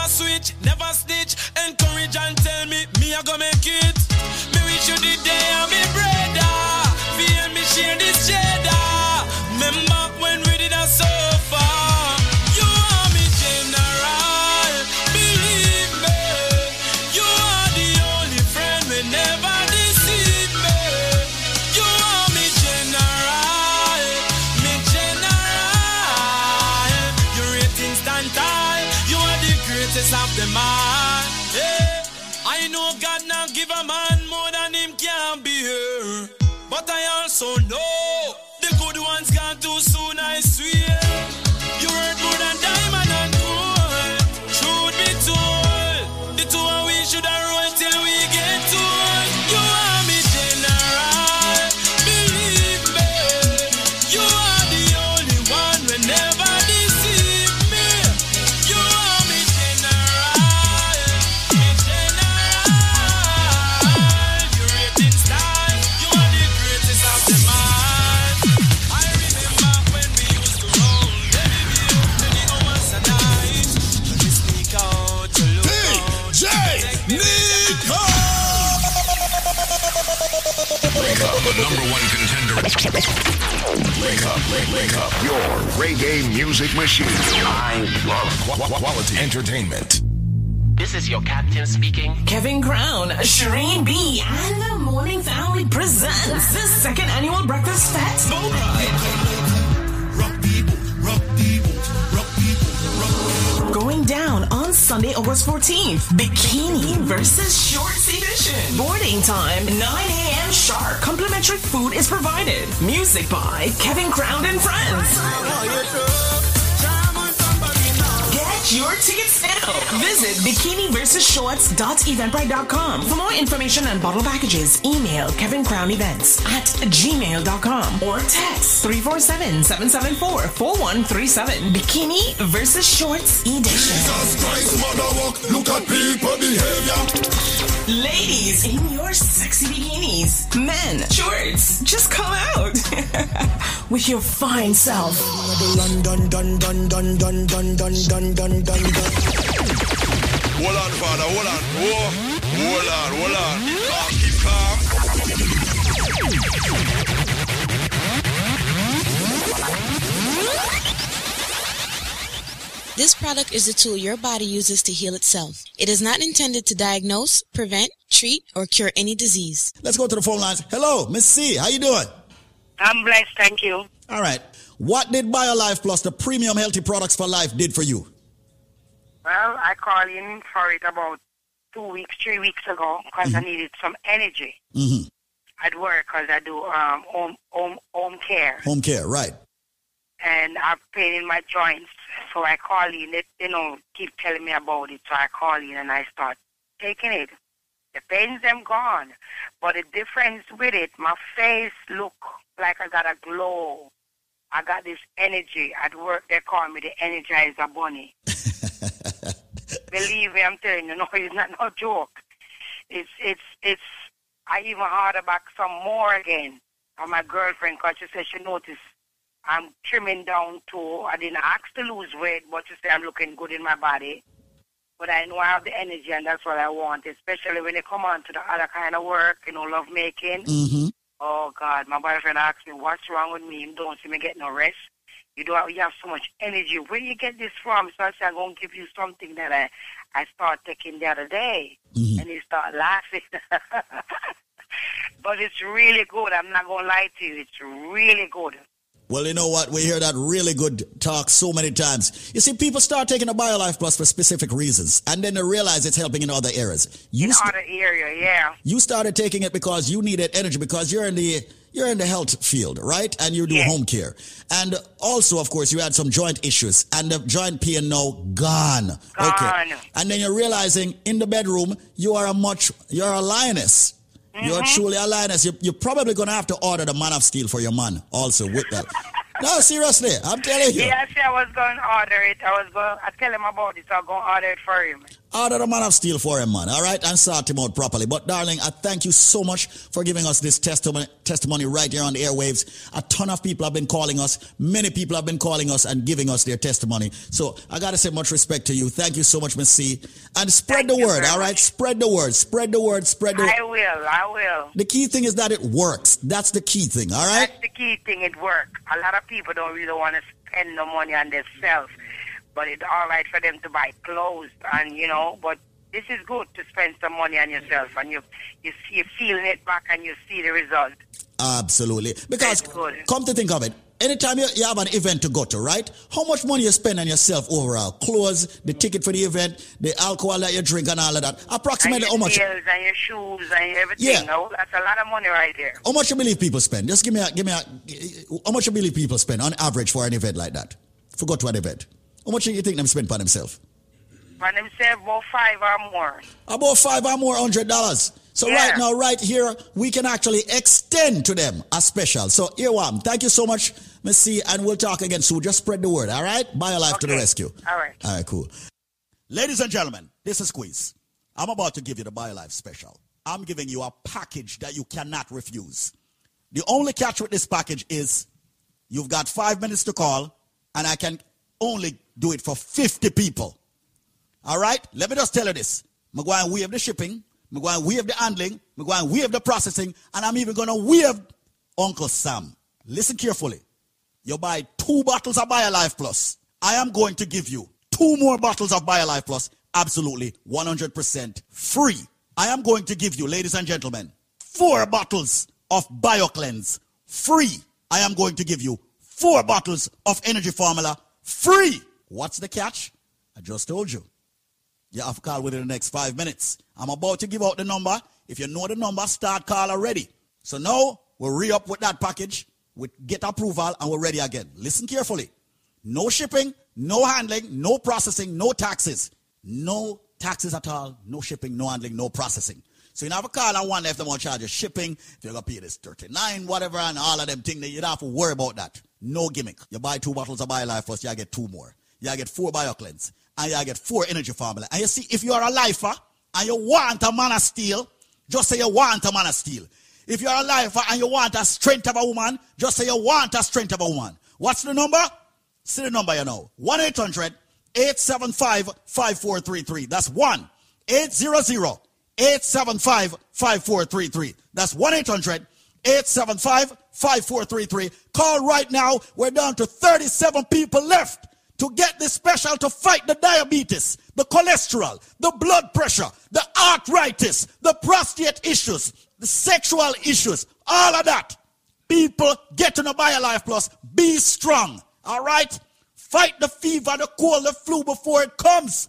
Never switch, never snitch. Encourage and tell me, me I go make it. Wake up, wake, wake up. Your reggae music machine. I love qu- quality entertainment. This is your captain speaking. Kevin Crown, Shireen B, and the Morning Family presents the second annual Breakfast Fest Boat down on Sunday, August 14th. Bikini versus Shorts Edition. Boarding time, 9 a.m. sharp. Complimentary food is provided. Music by Kevin Crown and Friends. Oh, Your tickets now. Visit bikiniversusshorts.eventbrite.com. For more information on bottle packages, email Kevin Crown Events at gmail.com or text 347-774-4137. Bikini versus Shorts Edition. Jesus Christ, mother walk, look at people behavior. Ladies in your sexy bikinis. Men, shorts, just come out with your fine self. Hold on, father, hold on. Hold on, hold on. Calm. This product is a tool your body uses to heal itself. It is not intended to diagnose, prevent, treat, or cure any disease. Let's go to the phone lines. Hello, Miss C. How you doing? I'm blessed, thank you. All right. What did BioLife Plus, the premium healthy products for life, did for you? Well, I called in for it about two weeks, three weeks ago because I needed some energy Mm-hmm. at work because I do um, home, home, home care. Home care, right? and I've pain in my joints. So I call in. They, you know, keep telling me about it. So I call in and I start taking it. The pains them gone, but the difference with it, my face look like I got a glow. I got this energy at work. They call me the Energizer Bunny. Believe me, I'm telling you, no, it's not no joke. It's it's it's. I even heard back some more again. And my girlfriend, cause she said she noticed I'm trimming down too. I didn't ask to lose weight, but you say I'm looking good in my body. But I know I have the energy, and that's what I want, especially when they come on to the other kind of work, you know, love making. Mm-hmm. Oh, God, my boyfriend asked me, what's wrong with me? You don't see me get no rest. You don't have, you have so much energy. Where do you get this from? So I said, I'm going to give you something that I, I started taking the other day. And he started laughing. but it's really good. I'm not going to lie to you. It's really good. Well, you know what? We hear that really good talk so many times. You see, people start taking a BioLife Plus for specific reasons, and then they realize it's helping in other areas. You in st- other area, yeah. you started taking it because you needed energy because you're in the you're in the health field, right? And you do home care, and also, of course, you had some joint issues, and the joint pain now gone. Okay, and then you're realizing in the bedroom you are a much you're a lioness. You're mm-hmm. truly a lioness. You, you're probably gonna have to order the Man of Steel for your man also with that. no, seriously, I'm telling you. Yeah, I I was going to order it. I was going. I tell him about it. So I'm going to order it for him. Oh, Order the man of steel for him, man. All right, and sort him out properly. But darling, I thank you so much for giving us this testimony, testimony right here on the airwaves. A ton of people have been calling us. Many people have been calling us and giving us their testimony. So I gotta say much respect to you. Thank you so much, Miss C. And spread the word. All right, spread the word. Spread the word. Spread the. I will. I will. The key thing is that it works. That's the key thing. All right. That's the key thing. It works. A lot of people don't really want to spend no money on themselves, but it's all right for them to buy clothes and you know. But this is good to spend some money on yourself, and you you see you feeling it back, and you see the result. Absolutely. Because come to think of it, anytime you, you have an event to go to, right? How much money you spend on yourself overall? Clothes, the ticket for the event, the alcohol that you drink and all of that. Approximately how your much and your shoes and everything. Yeah. Oh, that's a lot of money right there. how much you believe people spend? Just give me a give me a how much you believe people spend on average for an event like that? Forgot to an event. How much do you think them spend for themselves? For themselves, about five or more. About five or more hundred dollars. So Yeah. right now, right here, we can actually extend to them a special. So here. Thank you so much, Miss C, and we'll talk again soon. Just spread the word, all right? BioLife to the rescue. All right. All right, cool. Ladies and gentlemen, this is Squeeze. I'm about to give you the BioLife special. I'm giving you a package that you cannot refuse. The only catch with this package is you've got five minutes to call, and I can only do it for 50 people. All right? Let me just tell you this. I'm going to waive the shipping. I'm going to waive the handling. I'm going to waive the processing. And I'm even going to waive Uncle Sam. Listen carefully. You buy two bottles of BioLife Plus. I am going to give you two more bottles of BioLife Plus absolutely 100% free. I am going to give you, ladies and gentlemen, four bottles of BioCleanse free. I am going to give you four bottles of Energy Formula free. What's the catch? I just told you. You have to call within the next five minutes. I'm about to give out the number. If you know the number, start call already. So now we'll re up with that package, we get approval, and we're ready again. Listen carefully. No shipping, no handling, no processing, no taxes. No taxes at all, no shipping, no handling, no processing. So you have a call and one they want to charge you shipping, if you're gonna pay this 39, whatever, and all of them things, you don't have to worry about that. No gimmick. You buy two bottles of BioLife Plus, you get two more. You get four BioCleanse, and you get four Energy Formula. And you see, if you're a lifer and you want a man of steel, just say you want a man of steel. If you're a lifer and you want a strength of a woman, just say you want a strength of a woman. What's the number? See the number you know. 1 800 875 5433. That's 1 800 875 5433. That's 1 800 875 5433. Call right now. We're down to 37 people left to get this special to fight the diabetes, the cholesterol, the blood pressure, the arthritis, the prostate issues, the sexual issues, all of that. People get to the BioLife Plus. Be strong. All right? Fight the fever, the cold, the flu before it comes.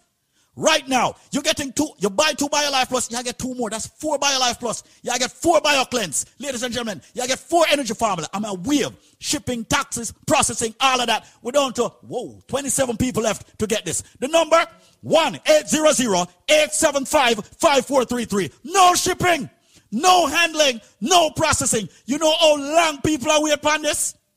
Right now, you're getting two, you buy two BioLife Plus, you get two more. That's four BioLife Plus. You get four BioCleanse. Ladies and gentlemen, you get four Energy Formula. I'm a wave, shipping, taxes, processing, all of that. We're down to, whoa, 27 people left to get this. The number, 1-800-875-5433. No shipping, no handling, no processing. You know how long people are waiting on this?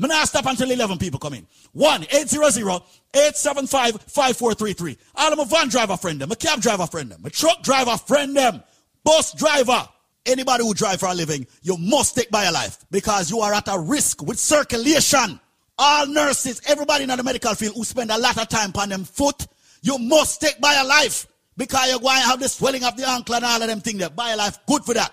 I'm not stop until 11 people come in. 1-800-875-5433. All of my van driver friend them, my cab driver friend them, my truck driver friend them, bus driver. Anybody who drive for a living, you must take BioLife because you are at a risk with circulation. All nurses, everybody in the medical field who spend a lot of time on them foot, you must take BioLife because you're going to have the swelling of the ankle and all of them things there. life. good for that.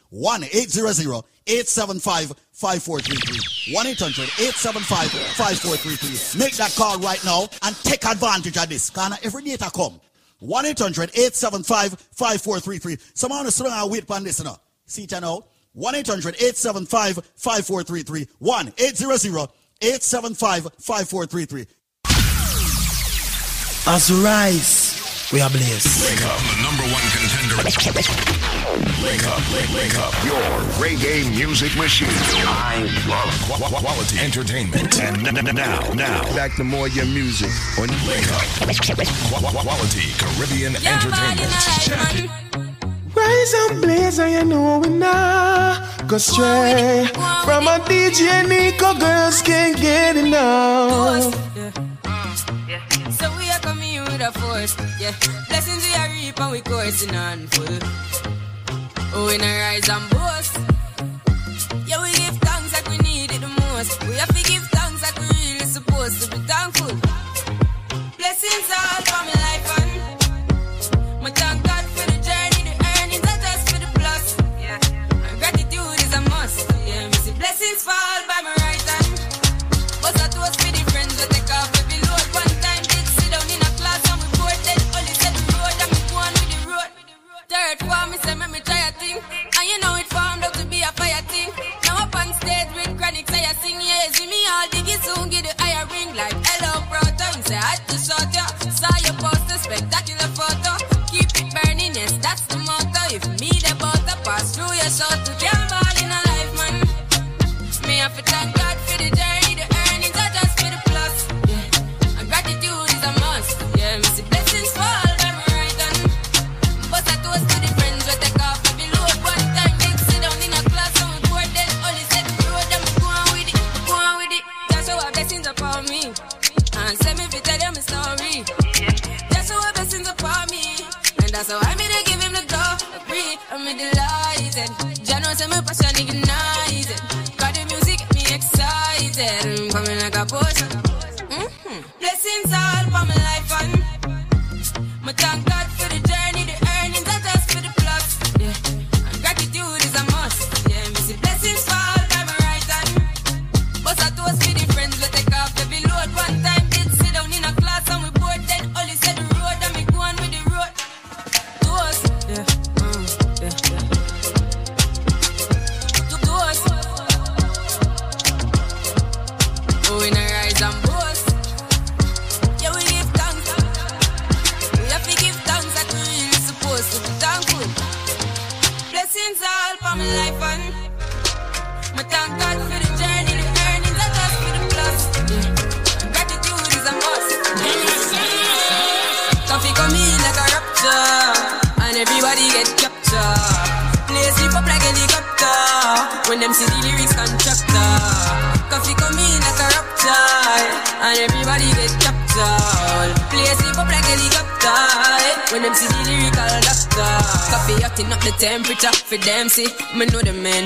1 800 875 5433. 1 800 875 5433. Make that call right now and take advantage of this. Because every data come. 1 800 875 5433. Someone is throwing a wait on this now. See it now. 1 800 875 5433. 1 800 875 5433. As rise We are blessed. Wake up, the number one contender. Wake up, wake, wake up. Your reggae music machine. I love qu- qu- quality entertainment. And n- n- now, now, back to more your music on Wake Up. Qu- qu- Quality Caribbean entertainment. Rise and blaze, and you know we nah go stray from a DJ Nico. Girls can't get enough. So we are coming in with a force, yeah. Blessings we are reap and we coursing on full. Oh, we not rise and boast. Yeah, we give thanks like we need it the most. We have to give thanks like we really supposed to be thankful. Blessings all for my life and my thank God for the journey, the earnings are just for the plus. Yeah, and gratitude is a must. Yeah, blessings fall Third form, me say me try a thing, and you know it formed out to be a fire thing. Now up on stage with chronic say I sing, yeah, see me all diggy soon get the higher ring like hello brother. You say I had to ya, saw your poster, spectacular Jano say my passion ignited. Got the music get me excited. I'm coming like a potion. Mm-hmm. Blessings all for my life and my thank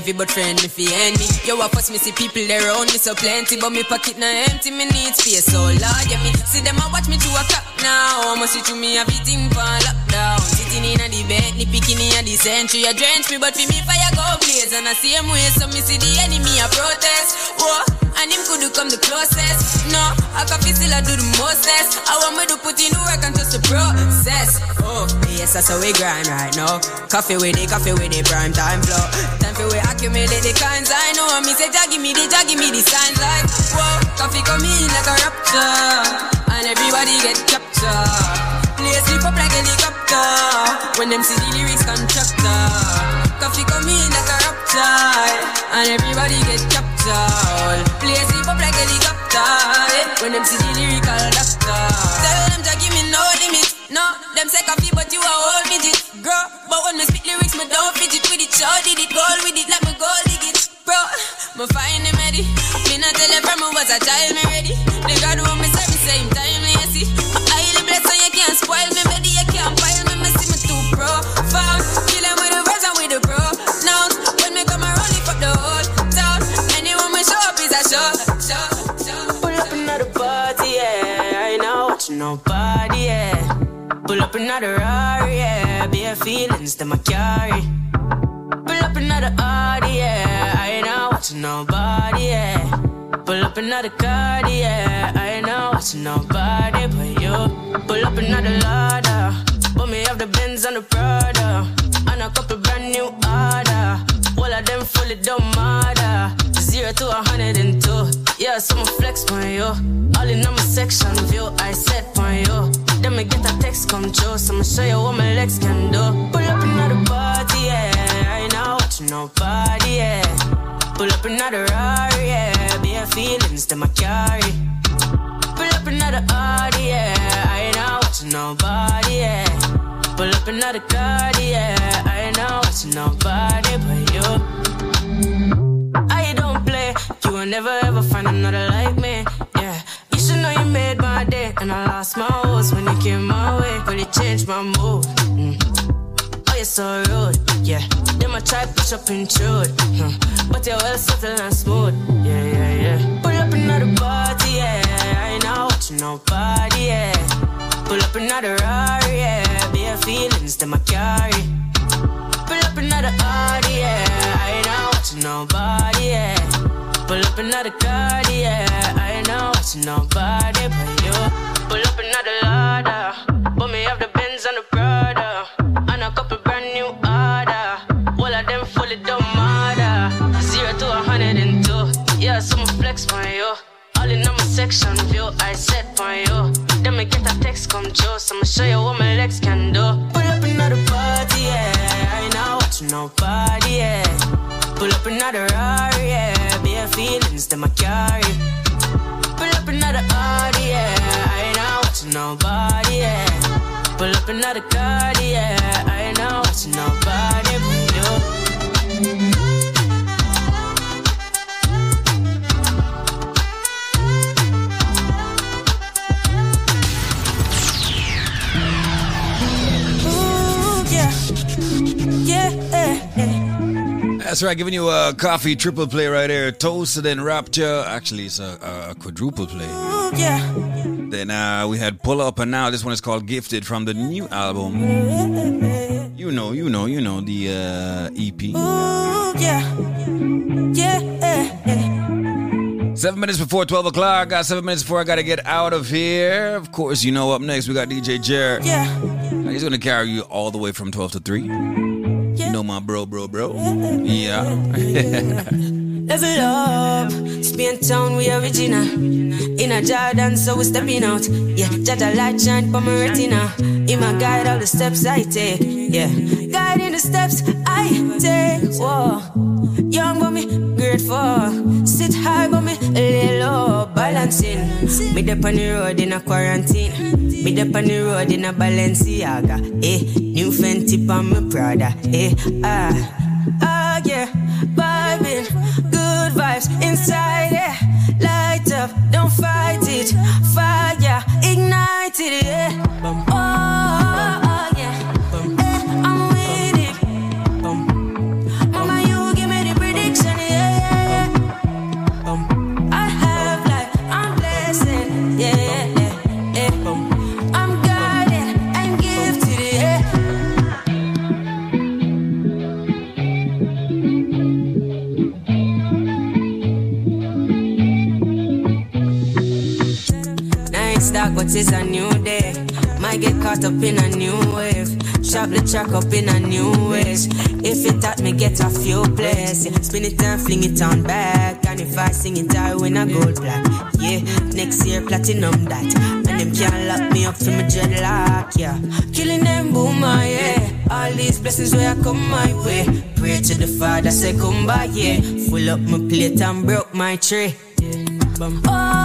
the fi but friend me fi enemy. Yo, I first me see people there around me so plenty, but me pocket na empty. Me need space so large. Yeah, me see them a watch me to a clock now. Must see to me everything for lockdown. Sitting in a the bed, ni picking in a the century. You drench me, but for me fire go blaze. And I see him way, so me see the enemy a protest. Whoa, and him could come the closest. No, I can feel still I do the mostest. I want me to put in the work and just the process. Oh, yes, that's how we grind right now. Koffee with it, Koffee with it, prime time flow. Time for we accumulate the kinds I know. Me say, jaggy me the, jaggy me the signs like, whoa, Koffee come in like a rapture. And everybody get captured. Play sleep up like helicopter. When them see the lyrics constructor. Koffee come in like a rapture. And everybody get captured. Play sleep up like helicopter. Eh, when them see the lyrical doctor. Tell them to give me no limit. No, them say Koffee, but you are all midget. Girl, but when me spit lyrics, me don't fidget with it. Sure did it, goal with it, like me goal dig it. Bro, me find him ready. Me not tell from me was a child, me ready. The God who me serve, me same time, me you see. I highly blessed, so you can't spoil me, baby. You can't pile me, me see me too pro. Found, kill him with the verse and with the pro. Now, when me come around, lift up the whole town. Anyone me show up is a show, show, show. Pull up another party, yeah. I ain't not watching nobody, yeah. Pull up another Rari, yeah. Bare feelings that my carry. Pull up another Audi, yeah. I ain't not watching nobody, yeah. Pull up another card, yeah. I ain't not watching nobody but you. Pull up another ladder. But me have the Benz and the Prada. And a couple brand new order. All of them fully don't matter. Zero to a hundred and two. Yeah, so I'ma flex on you. All in my section view, I set on you. Then me get a text come so I'ma show you what my legs can do. Pull up another party, yeah. I ain't not watching nobody, yeah. Pull up another Rari, yeah. Bare feelings to my carry. Pull up another Audi, yeah. I ain't not watching nobody, yeah. Pull up another card, yeah. I ain't not watching nobody but you. You will never ever find another like me. Yeah, you should know you made my day, and I lost my horse when you came my way, but it changed my mood. Mm. Oh, you're so rude. Yeah, then I try push up and intrude, huh. but you're well subtle and smooth. Yeah, yeah, yeah. Pull up another party, yeah. I ain't out watching nobody, yeah. Pull up another Rari, yeah. Bare feelings to my carry. Pull up another Audi, yeah. I ain't not watching nobody, yeah. Pull up another car, yeah. I ain't not watching nobody but you. Pull up another Lada, but me have the Benz and the Prada, and a couple brand new order. All of them fully don't matter. Zero to a hundred and two, yeah. So I'ma flex for you. All in on my section view, I set for you. Then me get a text come true, so I'ma show you what my legs can do. Pull up another party, nobody, yeah. Pull up another Rari, yeah. Bare feelings to my carry. Pull up another Audi, yeah. I ain't not watching nobody, yeah. Pull up another car, yeah. I ain't not watching nobody That's right, giving you a Koffee triple play right here. Toasted and Rapture. Actually, it's a, a quadruple play. Yeah. Then uh, we had Pull Up, and now this one is called Gifted from the new album. You know, you know, you know, the uh, EP. Ooh, yeah. Yeah. Seven minutes before 12 o'clock. Got seven minutes before I got to get out of here. Of course, you know, up next we got DJ Jared. Yeah. He's going to carry you all the way from 12 to 3. Know my bro, bro, bro. Yeah. Level up, Spain town, we original. In a Jordan, so we stepping out. Yeah, Jaja light shine for my retina. In my guide, all the steps I take. Yeah, guiding the steps I take. Whoa, me grateful. Sit high but me lay low, balancing. Me dep on the road in a quarantine. Me dep on the road in a Balenciaga. Eh, new Fenty on my Prada. Eh, ah. Ah, yeah, vibing, good vibes inside, yeah. It's a new day. Might get caught up in a new wave. Sharp the track up in a new ways. If it taught me get a few plays. Yeah. Spin it and fling it on back. And if I sing it, I win a gold plaque. Yeah, next year platinum that. And them can't lock me up from a dreadlock. Yeah, killing them boomer. Ah, yeah, all these blessings where I come my way. Pray to the Father, say come back. Yeah, full up my plate and broke my tray. Bum. Oh,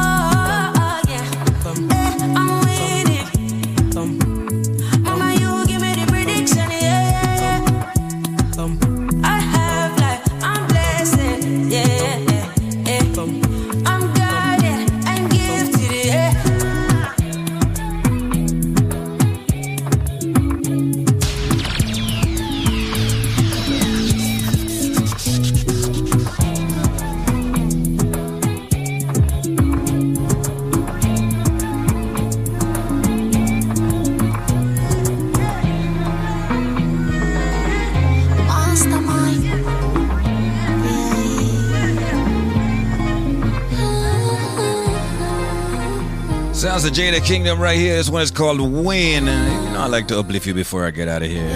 Sounds Jada Kingdom right here. This one is called Win. And, You know, I like to uplift you before I get out of here.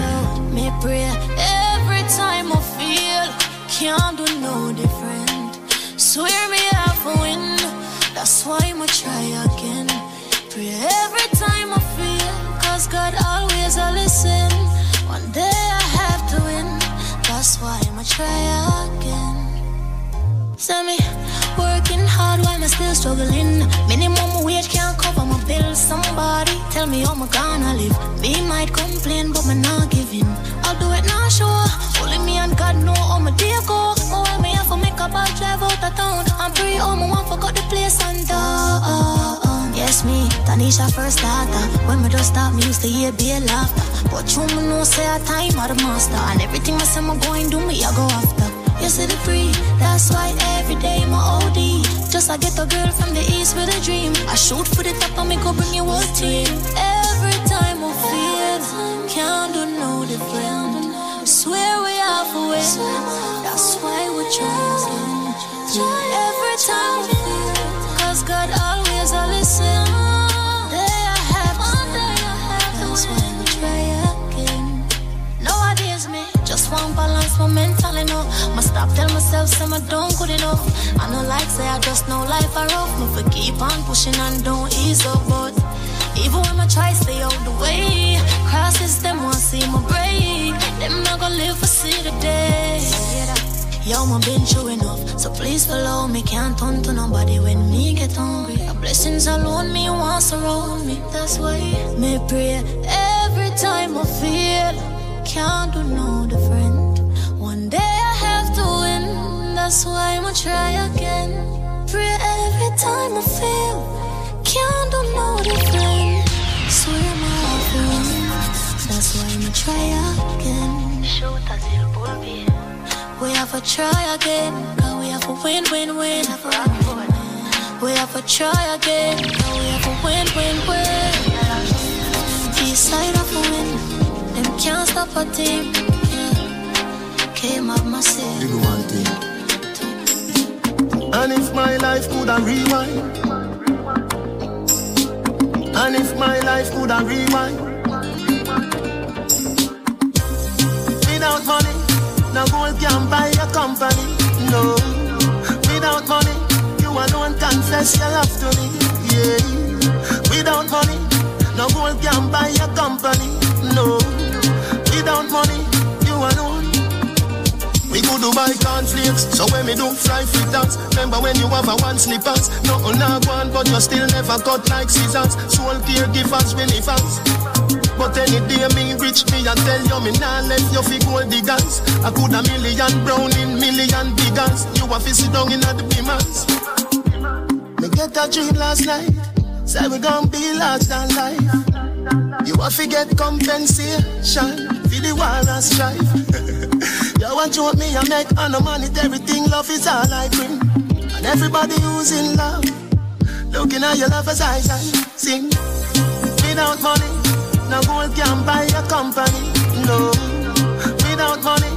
Me pray every time I feel can't do no different. Swear me half a win. That's why I'ma try again. Pray every time I feel, cause God always a listen. One day I have to win. That's why I'ma try again. Send me working hard while I'm still struggling. Minimum wage Somebody tell me how I'm gonna live. Me might complain, but me not giving. I'll do it now, sure. Only me and God know how my day go. Oh, well, me have to make a bad drive out of town. I'm free, oh, my one forgot the place and down. Yes, me, Tanisha first starter. When me just start, me used to hear be a laughter. But you me know say a time of the master. And everything I say I'm going do me, I go after. You see the free, that's why every day my OD. Just I get a girl from the east with a dream. I shoot for the top and me go bring you a team. Every time I feel, can't do no different. I swear we are a win, that's why we try. Want balance my mental enough. Must stop tell myself some I don't good enough. I know like say I just know life are rough. Me for keep on pushing and don't ease up, but even when I try stay out the way, crosses them want see my break. Them not gonna live for see the day. Yeah, yo, my been true enough, so please follow me. Can't turn to nobody when me get hungry. A blessings alone me wants around me. That's why me pray every time I feel can't do no different. That's why I'ma try again. Pray every time I feel can't do no different. Swear my win, that's why I'ma try again. You. We have to try again, cause we have to win, win, win. We have to try again, cause we have to win, win, win. Side of a win, them can't stop a team. Yeah. Came up my city. Do one thing. And if my life could have rewind, and if my life could have rewind, without money, no gold can buy a company. No, without money, you alone confess your love to me. Yeah, without money, no gold can buy a company. No, without money, you alone. Could do buy so when me do fry fritters Remember when you have a one slippers. Nothing not one, but you still never cut like scissors. Soul care caregivers, benefits But any day me rich, me I tell you Me nah left you fi gold diggers. I could a million brown in million biggers. You a fi sit down in the beamers Me get a dream last night. Say we gon' be large than life You a fi get compensation For the war and strife Yo, and told me, I make and no money, everything love is all I bring. And everybody who's in love, looking at your lover's eyes and sing. Without money, no gold can buy a company. No, without money.